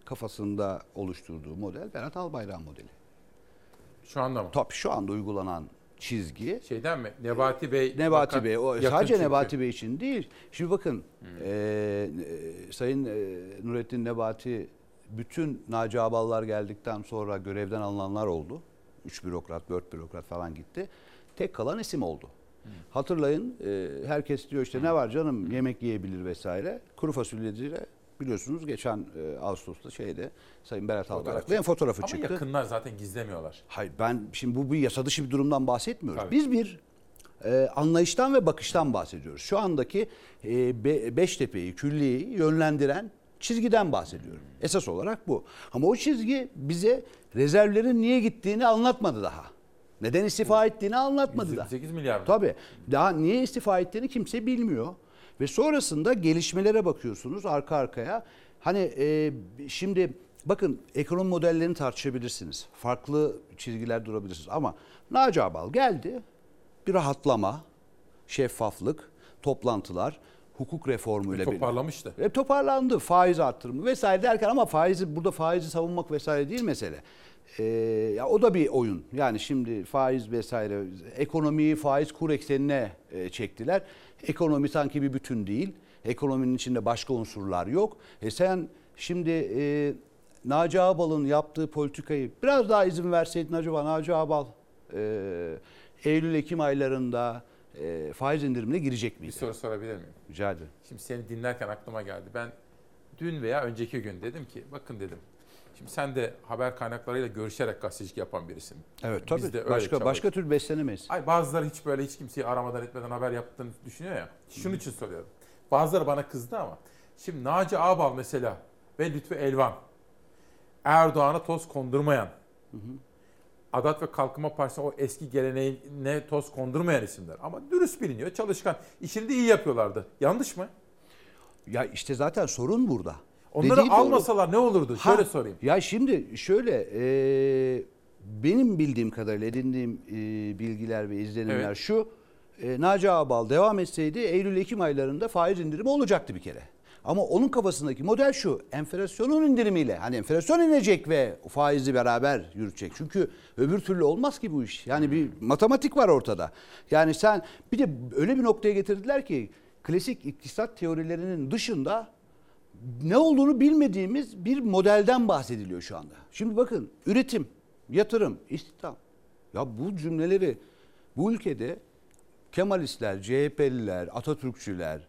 kafasında oluşturduğu model Berat Albayrak modeli. Şu anda mı? Tabii şu anda uygulanan çizgi. Şeyden mi? Nebati Bey. Nebati bakan- Bey, o sadece çünkü. Nebati Bey için değil. Şimdi bakın, e, e, Sayın e, Nurettin Nebati bütün Naci Aballar geldikten sonra görevden alınanlar oldu. Üç bürokrat, dört bürokrat falan gitti. Tek kalan isim oldu. Hatırlayın, e, herkes diyor işte ne var canım yemek yiyebilir vesaire. Kuru fasulyeciyle biliyorsunuz geçen e, Ağustos'ta şeyde Sayın Berat Albayrak'la fotoğrafı Ama çıktı. yakınlar zaten gizlemiyorlar. Hayır ben şimdi bu bir yasa dışı bir durumdan bahsetmiyoruz. Tabii. Biz bir e, anlayıştan ve bakıştan bahsediyoruz. Şu andaki e, Be- Beştepe'yi, külliyeyi yönlendiren çizgiden bahsediyorum. Esas olarak bu. Ama o çizgi bize rezervlerin niye gittiğini anlatmadı daha. Neden istifa ettiğini anlatmadı daha. 128 milyar mı? Tabii. Daha niye istifa ettiğini kimse bilmiyor. Ve sonrasında gelişmelere bakıyorsunuz arka arkaya. Hani e, şimdi bakın ekonomi modellerini tartışabilirsiniz. Farklı çizgiler durabilirsiniz. Ama Naci Abal geldi. Bir rahatlama, şeffaflık, toplantılar, hukuk reformuyla birlikte. Toparlamıştı. E, toparlandı. Faiz arttırımı vesaire derken ama faizi burada faizi savunmak vesaire değil mesele. E, ya o da bir oyun. Yani şimdi faiz vesaire ekonomiyi faiz kur eksenine e, çektiler. Ekonomi sanki bir bütün değil. Ekonominin içinde başka unsurlar yok. E sen şimdi e, Naci Ağbal'ın yaptığı politikayı biraz daha izin verseydin acaba Naci Ağbal e, Eylül-Ekim aylarında e, faiz indirimine girecek miydi? Bir soru sorabilir miyim? Rica ederim. Şimdi seni dinlerken aklıma geldi. Ben dün veya önceki gün dedim ki bakın dedim. Şimdi sen de haber kaynaklarıyla görüşerek gazetecilik yapan birisin. Evet Biz tabii. de öyle başka başka türlü beslenemeyiz. Ay bazıları hiç böyle hiç kimseyi aramadan etmeden haber yaptığını düşünüyor ya. Şunun için soruyorum. Bazıları bana kızdı ama. Şimdi Naci Ağbal mesela ve Lütfü Elvan. Erdoğan'a toz kondurmayan. Adalet ve Kalkınma Partisi'nin o eski geleneğine toz kondurmayan isimler. Ama dürüst biliniyor, çalışkan. İşini de iyi yapıyorlardı. Yanlış mı? Ya işte zaten sorun burada. Onları Dediği doğru. almasalar ne olurdu? Ha, Şöyle sorayım. Ya şimdi şöyle e, benim bildiğim kadarıyla edindiğim e, bilgiler ve izlenimler Evet. şu. E, Naci Ağbal devam etseydi Eylül-Ekim aylarında faiz indirimi olacaktı bir kere. Ama onun kafasındaki model şu. Enflasyonun indirimiyle hani enflasyon inecek ve faizi beraber yürütecek. Çünkü öbür türlü olmaz ki bu iş. Yani bir matematik var ortada. Yani sen bir de öyle bir noktaya getirdiler ki klasik iktisat teorilerinin dışında ne olduğunu bilmediğimiz bir modelden bahsediliyor şu anda. Şimdi bakın üretim, yatırım, istihdam. Ya bu cümleleri bu ülkede Kemalistler, CHP'liler, Atatürkçüler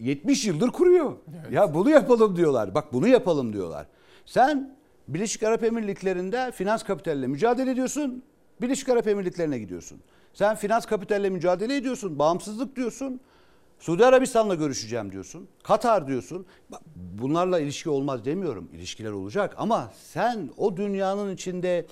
70 yıldır kuruyor. Ya bunu yapalım diyorlar. Bak bunu yapalım diyorlar. Sen Birleşik Arap Emirlikleri'nde finans kapitalle mücadele ediyorsun. Birleşik Arap Emirlikleri'ne gidiyorsun. Sen finans kapitalle mücadele ediyorsun. Bağımsızlık diyorsun. Suudi Arabistan'la görüşeceğim diyorsun. Katar diyorsun. Bunlarla ilişki olmaz demiyorum. İlişkiler olacak ama sen o dünyanın içinde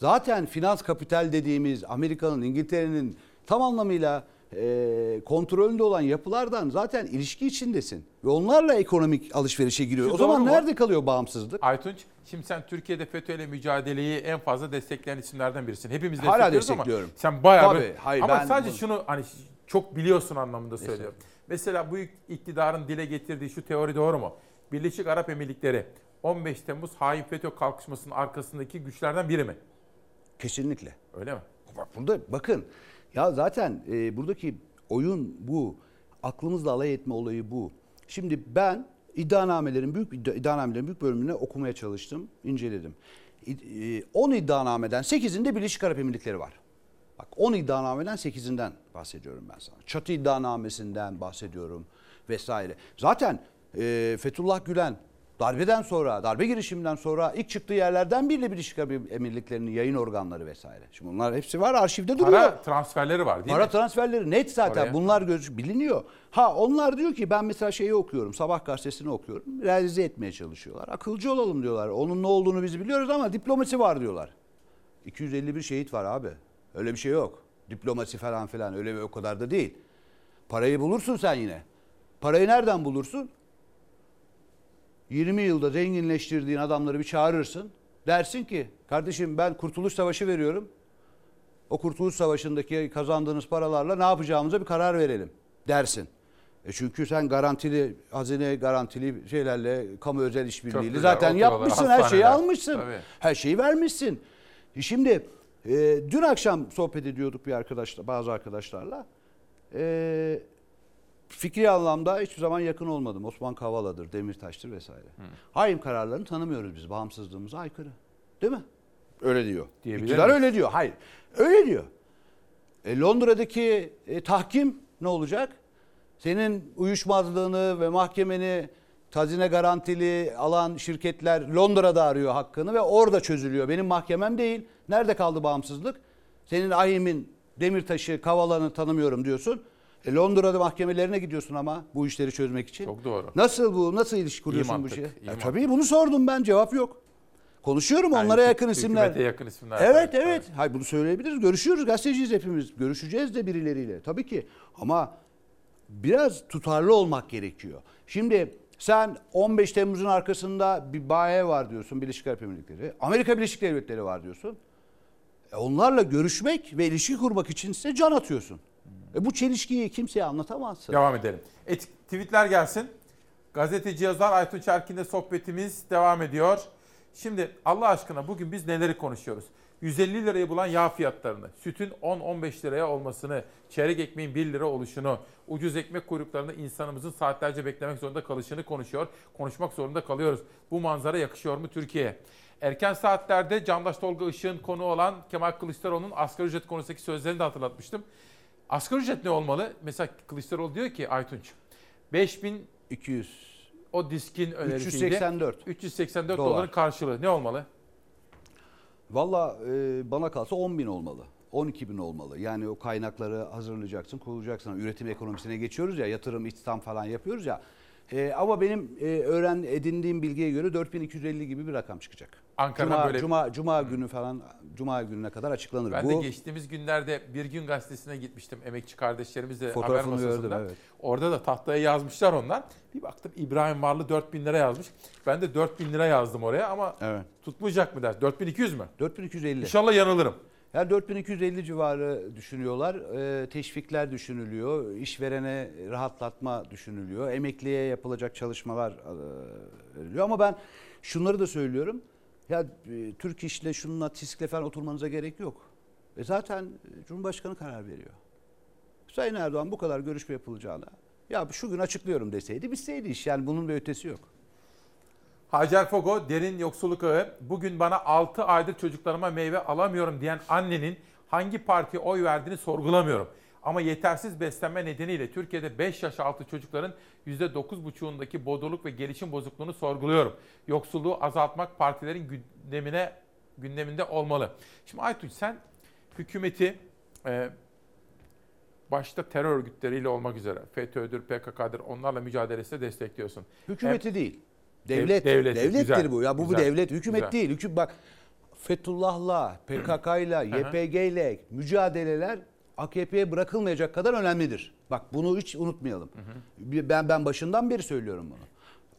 zaten finans kapital dediğimiz Amerika'nın, İngiltere'nin tam anlamıyla e, kontrolünde olan yapılardan zaten ilişki içindesin. Ve onlarla ekonomik alışverişe giriyor. Şu o zaman mu? nerede kalıyor bağımsızlık? Aytunç, şimdi sen Türkiye'de FETÖ'yle mücadeleyi en fazla destekleyen isimlerden birisin. Hepimiz Hala destekliyoruz ama destekliyorum. sen bayağı Tabii, bir... hayır, ama ben sadece bunu- şunu hani çok biliyorsun anlamında söylüyorum. Mesela bu iktidarın dile getirdiği şu teori doğru mu? Birleşik Arap Emirlikleri 15 Temmuz hain FETÖ kalkışmasının arkasındaki güçlerden biri mi? Kesinlikle. Öyle mi? Bak burada bakın ya zaten e, buradaki oyun bu. Aklımızla alay etme olayı bu. Şimdi ben iddianamelerin büyük iddia- iddianamelerin büyük bölümünü okumaya çalıştım, inceledim. İd- e, 10 iddianameden 8'inde Birleşik Arap Emirlikleri var. Bak 10 iddianameden 8'inden bahsediyorum ben sana. Çatı iddianamesinden bahsediyorum vesaire. Zaten e, Fethullah Gülen darbeden sonra, darbe girişiminden sonra ilk çıktığı yerlerden biri Birleşik Arap Emirlikleri'nin yayın organları vesaire. Şimdi bunlar hepsi var arşivde duruyor. Para transferleri var değil Para mi? transferleri net zaten. Oraya. Bunlar göz biliniyor. Ha onlar diyor ki ben mesela şeyi okuyorum. Sabah gazetesini okuyorum. Realize etmeye çalışıyorlar. Akılcı olalım diyorlar. Onun ne olduğunu biz biliyoruz ama diplomasi var diyorlar. 251 şehit var abi. Öyle bir şey yok. Diplomasi falan filan öyle bir o kadar da değil. Parayı bulursun sen yine. Parayı nereden bulursun? 20 yılda zenginleştirdiğin adamları bir çağırırsın. Dersin ki kardeşim ben Kurtuluş Savaşı veriyorum. O Kurtuluş Savaşı'ndaki kazandığınız paralarla ne yapacağımıza bir karar verelim dersin. E çünkü sen garantili, hazine garantili şeylerle, kamu özel işbirliğiyle zaten yapmışsın, her şeyi almışsın. Tabii. Her şeyi vermişsin. E Şimdi e, dün akşam sohbet ediyorduk bir arkadaşla, bazı arkadaşlarla. E, fikri anlamda hiçbir zaman yakın olmadım. Osman Kavala'dır, Demirtaş'tır vesaire. Haim kararlarını tanımıyoruz biz. Bağımsızlığımıza aykırı. Değil mi? Öyle diyor. İktidar öyle diyor. Hayır. Öyle diyor. E, Londra'daki e, tahkim ne olacak? Senin uyuşmazlığını ve mahkemeni tazine garantili alan şirketler Londra'da arıyor hakkını ve orada çözülüyor. Benim mahkemem değil. Nerede kaldı bağımsızlık? Senin ahimin Demirtaş'ı, Kavala'nı tanımıyorum diyorsun. E, Londra'da mahkemelerine gidiyorsun ama bu işleri çözmek için. Çok doğru. Nasıl bu? Nasıl ilişki kuruyorsun bu mantık, şeye? iyi Ya mantık. tabii bunu sordum ben cevap yok. Konuşuyorum Yani onlara yakın isimler. yakın isimler. Evet tabii, evet. Hayır bunu söyleyebiliriz. Görüşüyoruz gazeteciyiz hepimiz. Görüşeceğiz de birileriyle. Tabii ki. Ama biraz tutarlı olmak gerekiyor. Şimdi sen 15 Temmuz'un arkasında bir baye var diyorsun Birleşik Arap Emirlikleri. Amerika Birleşik Devletleri var diyorsun. E onlarla görüşmek ve ilişki kurmak için ise can atıyorsun. E bu çelişkiyi kimseye anlatamazsın. Devam edelim. Et, tweetler gelsin. Gazeteci yazar Aytunç Erkin'le sohbetimiz devam ediyor. Şimdi Allah aşkına bugün biz neleri konuşuyoruz? 150 lirayı bulan yağ fiyatlarını, sütün 10-15 liraya olmasını, çeyrek ekmeğin 1 lira oluşunu, ucuz ekmek kuyruklarında insanımızın saatlerce beklemek zorunda kalışını konuşuyor. Konuşmak zorunda kalıyoruz. Bu manzara yakışıyor mu Türkiye'ye? Erken saatlerde Candaş Tolga Işık'ın konu olan Kemal Kılıçdaroğlu'nun asgari ücret konusundaki sözlerini de hatırlatmıştım. Asgari ücret ne olmalı? Mesela Kılıçdaroğlu diyor ki Aytunç 5200 o diskin önerisiydi. 384. 384 Dolar. doların karşılığı ne olmalı? Valla e, bana kalsa 10 bin olmalı. 12 bin olmalı. Yani o kaynakları hazırlayacaksın, kurulacaksın. Üretim ekonomisine geçiyoruz ya, yatırım, istihdam falan yapıyoruz ya. Ee, ama benim e, öğren edindiğim bilgiye göre 4250 gibi bir rakam çıkacak. Ankara'dan Cuma, böyle- Cuma, Cuma günü falan, Cuma gününe kadar açıklanır. Ben Bu de geçtiğimiz günlerde Bir Gün Gazetesi'ne gitmiştim. Emekçi kardeşlerimizle haber masasında. gördüm, evet. Orada da tahtaya yazmışlar onlar. Bir baktım İbrahim Varlı 4000 lira yazmış. Ben de 4000 lira yazdım oraya ama tutmayacak mı der? 4200 mü? 4250. İnşallah yanılırım. Yani 4250 civarı düşünüyorlar. Ee, teşvikler düşünülüyor. işverene rahatlatma düşünülüyor. Emekliye yapılacak çalışmalar e, veriliyor. Ama ben şunları da söylüyorum. Ya e, Türk işle şununla TİSK'le falan oturmanıza gerek yok. E zaten e, Cumhurbaşkanı karar veriyor. Sayın Erdoğan bu kadar görüşme yapılacağına ya şu gün açıklıyorum deseydi bitseydi iş. Yani bunun bir ötesi yok. Hacer Fogo derin yoksulluk ağı. Bugün bana 6 aydır çocuklarıma meyve alamıyorum diyen annenin hangi partiye oy verdiğini sorgulamıyorum. Ama yetersiz beslenme nedeniyle Türkiye'de 5 yaş altı çocukların %9,5'undaki bodurluk ve gelişim bozukluğunu sorguluyorum. Yoksulluğu azaltmak partilerin gündemine gündeminde olmalı. Şimdi Aytunç sen hükümeti e, başta terör örgütleriyle olmak üzere FETÖ'dür, PKK'dır onlarla mücadelesine destekliyorsun. Hükümeti Hem- değil. Dev- Devlet. devleti, Devlettir güzel, bu. Ya bu güzel, bir devlet. Hükümet güzel. değil. Hüküm bak Fethullah'la, PKK'yla, YPG'yle mücadeleler AKP'ye bırakılmayacak kadar önemlidir. Bak bunu hiç unutmayalım. Ben ben başından beri söylüyorum bunu.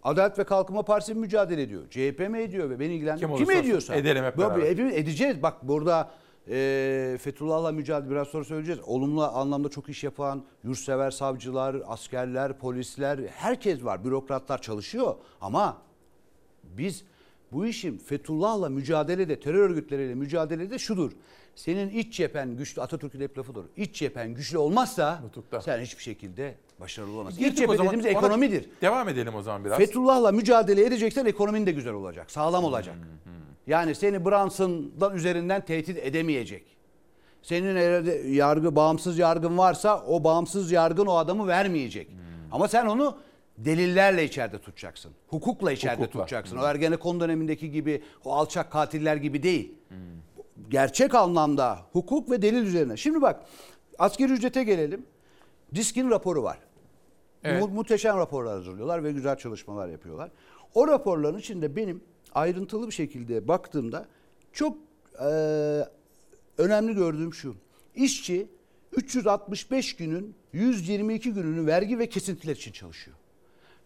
Adalet ve Kalkınma Partisi mi mücadele ediyor? CHP mi ediyor ve beni ilgilendiriyor? Kim Kim, ediyorsa. edelim hep Bu- beraber. edeceğiz. Bak burada e, Fethullah'la mücadele biraz sonra söyleyeceğiz. Olumlu anlamda çok iş yapan yurtsever savcılar, askerler, polisler herkes var. Bürokratlar çalışıyor ama biz bu işin Fethullah'la mücadelede, terör örgütleriyle mücadelede şudur. Senin iç cephen güçlü, Atatürk'ün hep lafıdır. İç cephen güçlü olmazsa sen hiçbir şekilde başarılı olamazsın. İç cephe dediğimiz ekonomidir. Devam edelim o zaman biraz. Fethullah'la mücadele edeceksen ekonomin de güzel olacak, sağlam olacak. Hmm, Yani seni Brunson'dan üzerinden tehdit edemeyecek. Senin eğer yargı, bağımsız yargın varsa o bağımsız yargın o adamı vermeyecek. Hmm. Ama sen onu delillerle içeride tutacaksın. Hukukla içeride Hukukla. tutacaksın. Hmm. O Ergenekon dönemindeki gibi o alçak katiller gibi değil. Gerçek anlamda hukuk ve delil üzerine. Şimdi bak asgari ücrete gelelim. Disk'in raporu var. Evet. Mu- muhteşem raporlar hazırlıyorlar ve güzel çalışmalar yapıyorlar. O raporların içinde benim ayrıntılı bir şekilde baktığımda çok e, önemli gördüğüm şu. İşçi 365 günün 122 gününü vergi ve kesintiler için çalışıyor.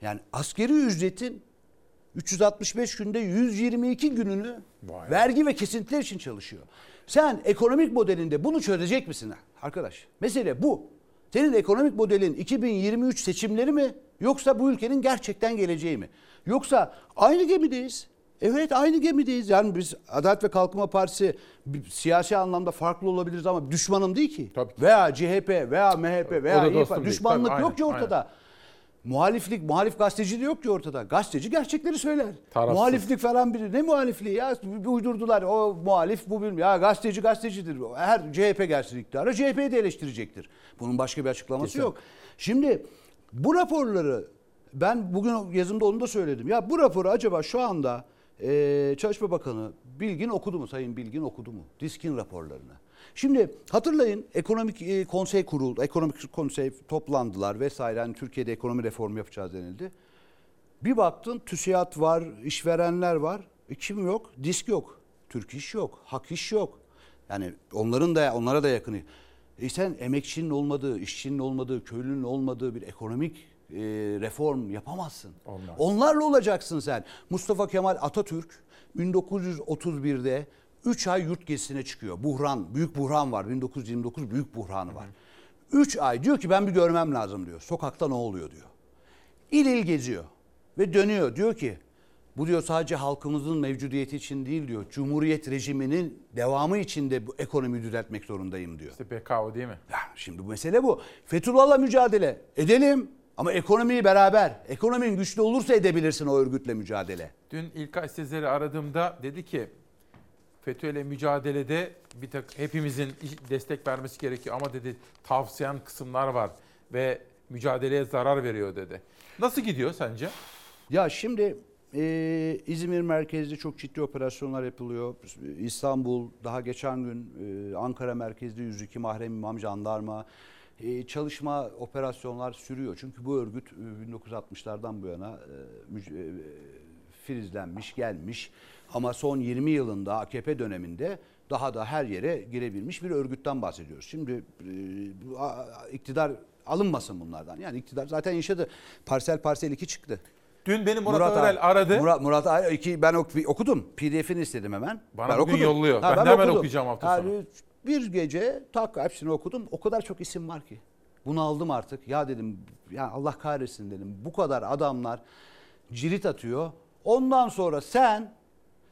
Yani askeri ücretin 365 günde 122 gününü vergi ve kesintiler için çalışıyor. Sen ekonomik modelinde bunu çözecek misin arkadaş? Mesele bu. Senin ekonomik modelin 2023 seçimleri mi yoksa bu ülkenin gerçekten geleceği mi? Yoksa aynı gemideyiz. Evet aynı gemideyiz. Yani biz Adalet ve Kalkınma Partisi siyasi anlamda farklı olabiliriz ama düşmanım değil ki. Veya CHP veya MHP veya İYİ Parti. düşmanlık Tabii, yok ki aynen, ortada. Muhaliflik, muhalif gazeteci de yok ki ortada. Gazeteci gerçekleri söyler. Tarafsız. Muhaliflik falan biri. Ne muhalifliği ya? Uydurdular. O muhalif bu bilmiyor. Ya gazeteci gazetecidir. Her CHP gelsin iktidara CHP'yi de eleştirecektir. Bunun başka bir açıklaması Kesin. yok. Şimdi bu raporları ben bugün yazımda onu da söyledim. Ya bu raporu acaba şu anda e, Çalışma Bakanı Bilgin okudu mu? Sayın Bilgin okudu mu? Diskin raporlarını. Şimdi hatırlayın ekonomik e, konsey kuruldu. Ekonomik konsey toplandılar vesaire. Hani Türkiye'de ekonomi reformu yapacağız denildi. Bir baktın TÜSİAD var, işverenler var. E kim yok? Disk yok. Türk iş yok. Hak iş yok. Yani onların da onlara da yakın. E sen emekçinin olmadığı, işçinin olmadığı, köylünün olmadığı bir ekonomik e, reform yapamazsın. Olmaz. Onlarla olacaksın sen. Mustafa Kemal Atatürk 1931'de 3 ay yurt gezisine çıkıyor. Buhran, büyük buhran var. 1929 büyük buhranı var. 3 ay diyor ki ben bir görmem lazım diyor. Sokakta ne oluyor diyor. İl il geziyor ve dönüyor. Diyor ki bu diyor sadece halkımızın mevcudiyeti için değil diyor. Cumhuriyet rejiminin devamı için de bu ekonomiyi düzeltmek zorundayım diyor. İşte BKO değil mi? Ya şimdi bu mesele bu. Fethullah'la mücadele edelim ama ekonomiyi beraber. Ekonomin güçlü olursa edebilirsin o örgütle mücadele. Dün İlkay Sezer'i aradığımda dedi ki FETÖ'yle mücadelede bir tak hepimizin destek vermesi gerekiyor ama dedi tavsiyen kısımlar var ve mücadeleye zarar veriyor dedi. Nasıl gidiyor sence? Ya şimdi e, İzmir merkezli çok ciddi operasyonlar yapılıyor. İstanbul daha geçen gün e, Ankara merkezli 102 mahrem imam jandarma e, çalışma operasyonlar sürüyor. Çünkü bu örgüt e, 1960'lardan bu yana e, e, filizlenmiş gelmiş ama son 20 yılında AKP döneminde daha da her yere girebilmiş bir örgütten bahsediyoruz. Şimdi e, iktidar alınmasın bunlardan. Yani iktidar zaten yaşadı. Parsel parsel 2 çıktı. Dün beni Murat, Örel aradı. Murat, Murat iki ben ok- okudum. PDF'ini istedim hemen. Bana ben bugün yolluyor. Ben de hemen okuyacağım hafta sonu. Bir gece tak hepsini okudum. O kadar çok isim var ki. Bunu aldım artık. Ya dedim ya Allah kahretsin dedim. Bu kadar adamlar cirit atıyor. Ondan sonra sen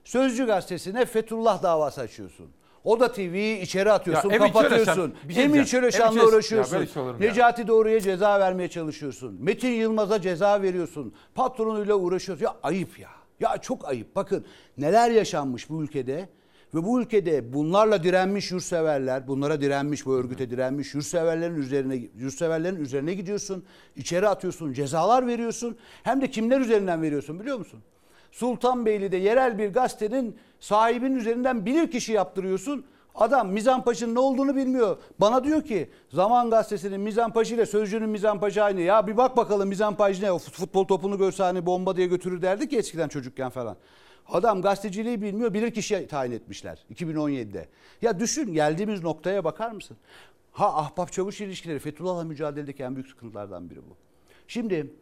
Sözcü gazetesine Fethullah davası açıyorsun. O da TV'yi içeri atıyorsun, Ya kapatıyorsun. Şey Emin Çöreşan- uğraşıyorsun. Ya şey ya? Necati Doğru'ya ceza vermeye çalışıyorsun. Metin Yılmaz'a ceza veriyorsun. Patronuyla uğraşıyorsun. Ya ayıp ya. Ya çok ayıp. Bakın neler yaşanmış bu ülkede. Ve bu ülkede bunlarla direnmiş yurtseverler, bunlara direnmiş, bu örgüte direnmiş yurtseverlerin üzerine yurtseverlerin üzerine gidiyorsun. içeri atıyorsun, cezalar veriyorsun. Hem de kimler üzerinden veriyorsun biliyor musun? Sultanbeyli'de yerel bir gazetenin sahibinin üzerinden bilir kişi yaptırıyorsun. Adam mizampajın ne olduğunu bilmiyor. Bana diyor ki Zaman Gazetesi'nin mizampajı ile Sözcü'nün mizampajı aynı. Ya bir bak bakalım mizampaj ne? O futbol topunu görse hani bomba diye götürür derdik ya eskiden çocukken falan. Adam gazeteciliği bilmiyor, bilir kişiye tayin etmişler 2017'de. Ya düşün geldiğimiz noktaya bakar mısın? Ha ahbap çavuş ilişkileri Fethullah'la mücadeledeki en büyük sıkıntılardan biri bu. Şimdi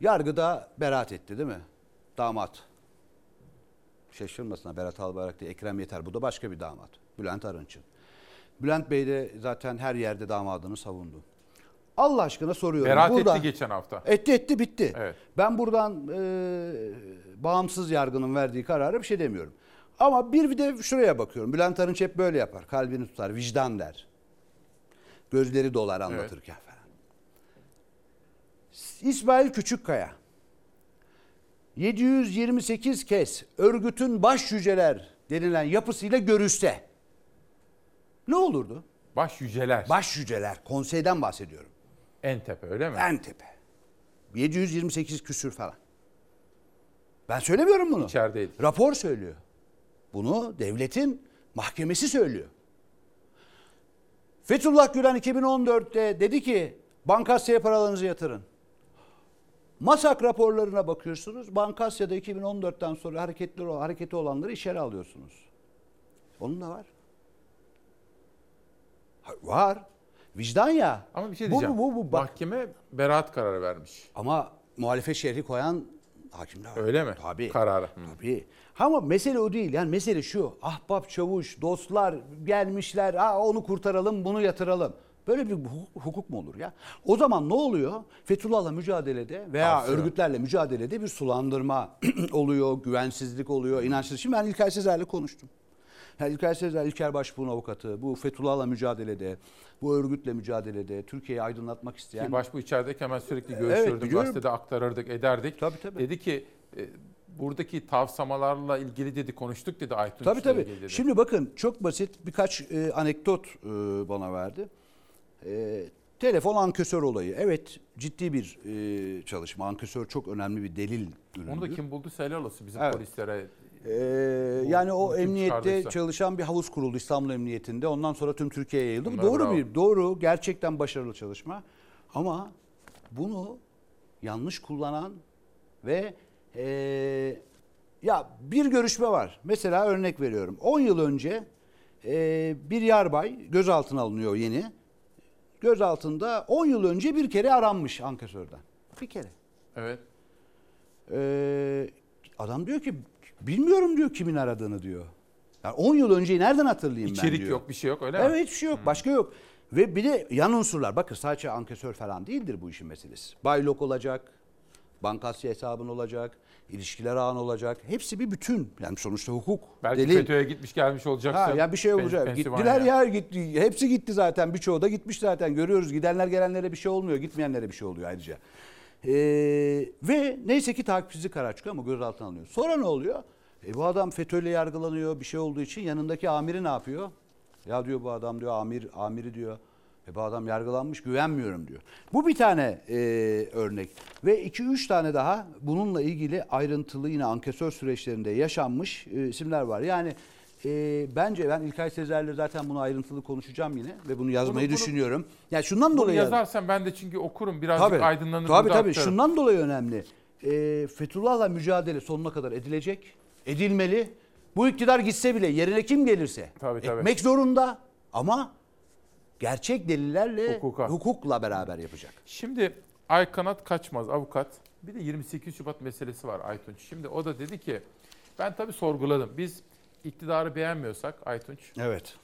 yargıda beraat etti değil mi? Damat. Şaşırmasına Berat Albayrak değil Ekrem Yeter. Bu da başka bir damat. Bülent Arınç'ın. Bülent Bey de zaten her yerde damadını savundu. Allah aşkına soruyorum. Beraat Buradan- etti geçen hafta. Etti etti bitti. Evet. Ben buradan e, bağımsız yargının verdiği karara bir şey demiyorum. Ama bir de şuraya bakıyorum. Bülent Arınç hep böyle yapar. Kalbini tutar, vicdan der. Gözleri dolar anlatırken falan. İsmail Küçükkaya 728 kez örgütün baş yüceler denilen yapısıyla görüşse ne olurdu? Baş yüceler. Baş yüceler. Konseyden bahsediyorum. En tepe öyle mi? En tepe. 728 küsür falan. Ben söylemiyorum bunu. İçerideydi. Rapor söylüyor. Bunu devletin mahkemesi söylüyor. Fethullah Gülen 2014'te dedi ki Bankasya'ya paralarınızı yatırın. Masak raporlarına bakıyorsunuz. Bankasya'da 2014'ten sonra hareketli hareketi olanları içeri alıyorsunuz. Onun da var. Ha, Var. Vicdan ya. Ama bir şey diyeceğim. Bu, bu, bu, bak. Mahkeme beraat kararı vermiş. Ama muhalefet şerhi koyan var. Öyle mi? Tabii. Kararı. Tabii. Ama mesele o değil. Yani mesele şu. Ahbap, çavuş, dostlar gelmişler. Ha, onu kurtaralım, bunu yatıralım. Böyle bir hukuk, mu olur ya? O zaman ne oluyor? Fethullah'la mücadelede veya Aslında. örgütlerle mücadelede bir sulandırma oluyor, güvensizlik oluyor, inançsızlık. Şimdi ben İlker Sezer'le konuştum. Yani İlker Sezer, İlker Başbuğ'un avukatı, bu Fethullah'la mücadelede, bu örgütle mücadelede, Türkiye'yi aydınlatmak isteyen... Ki başbuğ içerideyken hemen sürekli Evet, görüşürdüm. biliyorum. gazetede aktarırdık, ederdik. Tabii, tabii. Dedi ki e, buradaki tavsamalarla ilgili dedi konuştuk dedi Aytunç'la Tabii tabii. dedi. Şimdi bakın çok basit birkaç e, anekdot e, bana verdi. E, telefon ankesör olayı. Evet ciddi bir e, çalışma. Ankesör çok önemli bir delil üründü. Onu da kim bulduysa helal olsun bizim Evet. polislere. Ee, yani o emniyette çıkardıysa. çalışan bir havuz kuruldu İstanbul Emniyetinde. Ondan sonra tüm Türkiye'ye yayıldı. Bu Bunlar doğru bravo. bir doğru gerçekten başarılı çalışma. Ama bunu yanlış kullanan ve ee, ya bir görüşme var. Mesela örnek veriyorum. 10 yıl önce ee, bir yarbay gözaltına alınıyor yeni. Gözaltında 10 yıl önce bir kere aranmış ankesörden. Bir kere. Evet. Ee, adam diyor ki bilmiyorum diyor kimin aradığını diyor. Yani 10 yıl önceyi nereden hatırlayayım ben İçerik diyor. yok bir şey yok öyle mi? Evet hiçbir şey yok başka yok. Ve bir de yan unsurlar bakın sadece ankesör falan değildir bu işin meselesi. Baylok olacak, bankasya hesabın olacak, ilişkiler ağın olacak. Hepsi bir bütün. Yani sonuçta hukuk. Belki delil. FETÖ'ye gitmiş gelmiş olacaksın. Ha, ya bir şey Pen- olacak. Pensilvanya. Gittiler ya gitti. Hepsi gitti zaten. Birçoğu da gitmiş zaten. Görüyoruz. Gidenler gelenlere bir şey olmuyor. Gitmeyenlere bir şey oluyor ayrıca. Ee, ve neyse ki takipsizlik karar çıkıyor ama gözaltına alınıyor. Sonra ne oluyor? E, bu adam FETÖ'yle yargılanıyor. Bir şey olduğu için yanındaki amiri ne yapıyor? Ya diyor bu adam diyor amir amiri diyor. E bu adam yargılanmış güvenmiyorum diyor. Bu bir tane e, örnek. Ve 2-3 tane daha bununla ilgili ayrıntılı yine ankesör süreçlerinde yaşanmış e, isimler var. Yani e, bence ben İlkay Sezer'le zaten bunu ayrıntılı konuşacağım yine ve bunu yazmayı Bunu- bunu- düşünüyorum. Yani şundan Bunu dolayı yazarsan ben de çünkü okurum birazcık Tabii, aydınlanır. Tabii tabii aktarırım. şundan dolayı önemli. E, Fethullah'la mücadele sonuna kadar edilecek, edilmeli. Bu iktidar gitse bile yerine kim gelirse Tabii, tabii. etmek zorunda ama gerçek delillerle Hukuka. hukukla beraber yapacak. Şimdi Aykanat Kaçmaz avukat bir de 28 Şubat meselesi var Aytunç. Şimdi o da dedi ki ben tabii sorguladım. Biz iktidarı beğenmiyorsak Aytunç Evet.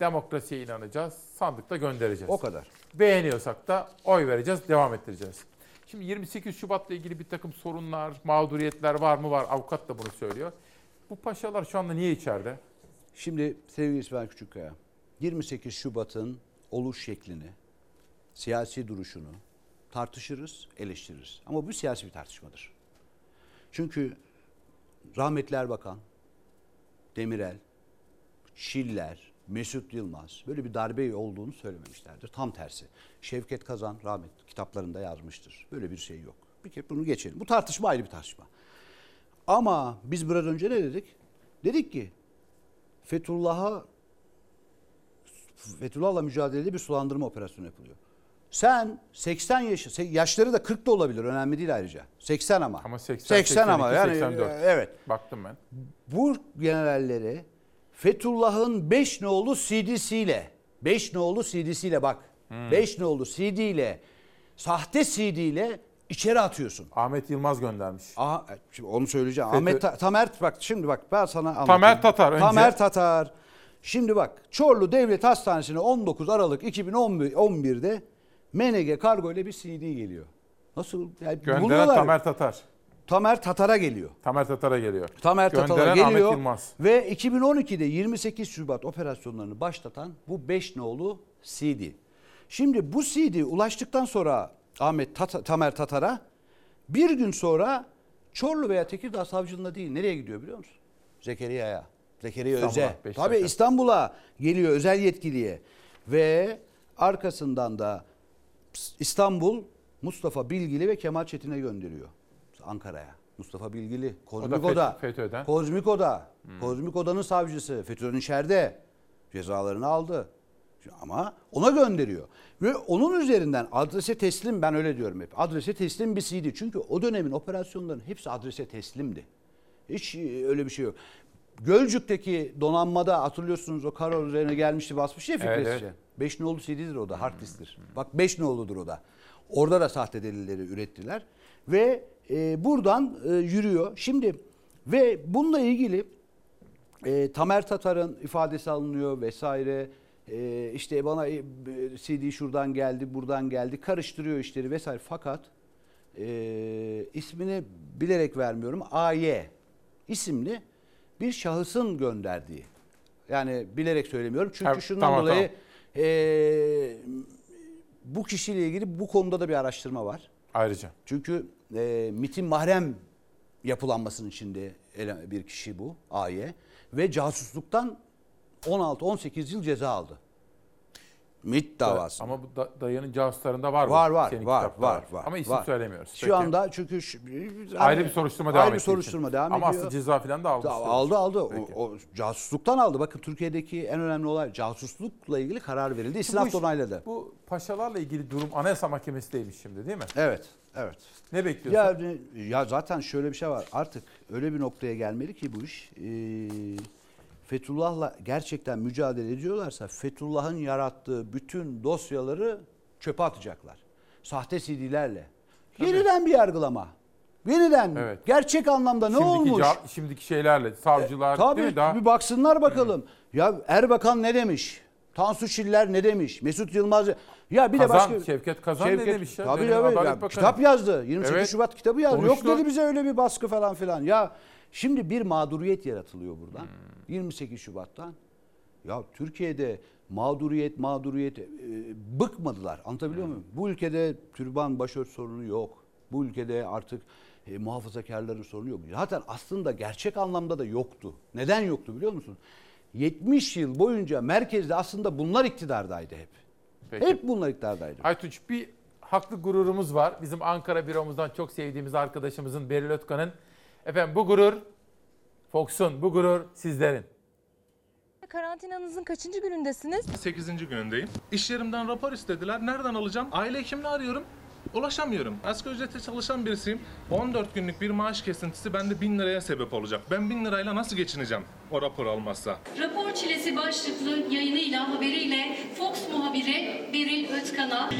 demokrasiye inanacağız. Sandıkta göndereceğiz. O kadar. Beğeniyorsak da oy vereceğiz, devam ettireceğiz. Şimdi 28 Şubat'la ilgili bir takım sorunlar, mağduriyetler var mı var? Avukat da bunu söylüyor. Bu paşalar şu anda niye içeride? Şimdi sevgili İsmail Küçükkaya, 28 Şubat'ın oluş şeklini, siyasi duruşunu tartışırız, eleştiririz. Ama bu siyasi bir tartışmadır. Çünkü rahmetli Erbakan, Demirel, Şiller, Mesut Yılmaz böyle bir darbe olduğunu söylememişlerdir. Tam tersi. Şevket Kazan rahmetli kitaplarında yazmıştır. Böyle bir şey yok. Bir kere bunu geçelim. Bu tartışma ayrı bir tartışma. Ama biz biraz önce ne dedik? Dedik ki Fethullah'a Fethullah'la mücadelede bir sulandırma operasyonu yapılıyor. Sen 80 yaşı, yaşları da 40 da olabilir önemli değil ayrıca. 80 ama. Ama 80, 80 ama 82, yani 84. e, evet. Baktım ben. Bu generalleri Fethullah'ın 5 nolu CD'siyle 5 nolu CD'siyle bak. Hmm. 5 nolu CD ile sahte CD ile içeri atıyorsun. Ahmet Yılmaz göndermiş. Aha, şimdi onu söyleyeceğim. FETÖ- Ahmet Ta- Tamer bak şimdi bak ben sana anlatayım. Tamer Tatar önce. Tamer Tatar. Şimdi bak Çorlu Devlet Hastanesi'ne 19 Aralık 2011'de MNG kargo ile bir CD geliyor. Nasıl? Yani Gönderen buluyorlar. Tamer Tatar. Tamer Tatar'a geliyor. Tamer Tatar'a geliyor. Tamer Tatar'a Ahmet geliyor ve 2012'de 28 Şubat operasyonlarını başlatan bu 5 nolu CD. Şimdi bu CD ulaştıktan sonra Ahmet Tata- Tamer Tatar'a bir gün sonra Çorlu veya Tekirdağ savcılığında değil nereye gidiyor biliyor musun? Zekeriya'ya. Zekeriya Öze. Tabii İstanbul'a geliyor özel yetkiliye. Ve arkasından da İstanbul Mustafa Bilgili ve Kemal Çetin'e gönderiyor. Ankara'ya. Mustafa Bilgili, Kozmik Oda. FETÖ'den. Kozmik Oda. Kozmik Oda'nın savcısı. FETÖ'nün içeride. Cezalarını aldı. Ama ona gönderiyor. Ve onun üzerinden adrese teslim ben öyle diyorum hep. Adrese teslim bir CD. Çünkü o dönemin operasyonlarının hepsi adrese teslimdi. Hiç e, öyle bir şey yok. Gölcük'teki donanmada hatırlıyorsunuz o karo üzerine gelmişti basmış ya Fikret Evet, evet. Şişe. 5 nolu CD'dir o da hard disktir. Bak 5 noludur o da. Orada da sahte delilleri ürettiler. Ve e, buradan e, yürüyor. Şimdi ve bununla ilgili e, Tamer Tatar'ın ifadesi alınıyor vesaire. E, işte bana e, CD şuradan geldi, buradan geldi. Karıştırıyor işleri vesaire. Fakat e, ismini bilerek vermiyorum. AY isimli bir şahısın gönderdiği. Yani bilerek söylemiyorum. Çünkü Evet, şundan tamam, dolayı e, bu kişiyle ilgili bu konuda da bir araştırma var. Ayrıca. Çünkü e, MIT'in mahrem yapılanmasının içinde ele- bir kişi bu AY ve casusluktan 16-18 yıl ceza aldı. MIT davası. Ama bu da, dayının casuslarında var bu. Var var Senin var kitapta var var. Ama isim var. söylemiyoruz. Şu Peki. anda çünkü şu- ayrı bir soruşturma devam ayrı bir soruşturma için. devam Ama ediyor. aslında ceza falan da aldı. Da- Aldı aldı. O, o casusluktan aldı. Bakın Türkiye'deki en önemli olay casuslukla ilgili karar verildi. Da onayladı. Bu paşalarla ilgili durum Anayasa Mahkemesi'ndeymiş şimdi değil mi? Evet, evet. Ne bekliyorsun? Ya, ya zaten şöyle bir şey var. Artık öyle bir noktaya gelmeli ki bu iş. Ee, Fethullah'la gerçekten mücadele ediyorlarsa Fethullah'ın yarattığı bütün dosyaları çöpe atacaklar. Sahte CD'lerle. Yeniden bir yargılama. Yeniden Evet. gerçek anlamda ne şimdiki, olmuş? ca- şimdiki şeylerle savcılar Tabii değil mi? Daha bir baksınlar bakalım. Ya Erbakan ne demiş? Tansu Çiller ne demiş? Mesut Yılmaz ya bir de Kazan, başka Şevket Kazan ne demiş ya? Tabii ya, kitap yazdı. 28 Evet. Şubat kitabı yazdı. Konuştu. Yok dedi bize öyle bir baskı falan filan. Ya şimdi bir mağduriyet yaratılıyor buradan. Hmm. 28 Şubat'tan. Ya Türkiye'de mağduriyet mağduriyet e, bıkmadılar. Anlatabiliyor Hmm. muyum? Bu ülkede türban başört sorunu yok. Bu ülkede artık e, muhafazakarların sorunu yok. Zaten aslında gerçek anlamda da yoktu. Neden yoktu biliyor musun? 70 yıl boyunca merkezde aslında bunlar iktidardaydı hep. Peki. Hep bunlar iktidardaydı. Aytunç bir haklı gururumuz var. Bizim Ankara büromuzdan çok sevdiğimiz arkadaşımızın Beril Ötkan'ın. Efendim bu gurur Fox'un, bu gurur sizlerin. Karantinanızın kaçıncı günündesiniz? 8. günündeyim. İş yerimden rapor istediler. Nereden alacağım? Aile hekimini arıyorum. Ulaşamıyorum. Asgari ücrete çalışan birisiyim. 14 günlük bir maaş kesintisi bende 1000 liraya sebep olacak. Ben 1000 lirayla nasıl geçineceğim o rapor almazsa? Rapor çilesi başlıklı yayınıyla haberiyle Fox muhabiri Beril Özkan'a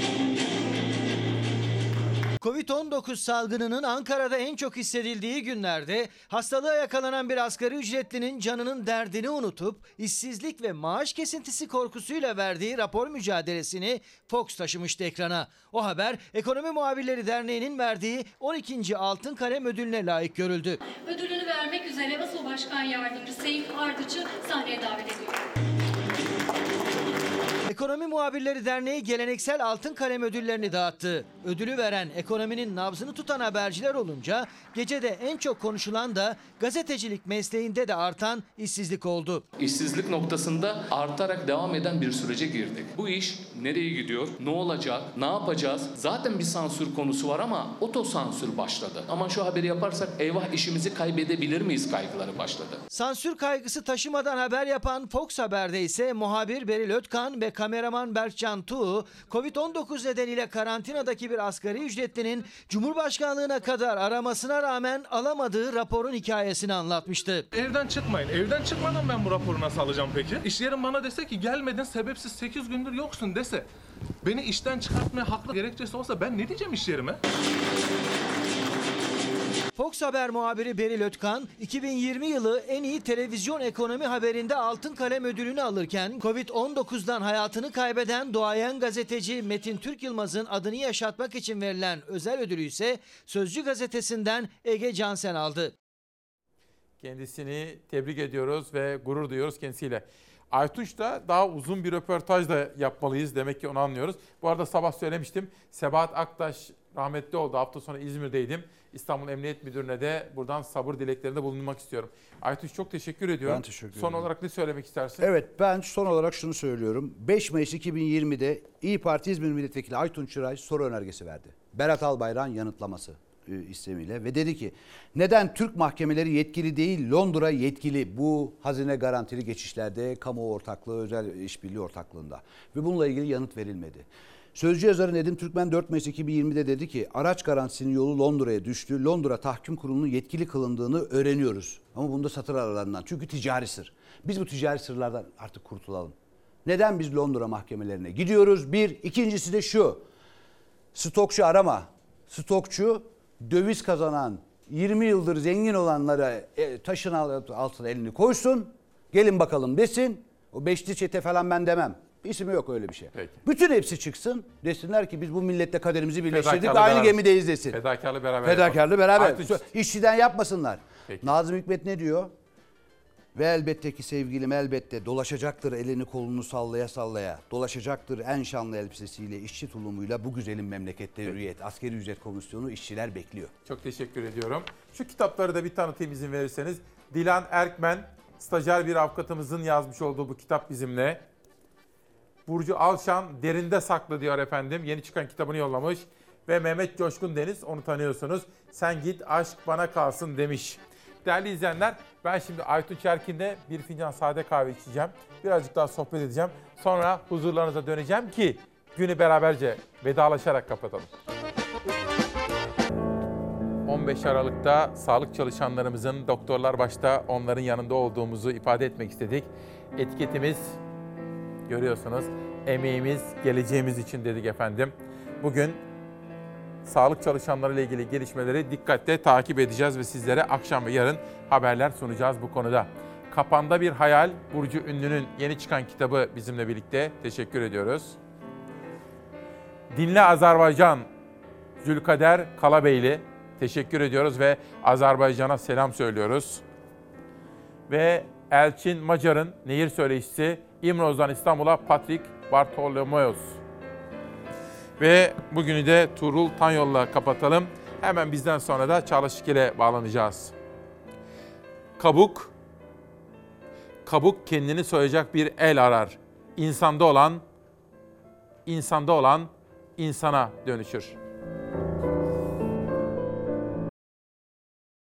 Covid-19 salgınının Ankara'da en çok hissedildiği günlerde hastalığa yakalanan bir asgari ücretlinin canının derdini unutup işsizlik ve maaş kesintisi korkusuyla verdiği rapor mücadelesini Fox taşımıştı ekrana. O haber Ekonomi Muhabirleri Derneği'nin verdiği 12. Altın Kalem ödülüne layık görüldü. ödülünü vermek üzere ASO Başkan Yardımcısı Seyit Ardıç'ı sahneye davet ediyorum. Ekonomi Muhabirleri Derneği geleneksel altın kalem ödüllerini dağıttı. Ödülü veren ekonominin nabzını tutan haberciler olunca gecede en çok konuşulan da gazetecilik mesleğinde de artan işsizlik oldu. İşsizlik noktasında artarak devam eden bir sürece girdik. Bu iş nereye gidiyor? Ne olacak? Ne yapacağız? Zaten bir sansür konusu var ama otosansür başladı. Ama şu haberi yaparsak eyvah işimizi kaybedebilir miyiz kaygıları başladı. Sansür kaygısı taşımadan haber yapan Fox Haber'de ise muhabir Beril Ötkan ve kameraman Berkcan Tuğ, Covid-19 nedeniyle karantinadaki bir asgari ücretlinin Cumhurbaşkanlığına kadar aramasına rağmen alamadığı raporun hikayesini anlatmıştı. Evden çıkmayın. Evden çıkmadan ben bu raporu nasıl alacağım peki? İş yerim bana dese ki gelmedin sebepsiz 8 gündür yoksun dese. Beni işten çıkartmaya haklı gerekçesi olsa ben ne diyeceğim iş yerime? Fox Haber muhabiri Beril Ötkan, 2020 yılı en iyi televizyon ekonomi haberinde Altın Kalem ödülünü alırken Covid-19'dan hayatını kaybeden duayen gazeteci Metin Türk Yılmaz'ın adını yaşatmak için verilen özel ödülü ise Sözcü gazetesinden Ege Cansen aldı. Kendisini tebrik ediyoruz ve gurur duyuyoruz kendisiyle. Aytunç da daha uzun bir röportaj da yapmalıyız. Demek ki onu anlıyoruz. Bu arada sabah söylemiştim. Sebahat Aktaş rahmetli oldu. Hafta sonu İzmir'deydim. İstanbul Emniyet Müdürü'ne de buradan sabır dileklerinde bulunmak istiyorum. Aytunç çok teşekkür ediyorum. Ben teşekkür Son ederim. olarak ne söylemek istersin? Evet ben son olarak şunu söylüyorum. 5 Mayıs 2020'de İyi Parti İzmir Milletvekili Aytun Çıray soru önergesi verdi. Berat Albayrak'ın yanıtlaması e, istemiyle ve dedi ki neden Türk mahkemeleri yetkili değil Londra yetkili bu hazine garantili geçişlerde kamu ortaklığı özel işbirliği ortaklığında ve bununla ilgili yanıt verilmedi. Sözcü yazarı Nedim Türkmen 4 Mayıs 2020'de dedi ki araç garantisinin yolu Londra'ya düştü. Londra Tahkim Kurulu'nun yetkili kılındığını öğreniyoruz. Ama bunda satır aralarından. Çünkü ticari sır. Biz bu ticari sırlardan artık kurtulalım. Neden biz Londra mahkemelerine gidiyoruz? Bir. ikincisi de şu. Stokçu arama. Stokçu döviz kazanan 20 yıldır zengin olanlara e, taşın altına elini koysun. Gelin bakalım desin. O beşli çete falan ben demem. İsmi yok öyle bir şey. Bütün hepsi çıksın. Desinler ki biz bu milletle kaderimizi birleştirdik. Aynı beraber. gemideyiz desin. Fedakarlı beraber. Fedakarlı beraber. Aytunç, İşçiden yapmasınlar. Peki. Nazım Hikmet ne diyor? Ve elbette ki sevgilim elbette dolaşacaktır elini kolunu sallaya sallaya. Dolaşacaktır en şanlı elbisesiyle, işçi tulumuyla bu güzelim memlekette hürriyet. Askeri ücret komisyonu işçiler bekliyor. Çok teşekkür ediyorum. Şu kitapları da bir tanıtayım izin verirseniz. Dilan Erkmen, stajyer bir avukatımızın yazmış olduğu bu kitap bizimle. Burcu Alşan derinde saklı diyor efendim. Yeni çıkan kitabını yollamış. Ve Mehmet Coşkun Deniz onu tanıyorsunuz. Sen git aşk bana kalsın demiş. Değerli izleyenler ben şimdi Aytun Çerkin'de bir fincan sade kahve içeceğim. Birazcık daha sohbet edeceğim. Sonra huzurlarınıza döneceğim ki günü beraberce vedalaşarak kapatalım. 15 Aralık'ta sağlık çalışanlarımızın doktorlar başta onların yanında olduğumuzu ifade etmek istedik. Etiketimiz görüyorsunuz emeğimiz geleceğimiz için dedik efendim. Bugün sağlık çalışanları ile ilgili gelişmeleri dikkatle takip edeceğiz ve sizlere akşam ve yarın haberler sunacağız bu konuda. Kapanda bir hayal Burcu Ünlü'nün yeni çıkan kitabı bizimle birlikte teşekkür ediyoruz. Dinle Azerbaycan Zülkader Kalabeyli teşekkür ediyoruz ve Azerbaycan'a selam söylüyoruz. Ve Elçin Macar'ın nehir söyleşisi İmroz'dan İstanbul'a Patrick Bartolomeos. Ve bugünü de Tuğrul Tanyol'la kapatalım. Hemen bizden sonra da Çağla Şikel'e bağlanacağız. Kabuk, kabuk kendini soyacak bir el arar. İnsanda olan insanda olan insana dönüşür.